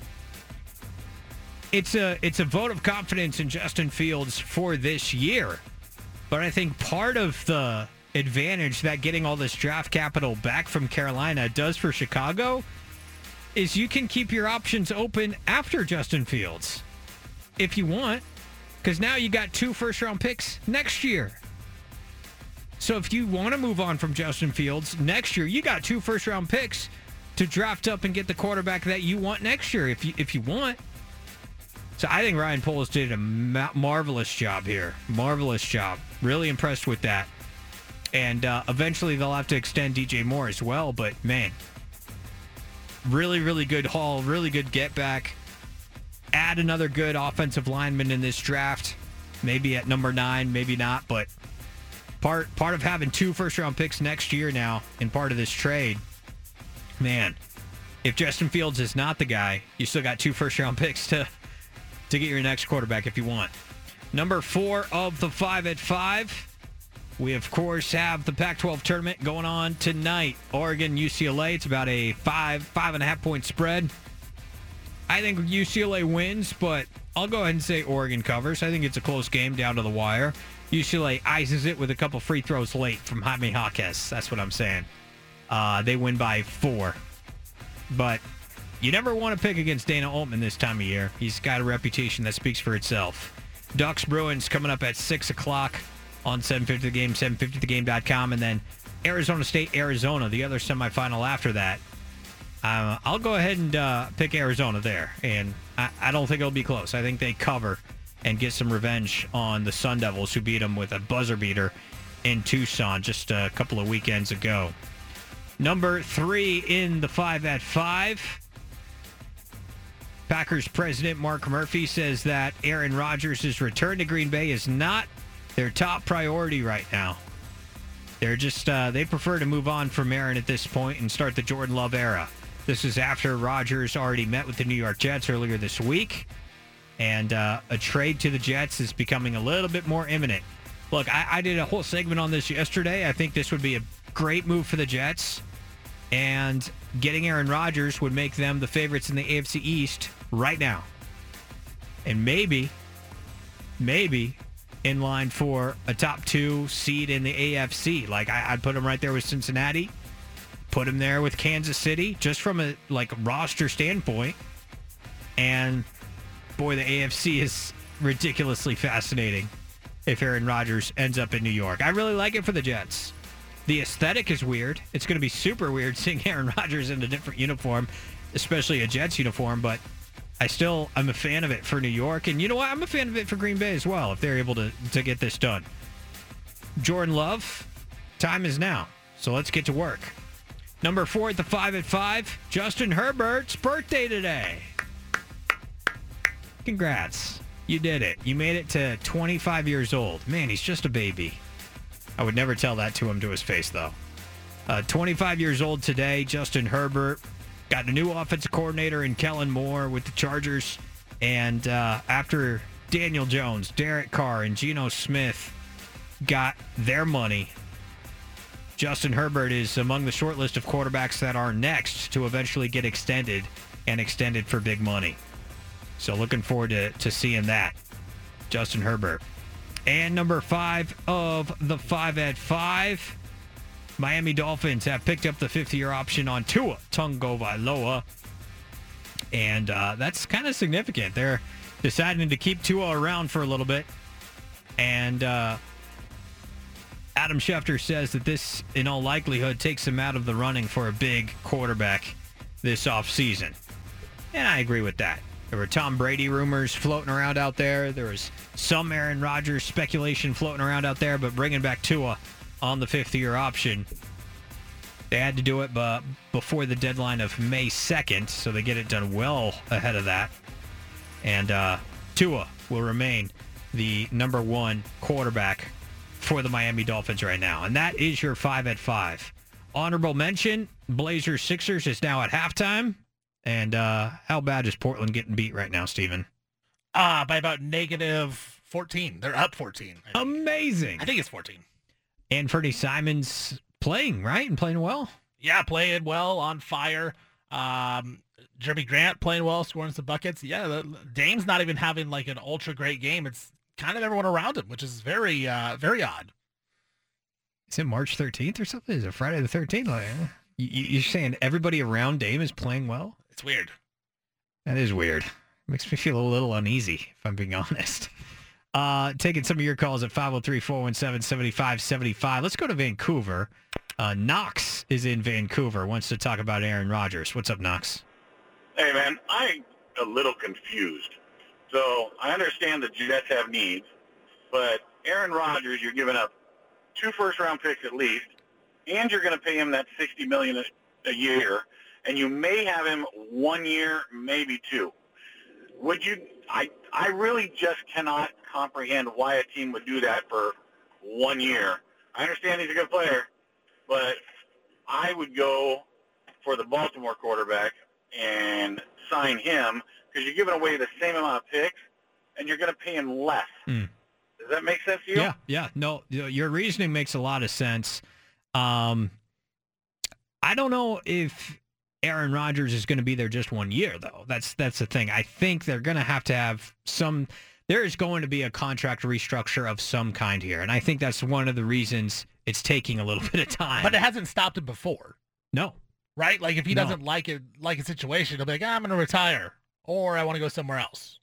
Speaker 3: it's a it's a vote of confidence in Justin Fields for this year. But I think part of the advantage that getting all this draft capital back from Carolina does for Chicago is you can keep your options open after Justin Fields if you want, because now you got two first round picks next year. So if you want to move on from Justin Fields next year, you got two first round picks to draft up and get the quarterback that you want next year if you if you want. So I think Ryan Poles did a ma- marvelous job here. Marvelous job. Really impressed with that. And uh, eventually they'll have to extend DJ Moore as well. But man, really, really good haul. Really good get back. Add another good offensive lineman in this draft. Maybe at number nine, maybe not. But part part of having two first round picks next year now in part of this trade, man. If Justin Fields is not the guy, you still got two first round picks to to get your next quarterback if you want. Number four of the five at five. We, of course, have the Pac 12 tournament going on tonight. Oregon, UCLA. It's about a five, five and a half point spread. I think UCLA wins, but I'll go ahead and say Oregon covers. I think it's a close game down to the wire. UCLA ices it with a couple free throws late from Jaime Jaquez. That's what I'm saying. Uh, they win by four. But you never want to pick against Dana Altman this time of year. He's got a reputation that speaks for itself. Ducks Bruins coming up at 6 o'clock on 750 the game, 750thegame.com, and then Arizona State, Arizona, the other semifinal after that. Uh, I'll go ahead and uh, pick Arizona there, and I, I don't think it'll be close. I think they cover and get some revenge on the Sun Devils, who beat them with a buzzer beater in Tucson just a couple of weekends ago. Number three in the five at five. Packers president Mark Murphy says that Aaron Rodgers' return to Green Bay is not their top priority right now. They're just uh, they prefer to move on from Aaron at this point and start the Jordan Love era. This is after Rodgers already met with the New York Jets earlier this week, and uh, a trade to the Jets is becoming a little bit more imminent. Look, I, I did a whole segment on this yesterday. I think this would be a great move for the Jets, and getting Aaron Rodgers would make them the favorites in the AFC East right now. And maybe, maybe in line for a top two seed in the AFC. Like I, would put them right there with Cincinnati, put him there with Kansas City, just from a like roster standpoint. And boy, the AFC is ridiculously fascinating. If Aaron Rodgers ends up in New York, I really like it for the Jets. The aesthetic is weird. It's going to be super weird seeing Aaron Rodgers in a different uniform, especially a Jets uniform. But I still I'm a fan of it for New York, and you know what? I'm a fan of it for Green Bay as well. If they're able to to get this done, Jordan Love, time is now. So let's get to work. Number four at the five at five, Justin Herbert's birthday today. Congrats. You did it. You made it to 25 years old. Man, he's just a baby. I would never tell that to him to his face, though. Uh, 25 years old today, Justin Herbert. Got a new offensive coordinator in Kellen Moore with the Chargers. And uh, after Daniel Jones, Derek Carr, and Geno Smith got their money, Justin Herbert is among the short list of quarterbacks that are next to eventually get extended and extended for big money. So looking forward to, to seeing that. Justin Herbert. And number five of the five at five, Miami Dolphins have picked up the fifth year option on Tua Tagovailoa And uh, that's kind of significant. They're deciding to keep Tua around for a little bit. And uh, Adam Schefter says that this, in all likelihood, takes him out of the running for a big quarterback this offseason. And I agree with that. There were Tom Brady rumors floating around out there. There was some Aaron Rodgers speculation floating around out there, but bringing back Tua on the fifth year option, they had to do it but before the deadline of May 2nd, so they get it done well ahead of that. And uh, Tua will remain the number one quarterback for the Miami Dolphins right now. And that is your five at five. Honorable mention Blazers Sixers is now at halftime. And uh, how bad is Portland getting beat right now, Steven?
Speaker 4: Uh, by about negative 14. They're up 14.
Speaker 3: I Amazing.
Speaker 4: I think it's 14.
Speaker 3: Anfernee Simons playing right and playing well.
Speaker 4: Yeah, playing well, on fire. Um, Jerami Grant playing well, scoring some buckets. Yeah, Dame's not even having like an ultra great game. It's kind of everyone around him, which is very, uh, very odd.
Speaker 3: Is it March 13th or something? Is it Friday the 13th? Like, you, you- you're saying everybody around Dame is playing well?
Speaker 4: It's weird.
Speaker 3: That is weird. Makes me feel a little uneasy, if I'm being honest. Uh, taking some of your calls at 503-417-7575. Let's go to Vancouver. Uh, Knox is in Vancouver, wants to talk about Aaron Rodgers. What's up, Knox?
Speaker 19: Hey, man, I'm a little confused. So I understand the Jets have needs, but Aaron Rodgers, you're giving up two first-round picks at least, and you're going to pay him that $60 million a year, and you may have him one year, maybe two. Would you? I I really just cannot comprehend why a team would do that for one year. I understand he's a good player, but I would go for the Baltimore quarterback and sign him because you're giving away the same amount of picks and you're going to pay him less. Does that make sense to you?
Speaker 3: Yeah, yeah. No, your reasoning makes a lot of sense. Um, I don't know if Aaron Rodgers is going to be there just one year, though. That's that's the thing. I think they're going to have to have some. There is going to be a contract restructure of some kind here, and I think that's one of the reasons it's taking a little bit of time.
Speaker 4: But it hasn't stopped him before,
Speaker 3: no,
Speaker 4: right? Like if he
Speaker 3: No.
Speaker 4: doesn't like it, like a situation, he'll be like, "Ah, I'm going to retire, or I want to go somewhere else.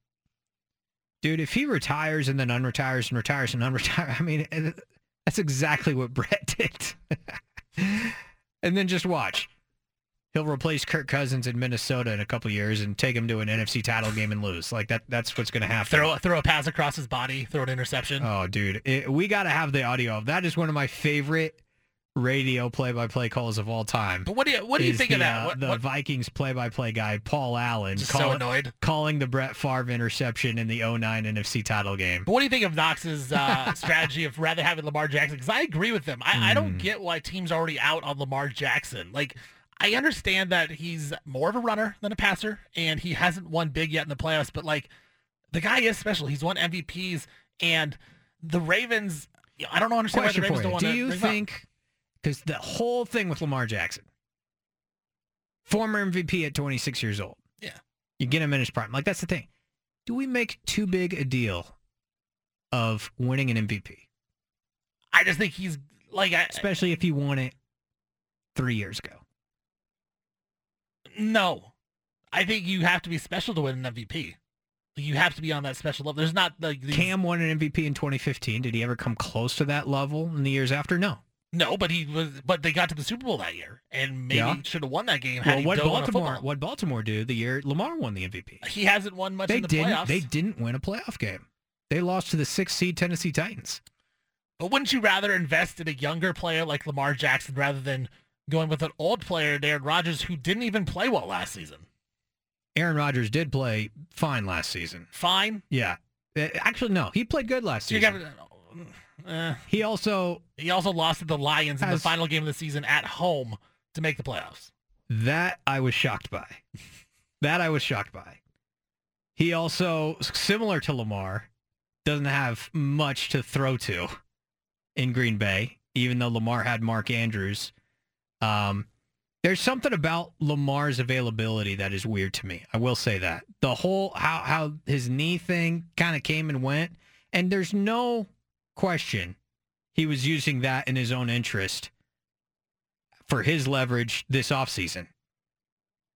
Speaker 3: dude, if he retires and then unretires and retires and unretires, I mean, eh, that's exactly what Brett did. and then just watch. He'll replace Kirk Cousins in Minnesota in a couple years and take him to an NFC title game and lose. Like that. That's what's going to happen.
Speaker 4: Throw throw a pass across his body, throw an interception.
Speaker 3: Oh, dude, it, we got to have the audio. of That is one of my favorite radio play-by-play calls of all time.
Speaker 4: But what do you what do you think
Speaker 3: the,
Speaker 4: of that?
Speaker 3: uh,
Speaker 4: What-
Speaker 3: the
Speaker 4: what-
Speaker 3: Vikings play-by-play guy, Paul Allen,
Speaker 4: Just so annoyed.
Speaker 3: calling the Brett Favre interception in the 09 NFC title game.
Speaker 4: But what do you think of Knox's uh, strategy of rather having Lamar Jackson? Because I agree with him. I, I
Speaker 3: Hmm.
Speaker 4: don't get why teams are already out on Lamar Jackson. Like, I understand that he's more of a runner than a passer, and he hasn't won big yet in the playoffs. But like, the guy is special. He's won MVPs, and the Ravens. I don't know understand
Speaker 3: Question
Speaker 4: why the Ravens don't want
Speaker 3: Do you think, because the whole thing with Lamar Jackson, former MVP at 26 years old.
Speaker 4: Yeah.
Speaker 3: You get him in his prime. Like, that's the thing. Do we make too big a deal of winning an MVP?
Speaker 4: I just think he's like, I,
Speaker 3: Especially if he won it three years ago.
Speaker 4: no. I think you have to be special to win an MVP. You have to be on that special level. There's not like these,
Speaker 3: Cam won an MVP in 2015. Did he ever come close to that level in the years after? No.
Speaker 4: No, but he was. But they got to the Super Bowl that year, and maybe
Speaker 3: Yeah.
Speaker 4: should have won that game. Had
Speaker 3: Well, what
Speaker 4: dove on a
Speaker 3: Baltimore what Baltimore do the year Lamar won the MVP?
Speaker 4: He hasn't won much
Speaker 3: They
Speaker 4: in the
Speaker 3: didn't.
Speaker 4: playoffs.
Speaker 3: They didn't win a playoff game. They lost to the sixth seed Tennessee Titans.
Speaker 4: But wouldn't you rather invest in a younger player like Lamar Jackson rather than going with an old player, Aaron Rodgers, who didn't even play well last season?
Speaker 3: Aaron Rodgers did play fine last season.
Speaker 4: Fine.
Speaker 3: Yeah. Uh, Actually, no. He played good last season.
Speaker 4: Uh,
Speaker 3: he also
Speaker 4: he also lost to the Lions in the final game of the season at home to make the playoffs.
Speaker 3: that I was shocked by. that I was shocked by. He also, similar to Lamar, doesn't have much to throw to in Green Bay, even though Lamar had Mark Andrews. Um, there's something about Lamar's availability that is weird to me. I will say that. The whole how how his knee thing kind of came and went, and there's no question he was using that in his own interest for his leverage this offseason.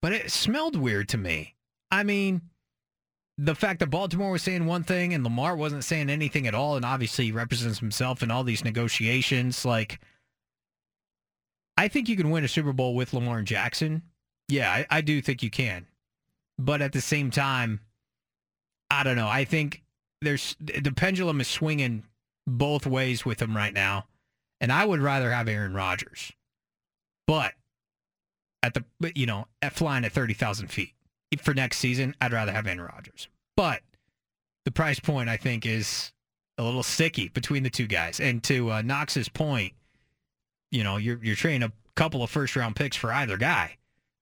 Speaker 3: But it smelled weird to me. I mean, the fact that Baltimore was saying one thing and Lamar wasn't saying anything at all, and obviously he represents himself in all these negotiations, like I think you can win a Super Bowl with Lamar Jackson. Yeah, I, I do think you can. But at the same time, I don't know. I think there's the pendulum is swinging both ways with him right now. And I would rather have Aaron Rodgers. But at the you know, at flying at 30,000 feet for next season, I'd rather have Aaron Rodgers. But the price point I think is a little sticky between the two guys. And to uh, Knox's point, you know, you're you're trading a couple of first round picks for either guy.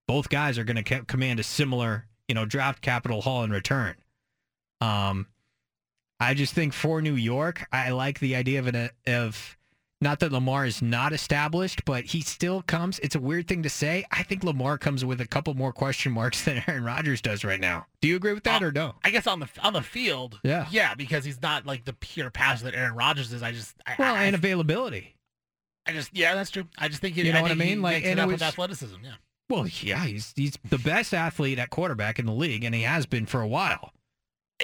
Speaker 3: Both guys are going to command a similar, you know, draft capital haul in return. Um, I just think for New York, I like the idea of an uh, of Not that Lamar is not established, but he still comes. It's a weird thing to say. I think Lamar comes with a couple more question marks than Aaron Rodgers does right now. Do you agree with that uh, or no?
Speaker 4: I guess on the on the field,
Speaker 3: Yeah.
Speaker 4: yeah, because he's not like the pure passer that Aaron Rodgers is. I just, I,
Speaker 3: Well,
Speaker 4: I,
Speaker 3: and availability.
Speaker 4: I just, yeah, that's true. I just think he,
Speaker 3: You know
Speaker 4: I
Speaker 3: what I mean? Like, and
Speaker 4: it
Speaker 3: was-
Speaker 4: with athleticism. Yeah.
Speaker 3: Well, yeah, he's he's the best athlete at quarterback in the league, and he has been for a while.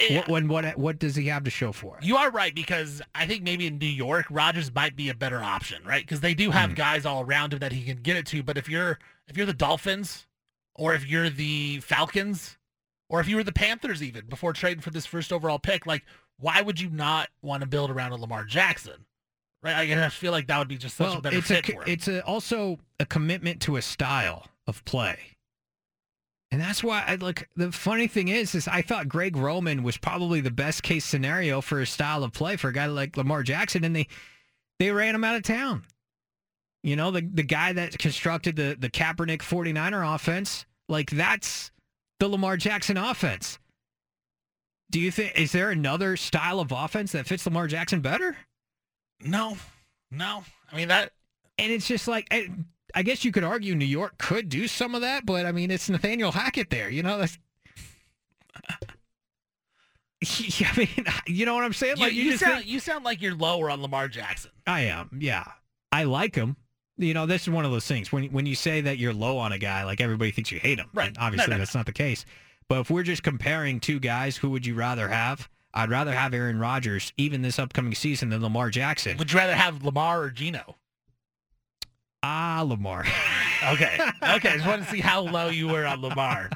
Speaker 3: What when what what does he have to show for it?
Speaker 4: You are right because I think maybe in New York, Rodgers might be a better option, right? Because they do have
Speaker 3: Hmm.
Speaker 4: guys all around him that he can get it to. But if you're if you're the Dolphins, or if you're the Falcons, or if you were the Panthers, even before trading for this first overall pick, like why would you not want to build around a Lamar Jackson? Right? I feel like that would be just such
Speaker 3: well,
Speaker 4: a better
Speaker 3: it's
Speaker 4: fit
Speaker 3: a,
Speaker 4: for him.
Speaker 3: it's a, also a commitment to a style of play. And that's why I look. The funny thing is, is I thought Greg Roman was probably the best case scenario for a style of play for a guy like Lamar Jackson, and they they ran him out of town. You know, the the guy that constructed the the Kaepernick 49er offense, like that's the Lamar Jackson offense. Do you think is there another style of offense that fits Lamar Jackson better?
Speaker 4: No, no. I mean that,
Speaker 3: and it's just like I, guess you could argue New York could do some of that, but I mean it's Nathaniel Hackett there. You know that's. I mean, you know what I'm saying?
Speaker 4: You,
Speaker 3: Like
Speaker 4: you
Speaker 3: just
Speaker 4: sound
Speaker 3: think-
Speaker 4: you sound like you're lower on Lamar Jackson.
Speaker 3: I am. Yeah, I like him. You know, this is one of those things when when you say that you're low on a guy, like everybody thinks you hate him.
Speaker 4: Right.
Speaker 3: And obviously,
Speaker 4: No, no,
Speaker 3: that's not the case. But if we're just comparing two guys, who would you rather have? I'd rather have Aaron Rodgers, even this upcoming season, than Lamar Jackson.
Speaker 4: Would you rather have Lamar or Geno?
Speaker 3: Ah, Lamar.
Speaker 4: Okay. Okay. I just want to see how low you were on Lamar.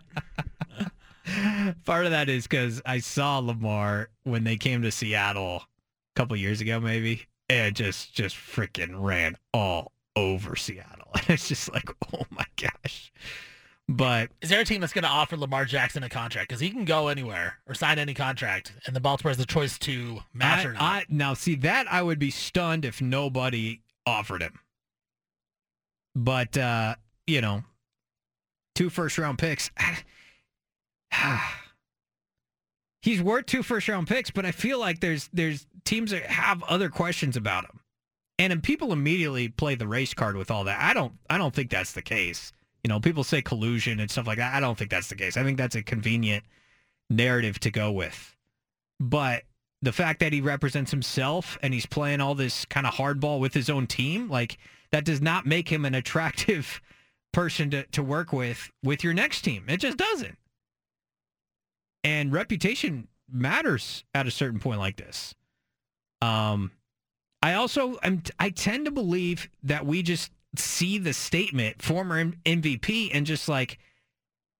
Speaker 3: Part of that is because I saw Lamar when they came to Seattle a couple years ago, maybe, and just just freaking ran all over Seattle. And it's just like, oh my gosh. But
Speaker 4: Is there a team that's going to offer Lamar Jackson a contract? Because he can go anywhere or sign any contract, and the Baltimore has the choice to match
Speaker 3: I,
Speaker 4: or not.
Speaker 3: I now see that I would be stunned if nobody offered him. But uh, you know, two first round picks. He's worth two first round picks, but I feel like there's there's teams that have other questions about him. And then people immediately play the race card with all that. I don't I don't think that's the case. You know, people say collusion and stuff like that. I don't think that's the case. I think that's a convenient narrative to go with. But the fact that he represents himself and he's playing all this kind of hardball with his own team, like that does not make him an attractive person to, to work with with your next team. It just doesn't. And reputation matters at a certain point like this. Um, I also I'm, I tend to believe that we just see the statement former MVP and just like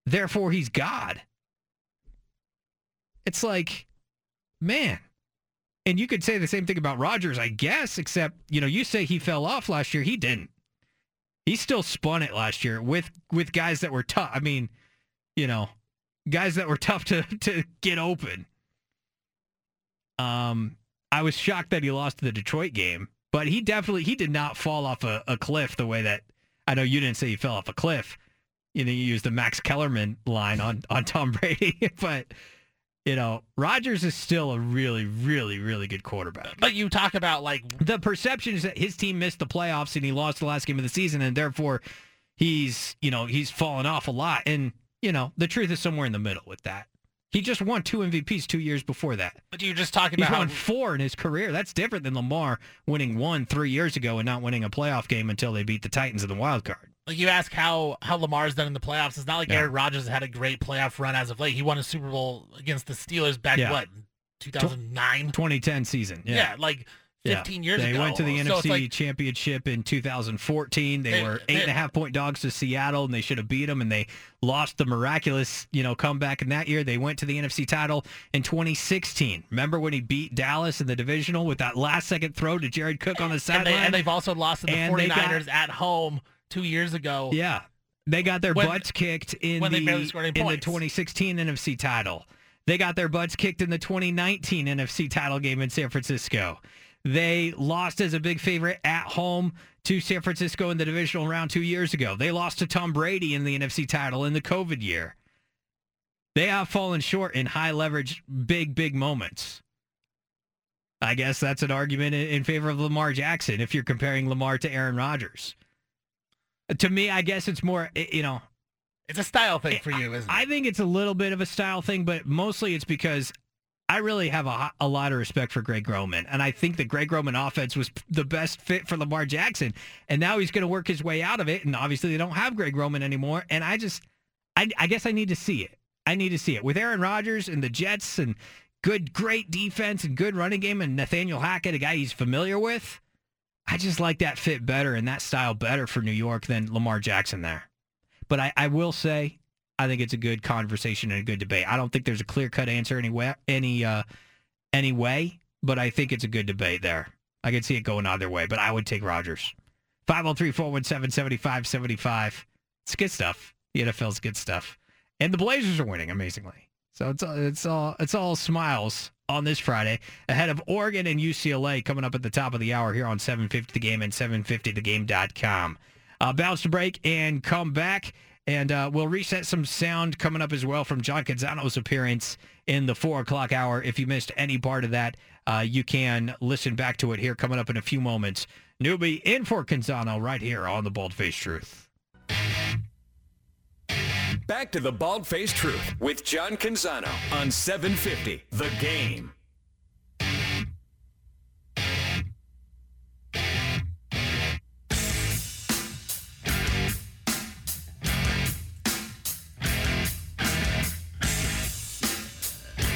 Speaker 3: therefore he's God. It's like, man. And you could say the same thing about Rodgers, I guess, except, you know, you say he fell off last year. He didn't. He still spun it last year with with guys that were tough. I mean, you know, guys that were tough to to get open. Um, I was shocked that he lost the Detroit game, but he definitely he did not fall off a, a cliff the way that I know you didn't say he fell off a cliff. You know, you used the Max Kellerman line on on Tom Brady, but you know, Rodgers is still a really, really, really good quarterback.
Speaker 4: But you talk about like
Speaker 3: The perception is that his team missed the playoffs and he lost the last game of the season, and therefore he's, you know, he's fallen off a lot. And you know, the truth is somewhere in the middle with that. He just won two MVPs two years before that.
Speaker 4: But you're just talking
Speaker 3: He's
Speaker 4: about
Speaker 3: won
Speaker 4: how,
Speaker 3: four in his career. That's different than Lamar winning one three years ago and not winning a playoff game until they beat the Titans in the wild card.
Speaker 4: Like you ask how how Lamar's done in the playoffs. It's not like
Speaker 3: Yeah.
Speaker 4: Aaron Rodgers had a great playoff run as of late. He won a Super Bowl against the Steelers back
Speaker 3: Yeah.
Speaker 4: what 2009.
Speaker 3: 2010 season. Yeah.
Speaker 4: Yeah, like
Speaker 3: Yeah.
Speaker 4: 15 years
Speaker 3: they
Speaker 4: ago.
Speaker 3: They went to the
Speaker 4: So
Speaker 3: NFC
Speaker 4: like-
Speaker 3: Championship in 2014. They,
Speaker 4: They-
Speaker 3: were
Speaker 4: they-
Speaker 3: eight and a half point dogs to Seattle, and they should have beat them. And they lost the miraculous, you know, comeback in that year. They went to the NFC title in 2016. Remember when he beat Dallas in the divisional with that last second throw to Jared Cook on the
Speaker 4: and,
Speaker 3: sideline?
Speaker 4: they, and they've also lost to the
Speaker 3: And they
Speaker 4: 49ers
Speaker 3: got-
Speaker 4: at home two years ago.
Speaker 3: Yeah. They got their
Speaker 4: When-
Speaker 3: butts kicked in the in the 2016 NFC title. They got their butts kicked in the 2019 NFC title game in San Francisco. They lost as a big favorite at home to San Francisco in the divisional round 2 years ago. They lost to Tom Brady in the NFC title in the COVID year. They have fallen short in high leverage big big moments. I guess that's an argument in favor of Lamar Jackson if you're comparing Lamar to Aaron Rodgers. To me, I guess it's more, eh, you know,
Speaker 4: It's a style thing for you, isn't it?
Speaker 3: I think it's a little bit of a style thing, but mostly it's because I really have a, a lot of respect for Greg Roman. And I think the Greg Roman offense was the best fit for Lamar Jackson. And now he's going to work his way out of it. And obviously they don't have Greg Roman anymore. And I just, I, I guess I need to see it. I need to see it. With Aaron Rodgers and the Jets and good, great defense and good running game and Nathaniel Hackett, a guy he's familiar with, I just like that fit better and that style better for New York than Lamar Jackson there. But I, I will say, I think it's a good conversation and a good debate. I don't think there's a clear cut answer anyway, any uh, any way, but I think it's a good debate there. I could see it going either way, but I would take Rodgers. 503-417-7575. It's good stuff. The NFL's good stuff. And the Blazers are winning amazingly. So it's it's all it's all smiles on this Friday ahead of Oregon and UCLA coming up at the top of the hour here on 750 the game and 750thegame.com. Uh, bounce to break and come back. And uh, we'll reset some sound coming up as well from John Canzano's appearance in the 4 o'clock hour. If you missed any part of that, uh, you can listen back to it here coming up in a few moments. Newby in for Canzano right here on The Bald Face Truth.
Speaker 2: Back to the Bald Faced Truth with John Canzano on 750 The Game.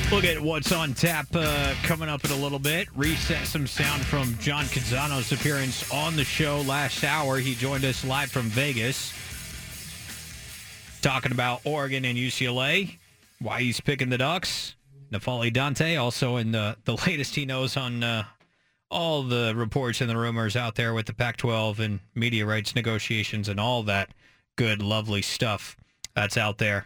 Speaker 3: Look at what's on tap uh, coming up in a little bit. Reset some sound from John Canzano's appearance on the show last hour. He joined us live from Vegas talking about Oregon and UCLA, why he's picking the Ducks. N'Faly Dante also in the, the latest he knows on uh, all the reports and the rumors out there with the Pac-12 and media rights negotiations and all that good, lovely stuff that's out there.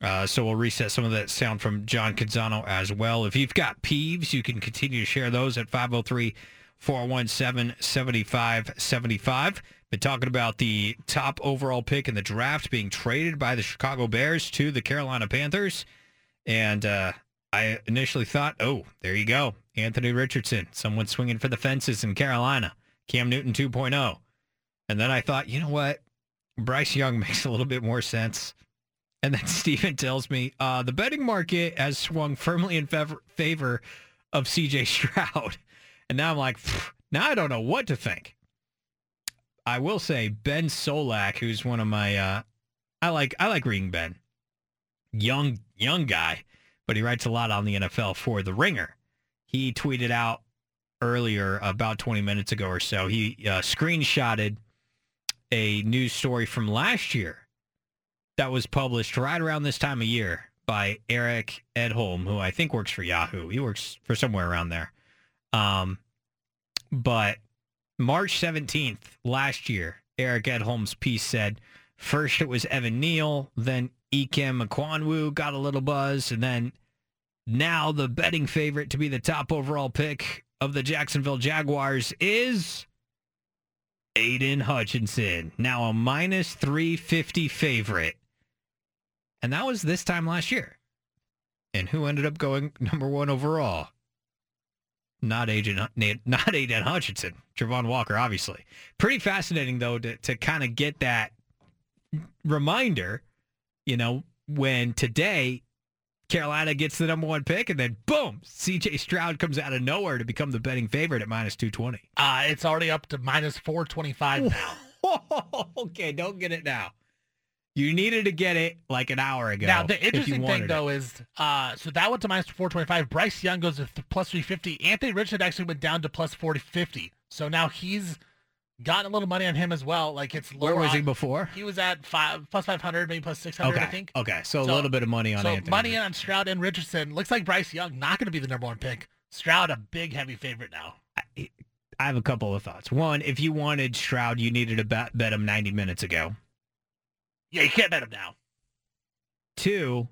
Speaker 3: Uh, so we'll reset some of that sound from John Canzano as well. If you've got peeves, you can continue to share those at 503 417 7575. Been talking about the top overall pick in the draft being traded by the Chicago Bears to the Carolina Panthers. And uh, I initially thought, oh, there you go. Anthony Richardson, someone swinging for the fences in Carolina. Cam Newton 2.0. And then I thought, you know what? Bryce Young makes a little bit more sense. And then Steven tells me uh, the betting market has swung firmly in favor, favor of CJ Stroud. And now I'm like, now I don't know what to think. I will say Ben Solak, who's one of my, uh, I like, I like reading Ben. Young, young guy, but he writes a lot on the NFL for The Ringer. He tweeted out earlier, about 20 minutes ago or so, he uh, screenshotted a news story from last year that was published right around this time of year by Eric Edholm, who I think works for Yahoo. He works for somewhere around there. Um, but March 17th last year, Eric Edholm's piece said first it was Evan Neal, then Ikem Ekwonu got a little buzz, and then now the betting favorite to be the top overall pick of the Jacksonville Jaguars is Aidan Hutchinson, now a minus 350 favorite. And that was this time last year. And who ended up going number one overall? Not Agent, not Aidan Hutchinson, Javon Walker, obviously. Pretty fascinating though to to kind of get that reminder, you know, when today Carolina gets the number one pick, and then boom, C.J. Stroud comes out of nowhere to become the betting favorite at minus two twenty.
Speaker 4: Uh, it's already up to minus 425 now.
Speaker 3: okay, don't get it now. You needed to get it like an hour ago.
Speaker 4: Now the interesting thing though
Speaker 3: it.
Speaker 4: is, uh, so that went to minus 425. Bryce Young goes to th- plus 350. Anthony Richardson actually went down to plus 450. So now he's gotten a little money on him as well. Like it's
Speaker 3: Where
Speaker 4: lower
Speaker 3: was he before?
Speaker 4: He was at five plus 500, maybe plus 600,
Speaker 3: Okay.
Speaker 4: I think.
Speaker 3: Okay, so a little bit of money on
Speaker 4: so
Speaker 3: Anthony
Speaker 4: money on Stroud and Richardson. Looks like Bryce Young not going to be the number one pick. Stroud a big heavy favorite now.
Speaker 3: I have a couple of thoughts. One, if you wanted Stroud, you needed to bet, bet him 90 minutes ago.
Speaker 4: Yeah, you can't bet him now.
Speaker 3: Two,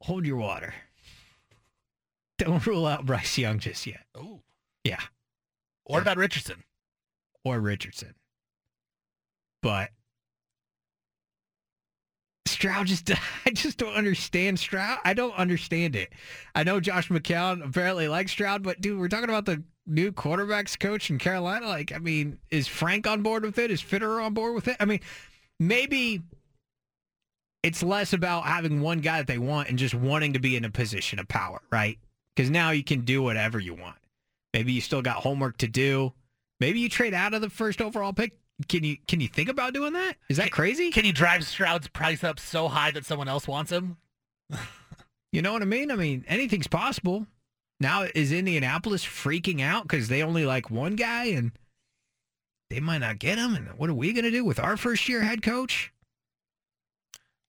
Speaker 3: hold your water. Don't rule out Bryce Young just yet.
Speaker 4: Oh.
Speaker 3: Yeah.
Speaker 4: What about Richardson?
Speaker 3: Or Richardson. But Stroud just I just don't understand Stroud. I don't understand it. I know Josh McCown apparently likes Stroud, but dude, we're talking about the new quarterbacks coach in Carolina. Like, I mean, is Frank on board with it? Is Fitter on board with it? I mean, maybe it's less about having one guy that they want and just wanting to be in a position of power, right? Because now you can do whatever you want. Maybe you still got homework to do. Maybe you trade out of the first overall pick. Can you can you think about doing that? Is that crazy?
Speaker 4: Can you drive Stroud's price up so high that someone else wants him?
Speaker 3: You know what I mean? I mean, anything's possible. Now is Indianapolis freaking out because they only like one guy and they might not get him? And what are we going to do with our first year head coach?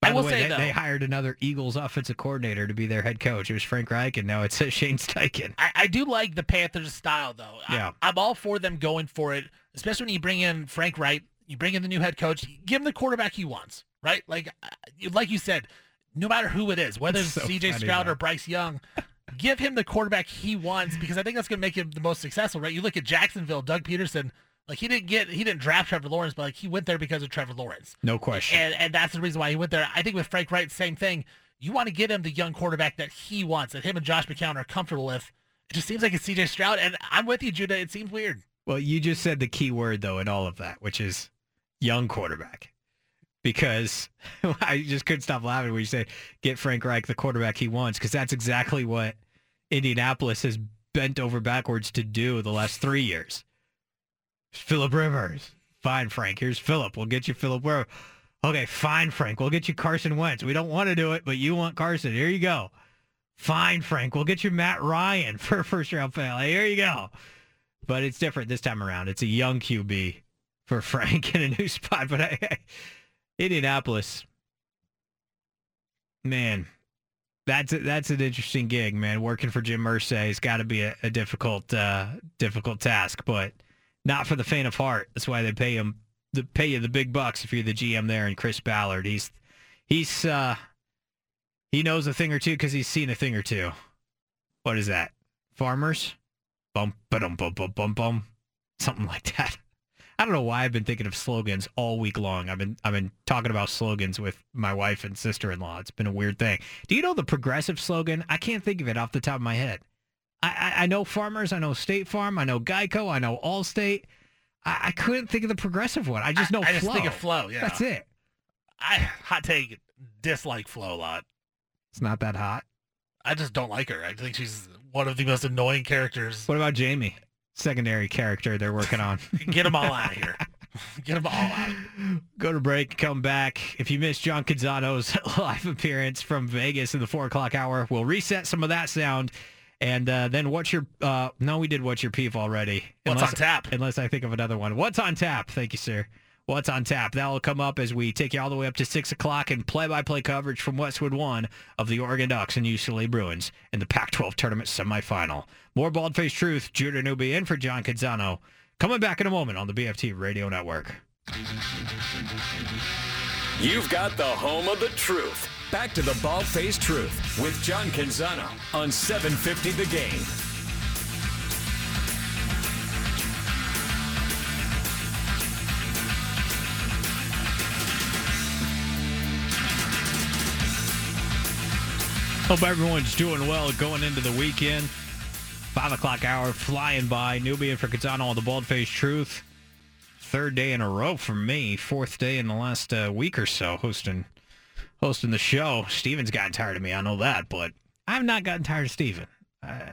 Speaker 3: By
Speaker 4: I
Speaker 3: the
Speaker 4: will
Speaker 3: way,
Speaker 4: say,
Speaker 3: they,
Speaker 4: though-
Speaker 3: they hired another Eagles offensive coordinator to be their head coach. It was Frank Reich, and now it's Shane Steichen.
Speaker 4: I, I do like the Panthers style though.
Speaker 3: Yeah.
Speaker 4: I, am all for them going for it, especially when you bring in Frank Reich, you bring in the new head coach, give him the quarterback he wants, right? Like, uh, like you said, no matter who it is, whether it's
Speaker 3: so
Speaker 4: C.J. Stroud or Bryce Young, give him the quarterback he wants because I think that's going to make him the most successful, right? You look at Jacksonville, Doug Pederson. Like he didn't get, he didn't draft Trevor Lawrence, but like he went there because of Trevor Lawrence.
Speaker 3: No question.
Speaker 4: And and that's the reason why he went there. I think with Frank Reich, same thing. You want to get him the young quarterback that he wants, that him and Josh McCown are comfortable with. It just seems like it's CJ Stroud, and I'm with you, Judah. It seems weird.
Speaker 3: Well, you just said the key word though in all of that, which is young quarterback. Because I just couldn't stop laughing when you said get Frank Reich the quarterback he wants, because that's exactly what Indianapolis has bent over backwards to do the last three years. Philip Rivers. Fine, Frank. Here's Philip. We'll get you Philip Rivers. Okay, fine, Frank. We'll get you Carson Wentz. We don't want to do it, but you want Carson. Here you go. Fine, Frank. We'll get you Matt Ryan for a first round pick. Here you go. But it's different this time around. It's a young QB for Frank in a new spot. But I, Indianapolis, man, that's a, that's an interesting gig, man. Working for Jim Irsay has got to be a, a difficult uh, difficult task, but not for the faint of heart. That's why they pay him the pay you the big bucks if you're the GM there. And Chris Ballard, he's he's uh, he knows a thing or two because he's seen a thing or two. What is that? Farmers? Bum ba-dum bum bum bum bum. Something like that. I don't know why I've been thinking of slogans all week long. I've been I've been talking about slogans with my wife and sister-in-law. It's been a weird thing. Do you know the progressive slogan? I can't think of it off the top of my head. I, I, I know farmers. I know State Farm. I know Geico. I know Allstate. I, I couldn't think of the progressive one. I just know
Speaker 4: I just
Speaker 3: Flow.
Speaker 4: think of Flow, yeah.
Speaker 3: That's it.
Speaker 4: I hot take dislike flow a lot.
Speaker 3: It's not that hot.
Speaker 4: I just don't like her. I think she's one of the most annoying characters.
Speaker 3: What about Jamie? Secondary character they're working on.
Speaker 4: Get them all out of here. Get them all out.
Speaker 3: Go to break, come back. If you missed John Canzano's live appearance from Vegas in the four o'clock hour, we'll reset some of that sound. And uh, then what's your? Uh, no, we did what's your peep already.
Speaker 4: What's on tap?
Speaker 3: Unless I think of another one. What's on tap? Thank you, sir. What's on tap? That will come up as we take you all the way up to six o'clock and play-by-play coverage from Westwood One of the Oregon Ducks and UCLA Bruins in the Pac-12 tournament semifinal. More bald-faced truth. Judah Newby in for John Canzano. Coming back in a moment on the BFT Radio Network.
Speaker 2: You've got the home of the truth. Back to the bald faced truth with John Canzano on 750 The Game.
Speaker 3: Hope everyone's doing well going into the weekend. Five o'clock hour flying by. Newby in for Canzano on the Bald Faced Truth. Third day in a row for me. Fourth day in the last uh, week or so hosting hosting the show. Steven's gotten tired of me. I know that, but I've not gotten tired of Steven. Uh,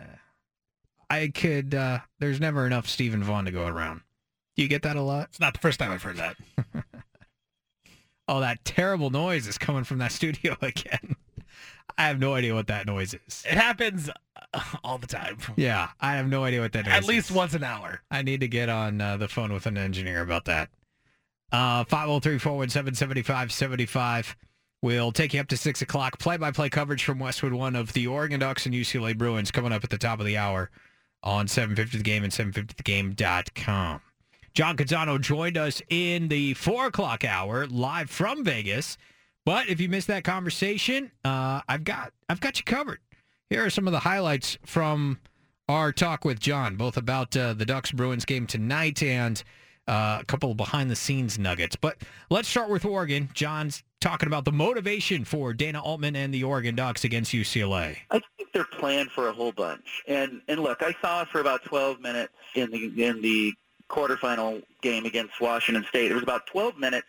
Speaker 3: I could. Uh, there's never enough Steven Vaughn to go around. Do you get that a lot?
Speaker 4: It's not the first time I've heard that.
Speaker 3: Oh, that terrible noise is coming from that studio again. I have no idea what that noise is.
Speaker 4: It happens uh, all the time.
Speaker 3: Yeah, I have no idea what that noise
Speaker 4: At
Speaker 3: is.
Speaker 4: least once an hour.
Speaker 3: I need to get on uh, the phone with an engineer about that. Uh, 503-417-7575. We'll take you up to 6 o'clock. Play-by-play coverage from Westwood One of the Oregon Ducks and UCLA Bruins coming up at the top of the hour on 750 The Game and 750thegame.com. John Canzano joined us in the 4 o'clock hour live from Vegas. But if you missed that conversation, uh, I've got I've got you covered. Here are some of the highlights from our talk with John, both about uh, the Ducks Bruins game tonight and uh, a couple of behind the scenes nuggets. But let's start with Oregon. John's talking about the motivation for Dana Altman and the Oregon Ducks against UCLA.
Speaker 8: I think they're planned for a whole bunch. And and look, I saw for about 12 minutes in the in the quarterfinal game against Washington State. It was about 12 minutes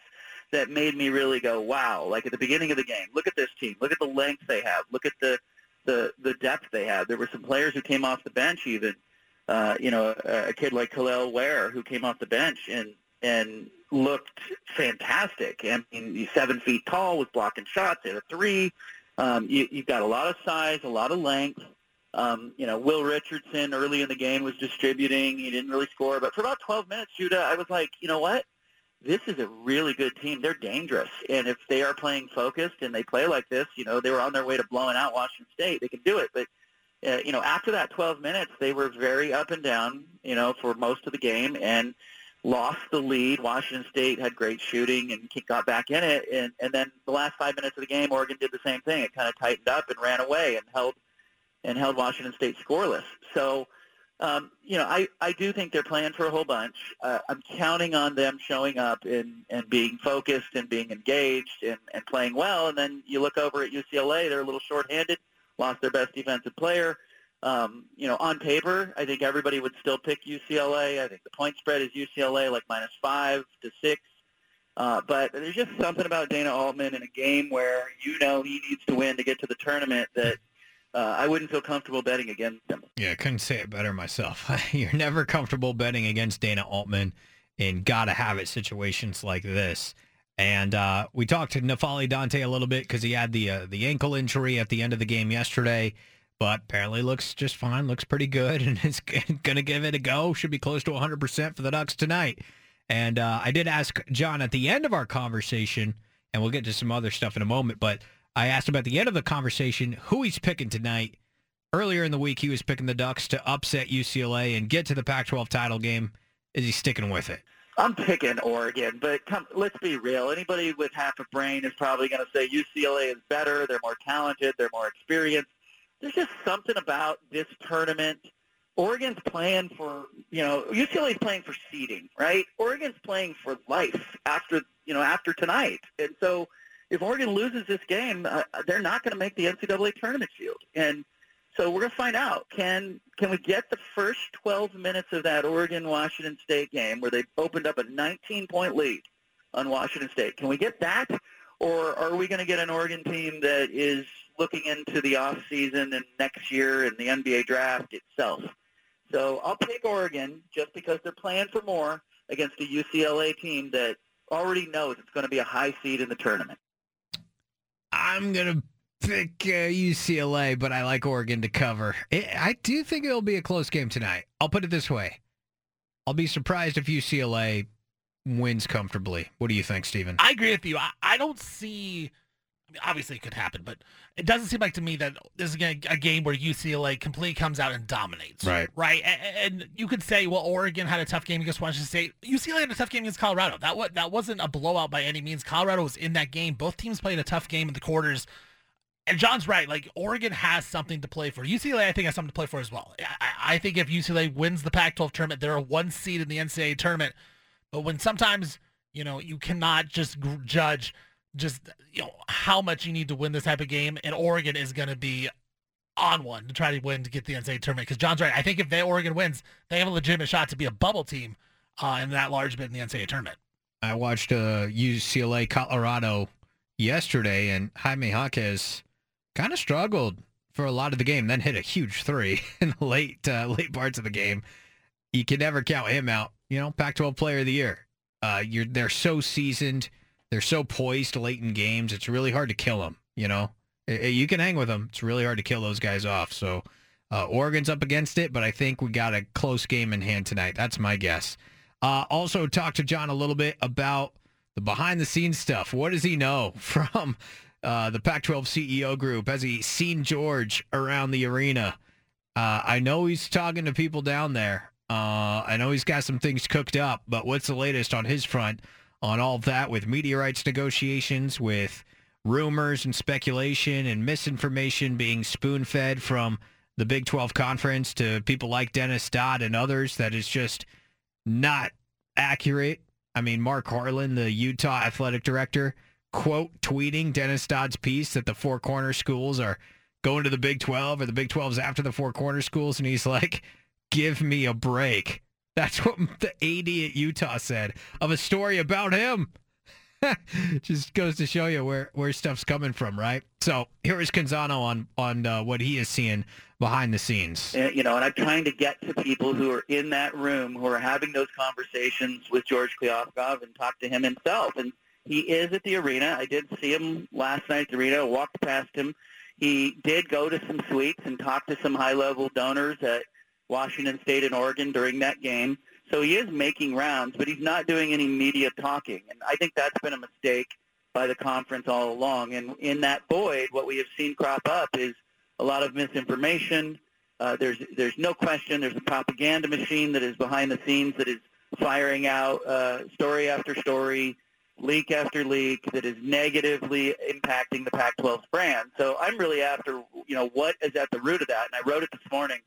Speaker 8: that made me really go, wow! Like at the beginning of the game, look at this team. Look at the length they have. Look at the the the depth they have. There were some players who came off the bench even. Uh, you know, a, a kid like Kel'el Ware who came off the bench and and looked fantastic. I mean, he's seven feet tall, was blocking shots at a three. Um, you, you've got a lot of size, a lot of length. Um, you know, Will Richardson early in the game was distributing. He didn't really score, but for about 12 minutes, Judah, I was like, you know what? This is a really good team. They're dangerous, and if they are playing focused and they play like this, you know, they were on their way to blowing out Washington State. They can do it, but uh, you know, after that 12 minutes, they were very up and down, you know, for most of the game, and lost the lead. Washington State had great shooting and got back in it, and, and then the last five minutes of the game, Oregon did the same thing. It kind of tightened up and ran away and held and held Washington State scoreless. So, um, you know, I, I do think they're playing for a whole bunch. Uh, I'm counting on them showing up and, and being focused and being engaged and, and playing well. And then you look over at UCLA, they're a little shorthanded, lost their best defensive player. Um, you know, on paper, I think everybody would still pick UCLA. I think the point spread is UCLA like minus five to six. Uh, but there's just something about Dana Altman in a game where you know he needs to win to get to the tournament that uh, I wouldn't feel comfortable betting against him.
Speaker 3: Yeah, couldn't say it better myself. You're never comfortable betting against Dana Altman in gotta have it situations like this. And uh, we talked to N'Faly Dante a little bit because he had the uh, the ankle injury at the end of the game yesterday but apparently looks just fine, looks pretty good, and is going to give it a go. Should be close to 100% for the Ducks tonight. And uh, I did ask John at the end of our conversation, and we'll get to some other stuff in a moment, but I asked him at the end of the conversation who he's picking tonight. Earlier in the week, he was picking the Ducks to upset UCLA and get to the Pac-12 title game. Is he sticking with it?
Speaker 8: I'm picking Oregon, but come, let's be real. Anybody with half a brain is probably going to say UCLA is better. They're more talented. They're more experienced there's just something about this tournament. Oregon's playing for, you know, UCLA's playing for seeding, right? Oregon's playing for life after, you know, after tonight. And so if Oregon loses this game, uh, they're not going to make the NCAA tournament field. And so we're going to find out. Can can we get the first 12 minutes of that Oregon-Washington State game where they opened up a 19-point lead on Washington State? Can we get that? Or are we going to get an Oregon team that is looking into the off season and next year and the NBA draft itself. So I'll take Oregon just because they're playing for more against a UCLA team that already knows it's going to be a high seed in the tournament.
Speaker 3: I'm to pick uh, UCLA, but I like Oregon to cover. I do think it'll be a close game tonight. I'll put it this way. I'll be surprised if UCLA wins comfortably. What do you think, Steven?
Speaker 4: I agree with you. I, I don't see obviously it could happen, but it doesn't seem like to me that this is a game where UCLA completely comes out and dominates.
Speaker 3: Right.
Speaker 4: Right. And, and, you could say, well, Oregon had a tough game against Washington State. UCLA had a tough game against Colorado. That was, that wasn't a blowout by any means. Colorado was in that game. Both teams played a tough game in the quarters. And John's right. Like Oregon has something to play for. UCLA, I think, has something to play for as well. I, I think if UCLA wins the Pac-12 tournament, they're a one seed in the NCAA tournament. But when sometimes you know you cannot just judge just you know how much you need to win this type of game, and Oregon is going to be on one to try to win to get the NCAA tournament. Because John's right. I think if they Oregon wins, they have a legitimate shot to be a bubble team uh, in that large bit in the NCAA tournament.
Speaker 3: I watched uh, UCLA Colorado yesterday, and Jaime Jaquez kind of struggled for a lot of the game, then hit a huge three in the late uh, late parts of the game. You can never count him out. You know, Pac-12 Player of the Year. Uh, you're they're so seasoned. They're so poised late in games. It's really hard to kill them. You know, you can hang with them. It's really hard to kill those guys off. So uh, Oregon's up against it, but I think we got a close game in hand tonight. That's my guess. Uh, also, talk to John a little bit about the behind the scenes stuff. What does he know from uh, the Pac 12 CEO group? Has he seen George around the arena? Uh, I know he's talking to people down there. Uh, I know he's got some things cooked up, but what's the latest on his front? On all that with rights negotiations, with rumors and speculation and misinformation being spoon fed from the Big 12 conference to people like Dennis Dodd and others that is just not accurate. I mean, Mark Harlan, the Utah athletic director, quote tweeting Dennis Dodd's piece that the four corner schools are going to the Big 12 or the Big 12's after the four corner schools. And he's like, give me a break. That's what the AD at Utah said of a story about him. Just goes to show you where, where stuff's coming from, right? So here is Canzano on on uh, what he is seeing behind the scenes.
Speaker 8: Uh, you know, and I'm trying to get to people who are in that room who are having those conversations with George Kliavkoff and talk to him himself. And he is at the arena. I did see him last night at the arena. Walked past him. He did go to some suites and talk to some high-level donors at Washington State and Oregon during that game. So he is making rounds, but he's not doing any media talking. And I think that's been a mistake by the conference all along. And in that void, what we have seen crop up is a lot of misinformation. Uh, there's there's no question there's a propaganda machine that is behind the scenes that is firing out uh, story after story, leak after leak that is negatively impacting the Pac-12's brand. So I'm really after you know what is at the root of that, and I wrote it this morning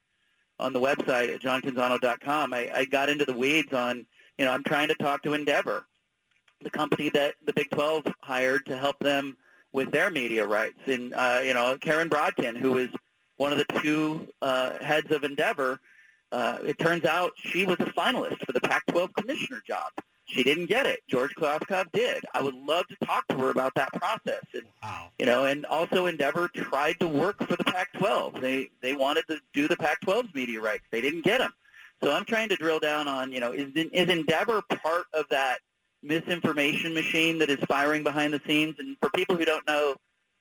Speaker 8: on the website at johncanzano.com. I, I got into the weeds on you know I'm trying to talk to Endeavor, the company that the Big 12 hired to help them with their media rights. And, uh, you know, Karen Brodkin, who is one of the two uh, heads of Endeavor, uh, it turns out she was a finalist for the Pac-12 commissioner job. She didn't get it. George Kliavkoff did. I would love to talk to her about that process. And,
Speaker 3: wow.
Speaker 8: You know, and also Endeavor tried to work for the Pac-12. They they wanted to do the Pac-12's media rights. They didn't get them. So I'm trying to drill down on, you know, is is Endeavor part of that misinformation machine that is firing behind the scenes. And for people who don't know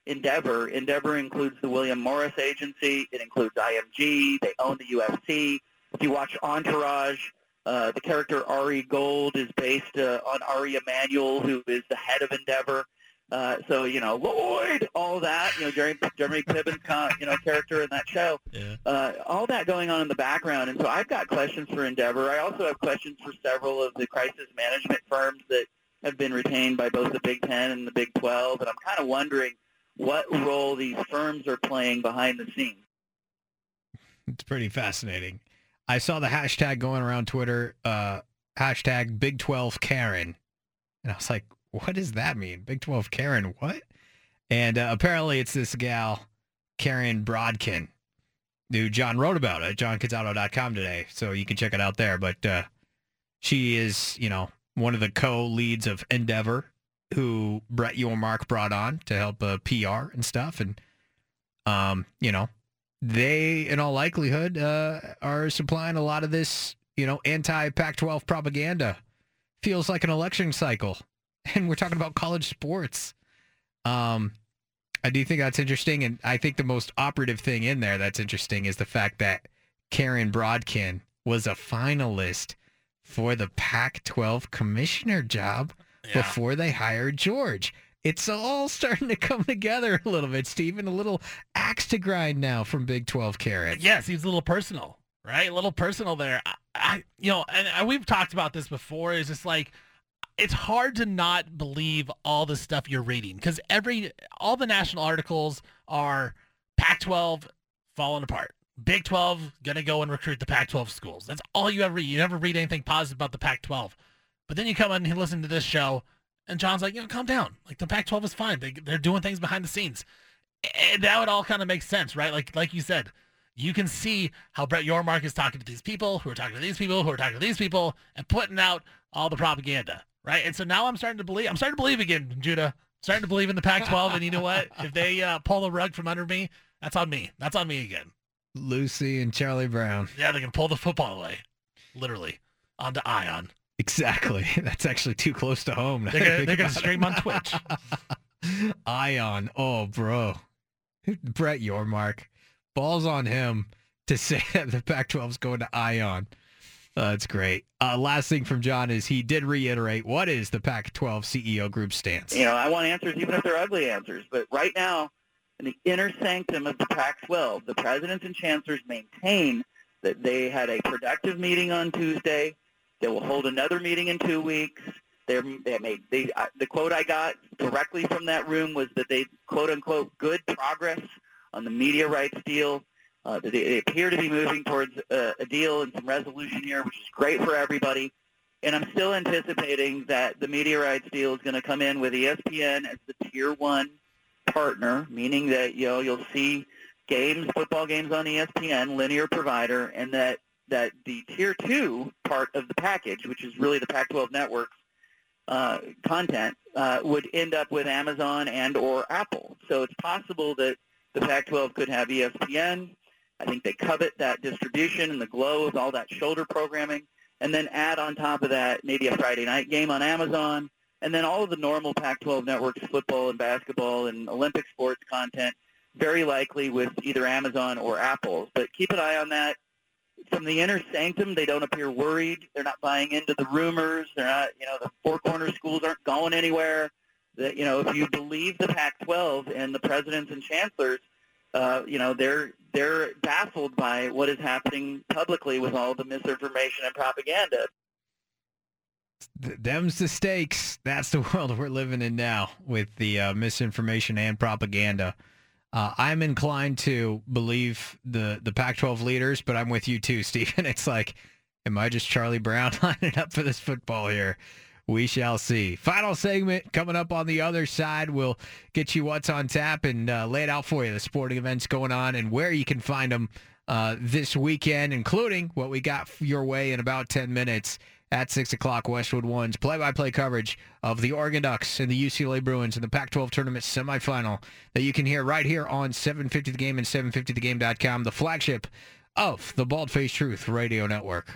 Speaker 8: Endeavor, Endeavor includes the William Morris Agency. It includes IMG. They own the UFC. If you watch Entourage, uh, the character Ari Gold is based uh, on Ari Emanuel, who is the head of Endeavor. Uh, so you know Lloyd, all that you know Jeremy Jeremy Piven's con, you know character in that show,
Speaker 3: yeah.
Speaker 8: uh, all that going on in the background. And so I've got questions for Endeavor. I also have questions for several of the crisis management firms that have been retained by both the Big Ten and the Big Twelve. And I'm kind of wondering what role these firms are playing behind the scenes.
Speaker 3: It's pretty fascinating. I saw the hashtag going around Twitter, uh, hashtag Big 12 Karen. And I was like, what does that mean? Big 12 Karen, what? And uh, apparently it's this gal, Karen Brodkin, who John wrote about at johncanzano.com today. So you can check it out there. But uh, she is, you know, one of the co-leads of Endeavor, who Brett Yormark brought on to help uh, PR and stuff. And, um, you know, they, in all likelihood, uh, are supplying a lot of this, you know, anti-Pac-12 propaganda. Feels like an election cycle and we're talking about college sports. Um, I do think that's interesting, and I think the most operative thing in there that's interesting is the fact that Karen Brodkin was a finalist for the Pac-12 commissioner job
Speaker 4: Yeah.
Speaker 3: before they hired George. It's all starting to come together a little bit, Stephen. A little axe to grind now from Big 12 Karen.
Speaker 4: Yeah, seems a little personal, right? A little personal there. I, I you know, and, and we've talked about this before. Is just like it's hard to not believe all the stuff you're reading because every all the national articles are Pac-12 falling apart. Big 12 gonna go and recruit the Pac-12 schools. That's all you ever read. You never read anything positive about the Pac-12. But then you come in and listen to this show, and John's like, you know, calm down. Like the Pac-12 is fine. They, they're doing things behind the scenes. And that would all kind of make sense, right? Like like you said, you can see how Brett Yormark is talking to these people, who are talking to these people, who are talking to these people, and putting out all the propaganda, right? And so now I'm starting to believe. I'm starting to believe again, Judah. starting to believe in the Pac-12, and you know what? If they uh, pull the rug from under me, that's on me. That's on me again.
Speaker 3: Lucy and Charlie Brown.
Speaker 4: Yeah, they can pull the football away, literally, onto Ion.
Speaker 3: Exactly. That's actually too close to home.
Speaker 4: They're
Speaker 3: I
Speaker 4: gonna,
Speaker 3: think
Speaker 4: they're gonna
Speaker 3: about it.
Speaker 4: stream on Twitch.
Speaker 3: Ion. Oh, bro. Brett Yormark. Balls on him to say that the Pac-12 is going to Ion. Uh, that's great. Uh, last thing from John is he did reiterate what is the Pac-12 CEO group stance.
Speaker 8: You know, I want answers even if they're ugly answers. But right now, in the inner sanctum of the Pac-12, the presidents and chancellors maintain that they had a productive meeting on Tuesday. They will hold another meeting in two weeks. They're, they made they, uh, the quote I got directly from that room was that they quote unquote good progress on the media rights deal. Uh, they, they appear to be moving towards uh, a deal and some resolution here, which is great for everybody. And I'm still anticipating that the media rights deal is going to come in with ESPN as the tier one partner, meaning that you know you'll see games, football games on ESPN, linear provider, and that that the tier two part of the package, which is really the Pac-12 network's uh, content, uh, would end up with Amazon and or Apple. So it's possible that the Pac-12 could have ESPN. I think they covet that distribution and the glow of all that shoulder programming, and then add on top of that maybe a Friday night game on Amazon, and then all of the normal Pac-12 networks, football and basketball and Olympic sports content, very likely with either Amazon or Apple. But keep an eye on that. From the inner sanctum, they don't appear worried. They're not buying into the rumors. They're not, you know, the four corner schools aren't going anywhere. That you know, if you believe the Pac-12 and the presidents and chancellors, uh, you know, they're they're baffled by what is happening publicly with all the misinformation and propaganda.
Speaker 3: Th- Them's the stakes. That's the world we're living in now with the uh, misinformation and propaganda. Uh, I'm inclined to believe the, the Pac-12 leaders, but I'm with you too, Stephen. It's like, am I just Charlie Brown lining up for this football here? We shall see. Final segment coming up on the other side. We'll get you what's on tap and uh, lay it out for you, the sporting events going on and where you can find them uh, this weekend, including what we got your way in about 10 minutes at 6 o'clock Westwood One's play-by-play coverage of the Oregon Ducks and the UCLA Bruins in the Pac-12 tournament semifinal that you can hear right here on 750 The Game and 750thegame.com, the flagship of the Bald Face Truth Radio Network.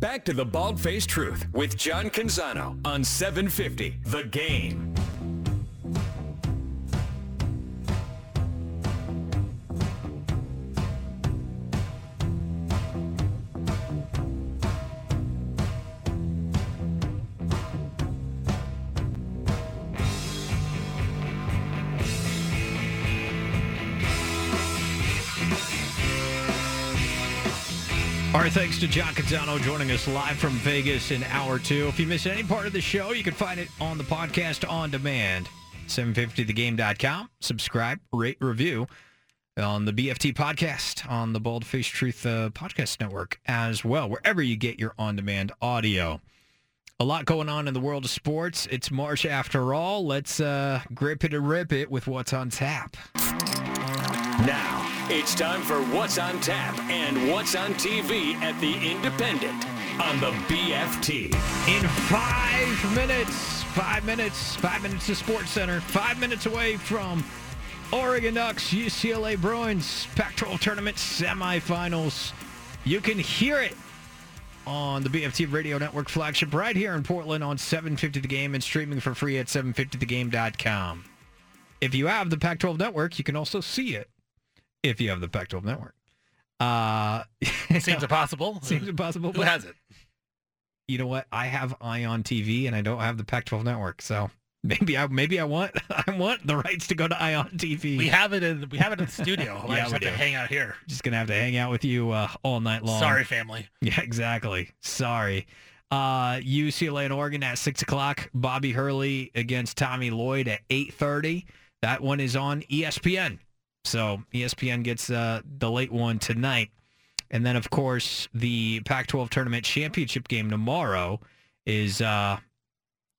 Speaker 2: Back to the Bald Faced Truth with John Canzano on 750 The Game.
Speaker 3: Our thanks to John Canzano joining us live from Vegas in hour two. If you miss any part of the show, you can find it on the podcast on demand. 750thegame.com. Subscribe, rate, review on the BFT podcast on the Bald Face Truth uh, podcast network as well, wherever you get your on-demand audio. A lot going on in the world of sports. It's March after all. Let's uh, grip it and rip it with what's on tap.
Speaker 2: Now, it's time for What's on Tap and What's on TV at the Independent on the BFT.
Speaker 3: In five minutes, five minutes, five minutes to Sports Center, five minutes away from Oregon Ducks, UCLA Bruins, Pac-12 tournament semifinals. You can hear it on the BFT Radio Network flagship right here in Portland on 750 The Game and streaming for free at 750thegame.com. If you have the Pac-12 network, you can also see it if you have the Pac-12 network. Uh,
Speaker 4: Seems impossible.
Speaker 3: Seems impossible.
Speaker 4: Who
Speaker 3: but-
Speaker 4: has it?
Speaker 3: you know what? I have Ion TV and I don't have the Pac-12 network, so maybe I maybe I want I want the rights to go to Ion TV.
Speaker 4: We have it in we have it in the studio. I
Speaker 3: Yeah,
Speaker 4: just
Speaker 3: we
Speaker 4: have to
Speaker 3: do.
Speaker 4: hang out here.
Speaker 3: Just gonna have to hang out with you uh, all night long.
Speaker 4: Sorry, family.
Speaker 3: Yeah, exactly. Sorry. Uh, UCLA and Oregon at six o'clock. Bobby Hurley against Tommy Lloyd at eight thirty. That one is on ESPN. So ESPN gets uh, the late one tonight. And then, of course, the Pac-12 tournament championship game tomorrow is, uh,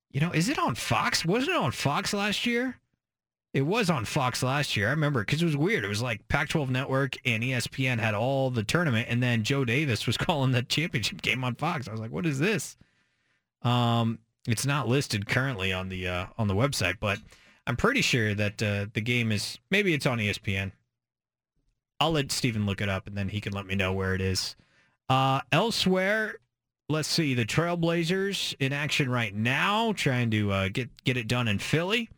Speaker 3: you know, is it on Fox? Wasn't it on Fox last year? It was on Fox last year. I remember because it was weird. It was like Pac-12 Network and ESPN had all the tournament, and then Joe Davis was calling the championship game on Fox. I was like, "What is this?" Um, it's not listed currently on the uh, on the website, but I'm pretty sure that uh, the game is maybe it's on ESPN. I'll let Steven look it up, and then he can let me know where it is. Uh, elsewhere, let's see the Trailblazers in action right now, trying to uh, get get it done in Philly.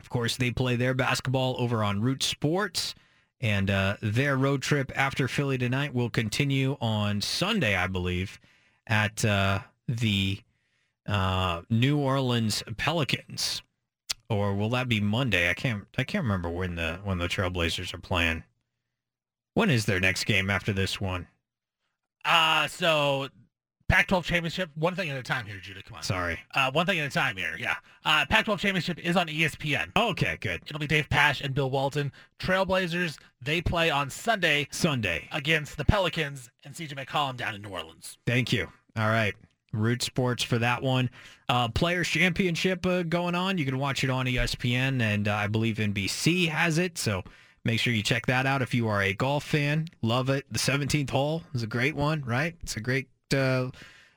Speaker 3: Of course, they play their basketball over on Root Sports, and uh, their road trip after Philly tonight will continue on Sunday, I believe, at uh, the uh, New Orleans Pelicans, or will that be Monday? I can't I can't remember when the when the Trailblazers are playing. When is their next game after this one?
Speaker 4: Uh so Pac-12 championship. One thing at a time here, Judah. Come on.
Speaker 3: Sorry.
Speaker 4: Uh, one thing at a time here. Yeah. Uh, Pac-12 championship is on ESPN.
Speaker 3: Okay, good.
Speaker 4: It'll be Dave Pasch and Bill Walton. Trailblazers. They play on Sunday
Speaker 3: Sunday.
Speaker 4: against the Pelicans and CJ McCollum down in New Orleans.
Speaker 3: Thank you. All right. Root Sports for that one. Uh, Players Championship uh, going on. You can watch it on ESPN, and uh, I believe NBC has it. So make sure you check that out if you are a golf fan. Love it. The 17th hole is a great one, right? It's a great uh,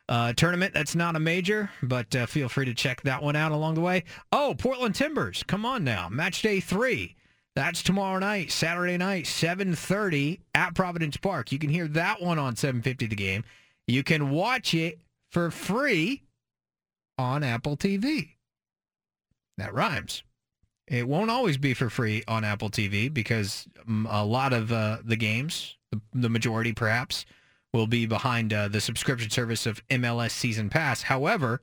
Speaker 3: uh, tournament. That's not a major, but uh, feel free to check that one out along the way. Oh, Portland Timbers. Come on now. Match day three. That's tomorrow night, Saturday night, 7.30 at Providence Park. You can hear that one on 750 The Game. You can watch it for free on Apple TV. That rhymes. It won't always be for free on Apple TV because um, a lot of uh, the games, the, the majority perhaps, will be behind uh, the subscription service of MLS Season Pass. However,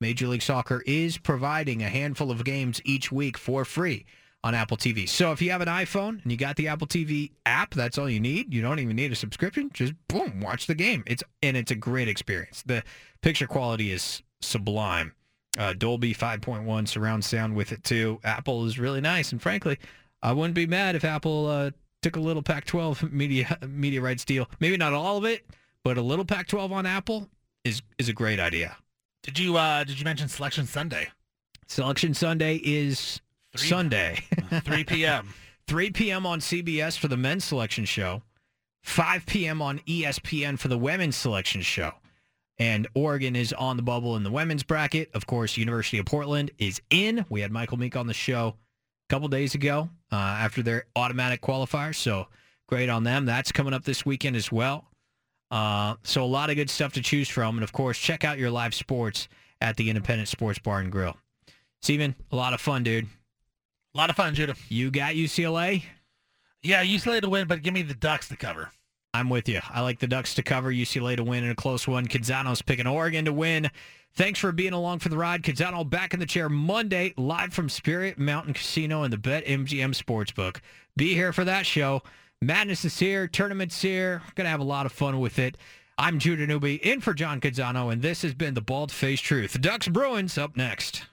Speaker 3: Major League Soccer is providing a handful of games each week for free on Apple TV. So if you have an iPhone and you got the Apple TV app, that's all you need. You don't even need a subscription. Just boom, watch the game. It's and it's a great experience. The picture quality is sublime. Uh, Dolby 5.1 surround sound with it too. Apple is really nice, and frankly, I wouldn't be mad if Apple uh, took a little Pac-12 media media rights deal. Maybe not all of it, but a little Pac-12 on Apple is is a great idea.
Speaker 4: Did you uh, did you mention Selection Sunday?
Speaker 3: Selection Sunday is Sunday.
Speaker 4: 3 p.m.
Speaker 3: 3 p.m. on CBS for the men's selection show. 5 p.m. on ESPN for the women's selection show. And Oregon is on the bubble in the women's bracket. Of course, University of Portland is in. We had Michael Meek on the show a couple days ago uh, after their automatic qualifier. So great on them. That's coming up this weekend as well. Uh, so a lot of good stuff to choose from. And of course, check out your live sports at the Independent Sports Bar and Grill. Steven, a lot of fun, dude.
Speaker 4: A lot of fun, Judah.
Speaker 3: You got UCLA?
Speaker 4: Yeah, UCLA to win, but give me the Ducks to cover.
Speaker 3: I'm with you. I like the Ducks to cover, UCLA to win in a close one. Canzano's picking Oregon to win. Thanks for being along for the ride. Canzano back in the chair Monday, live from Spirit Mountain Casino and the Bet MGM Sportsbook. Be here for that show. Madness is here. Tournament's here. Going to have a lot of fun with it. I'm Judah Newby in for John Canzano, and this has been the Bald Faced Truth. Ducks Bruins up next.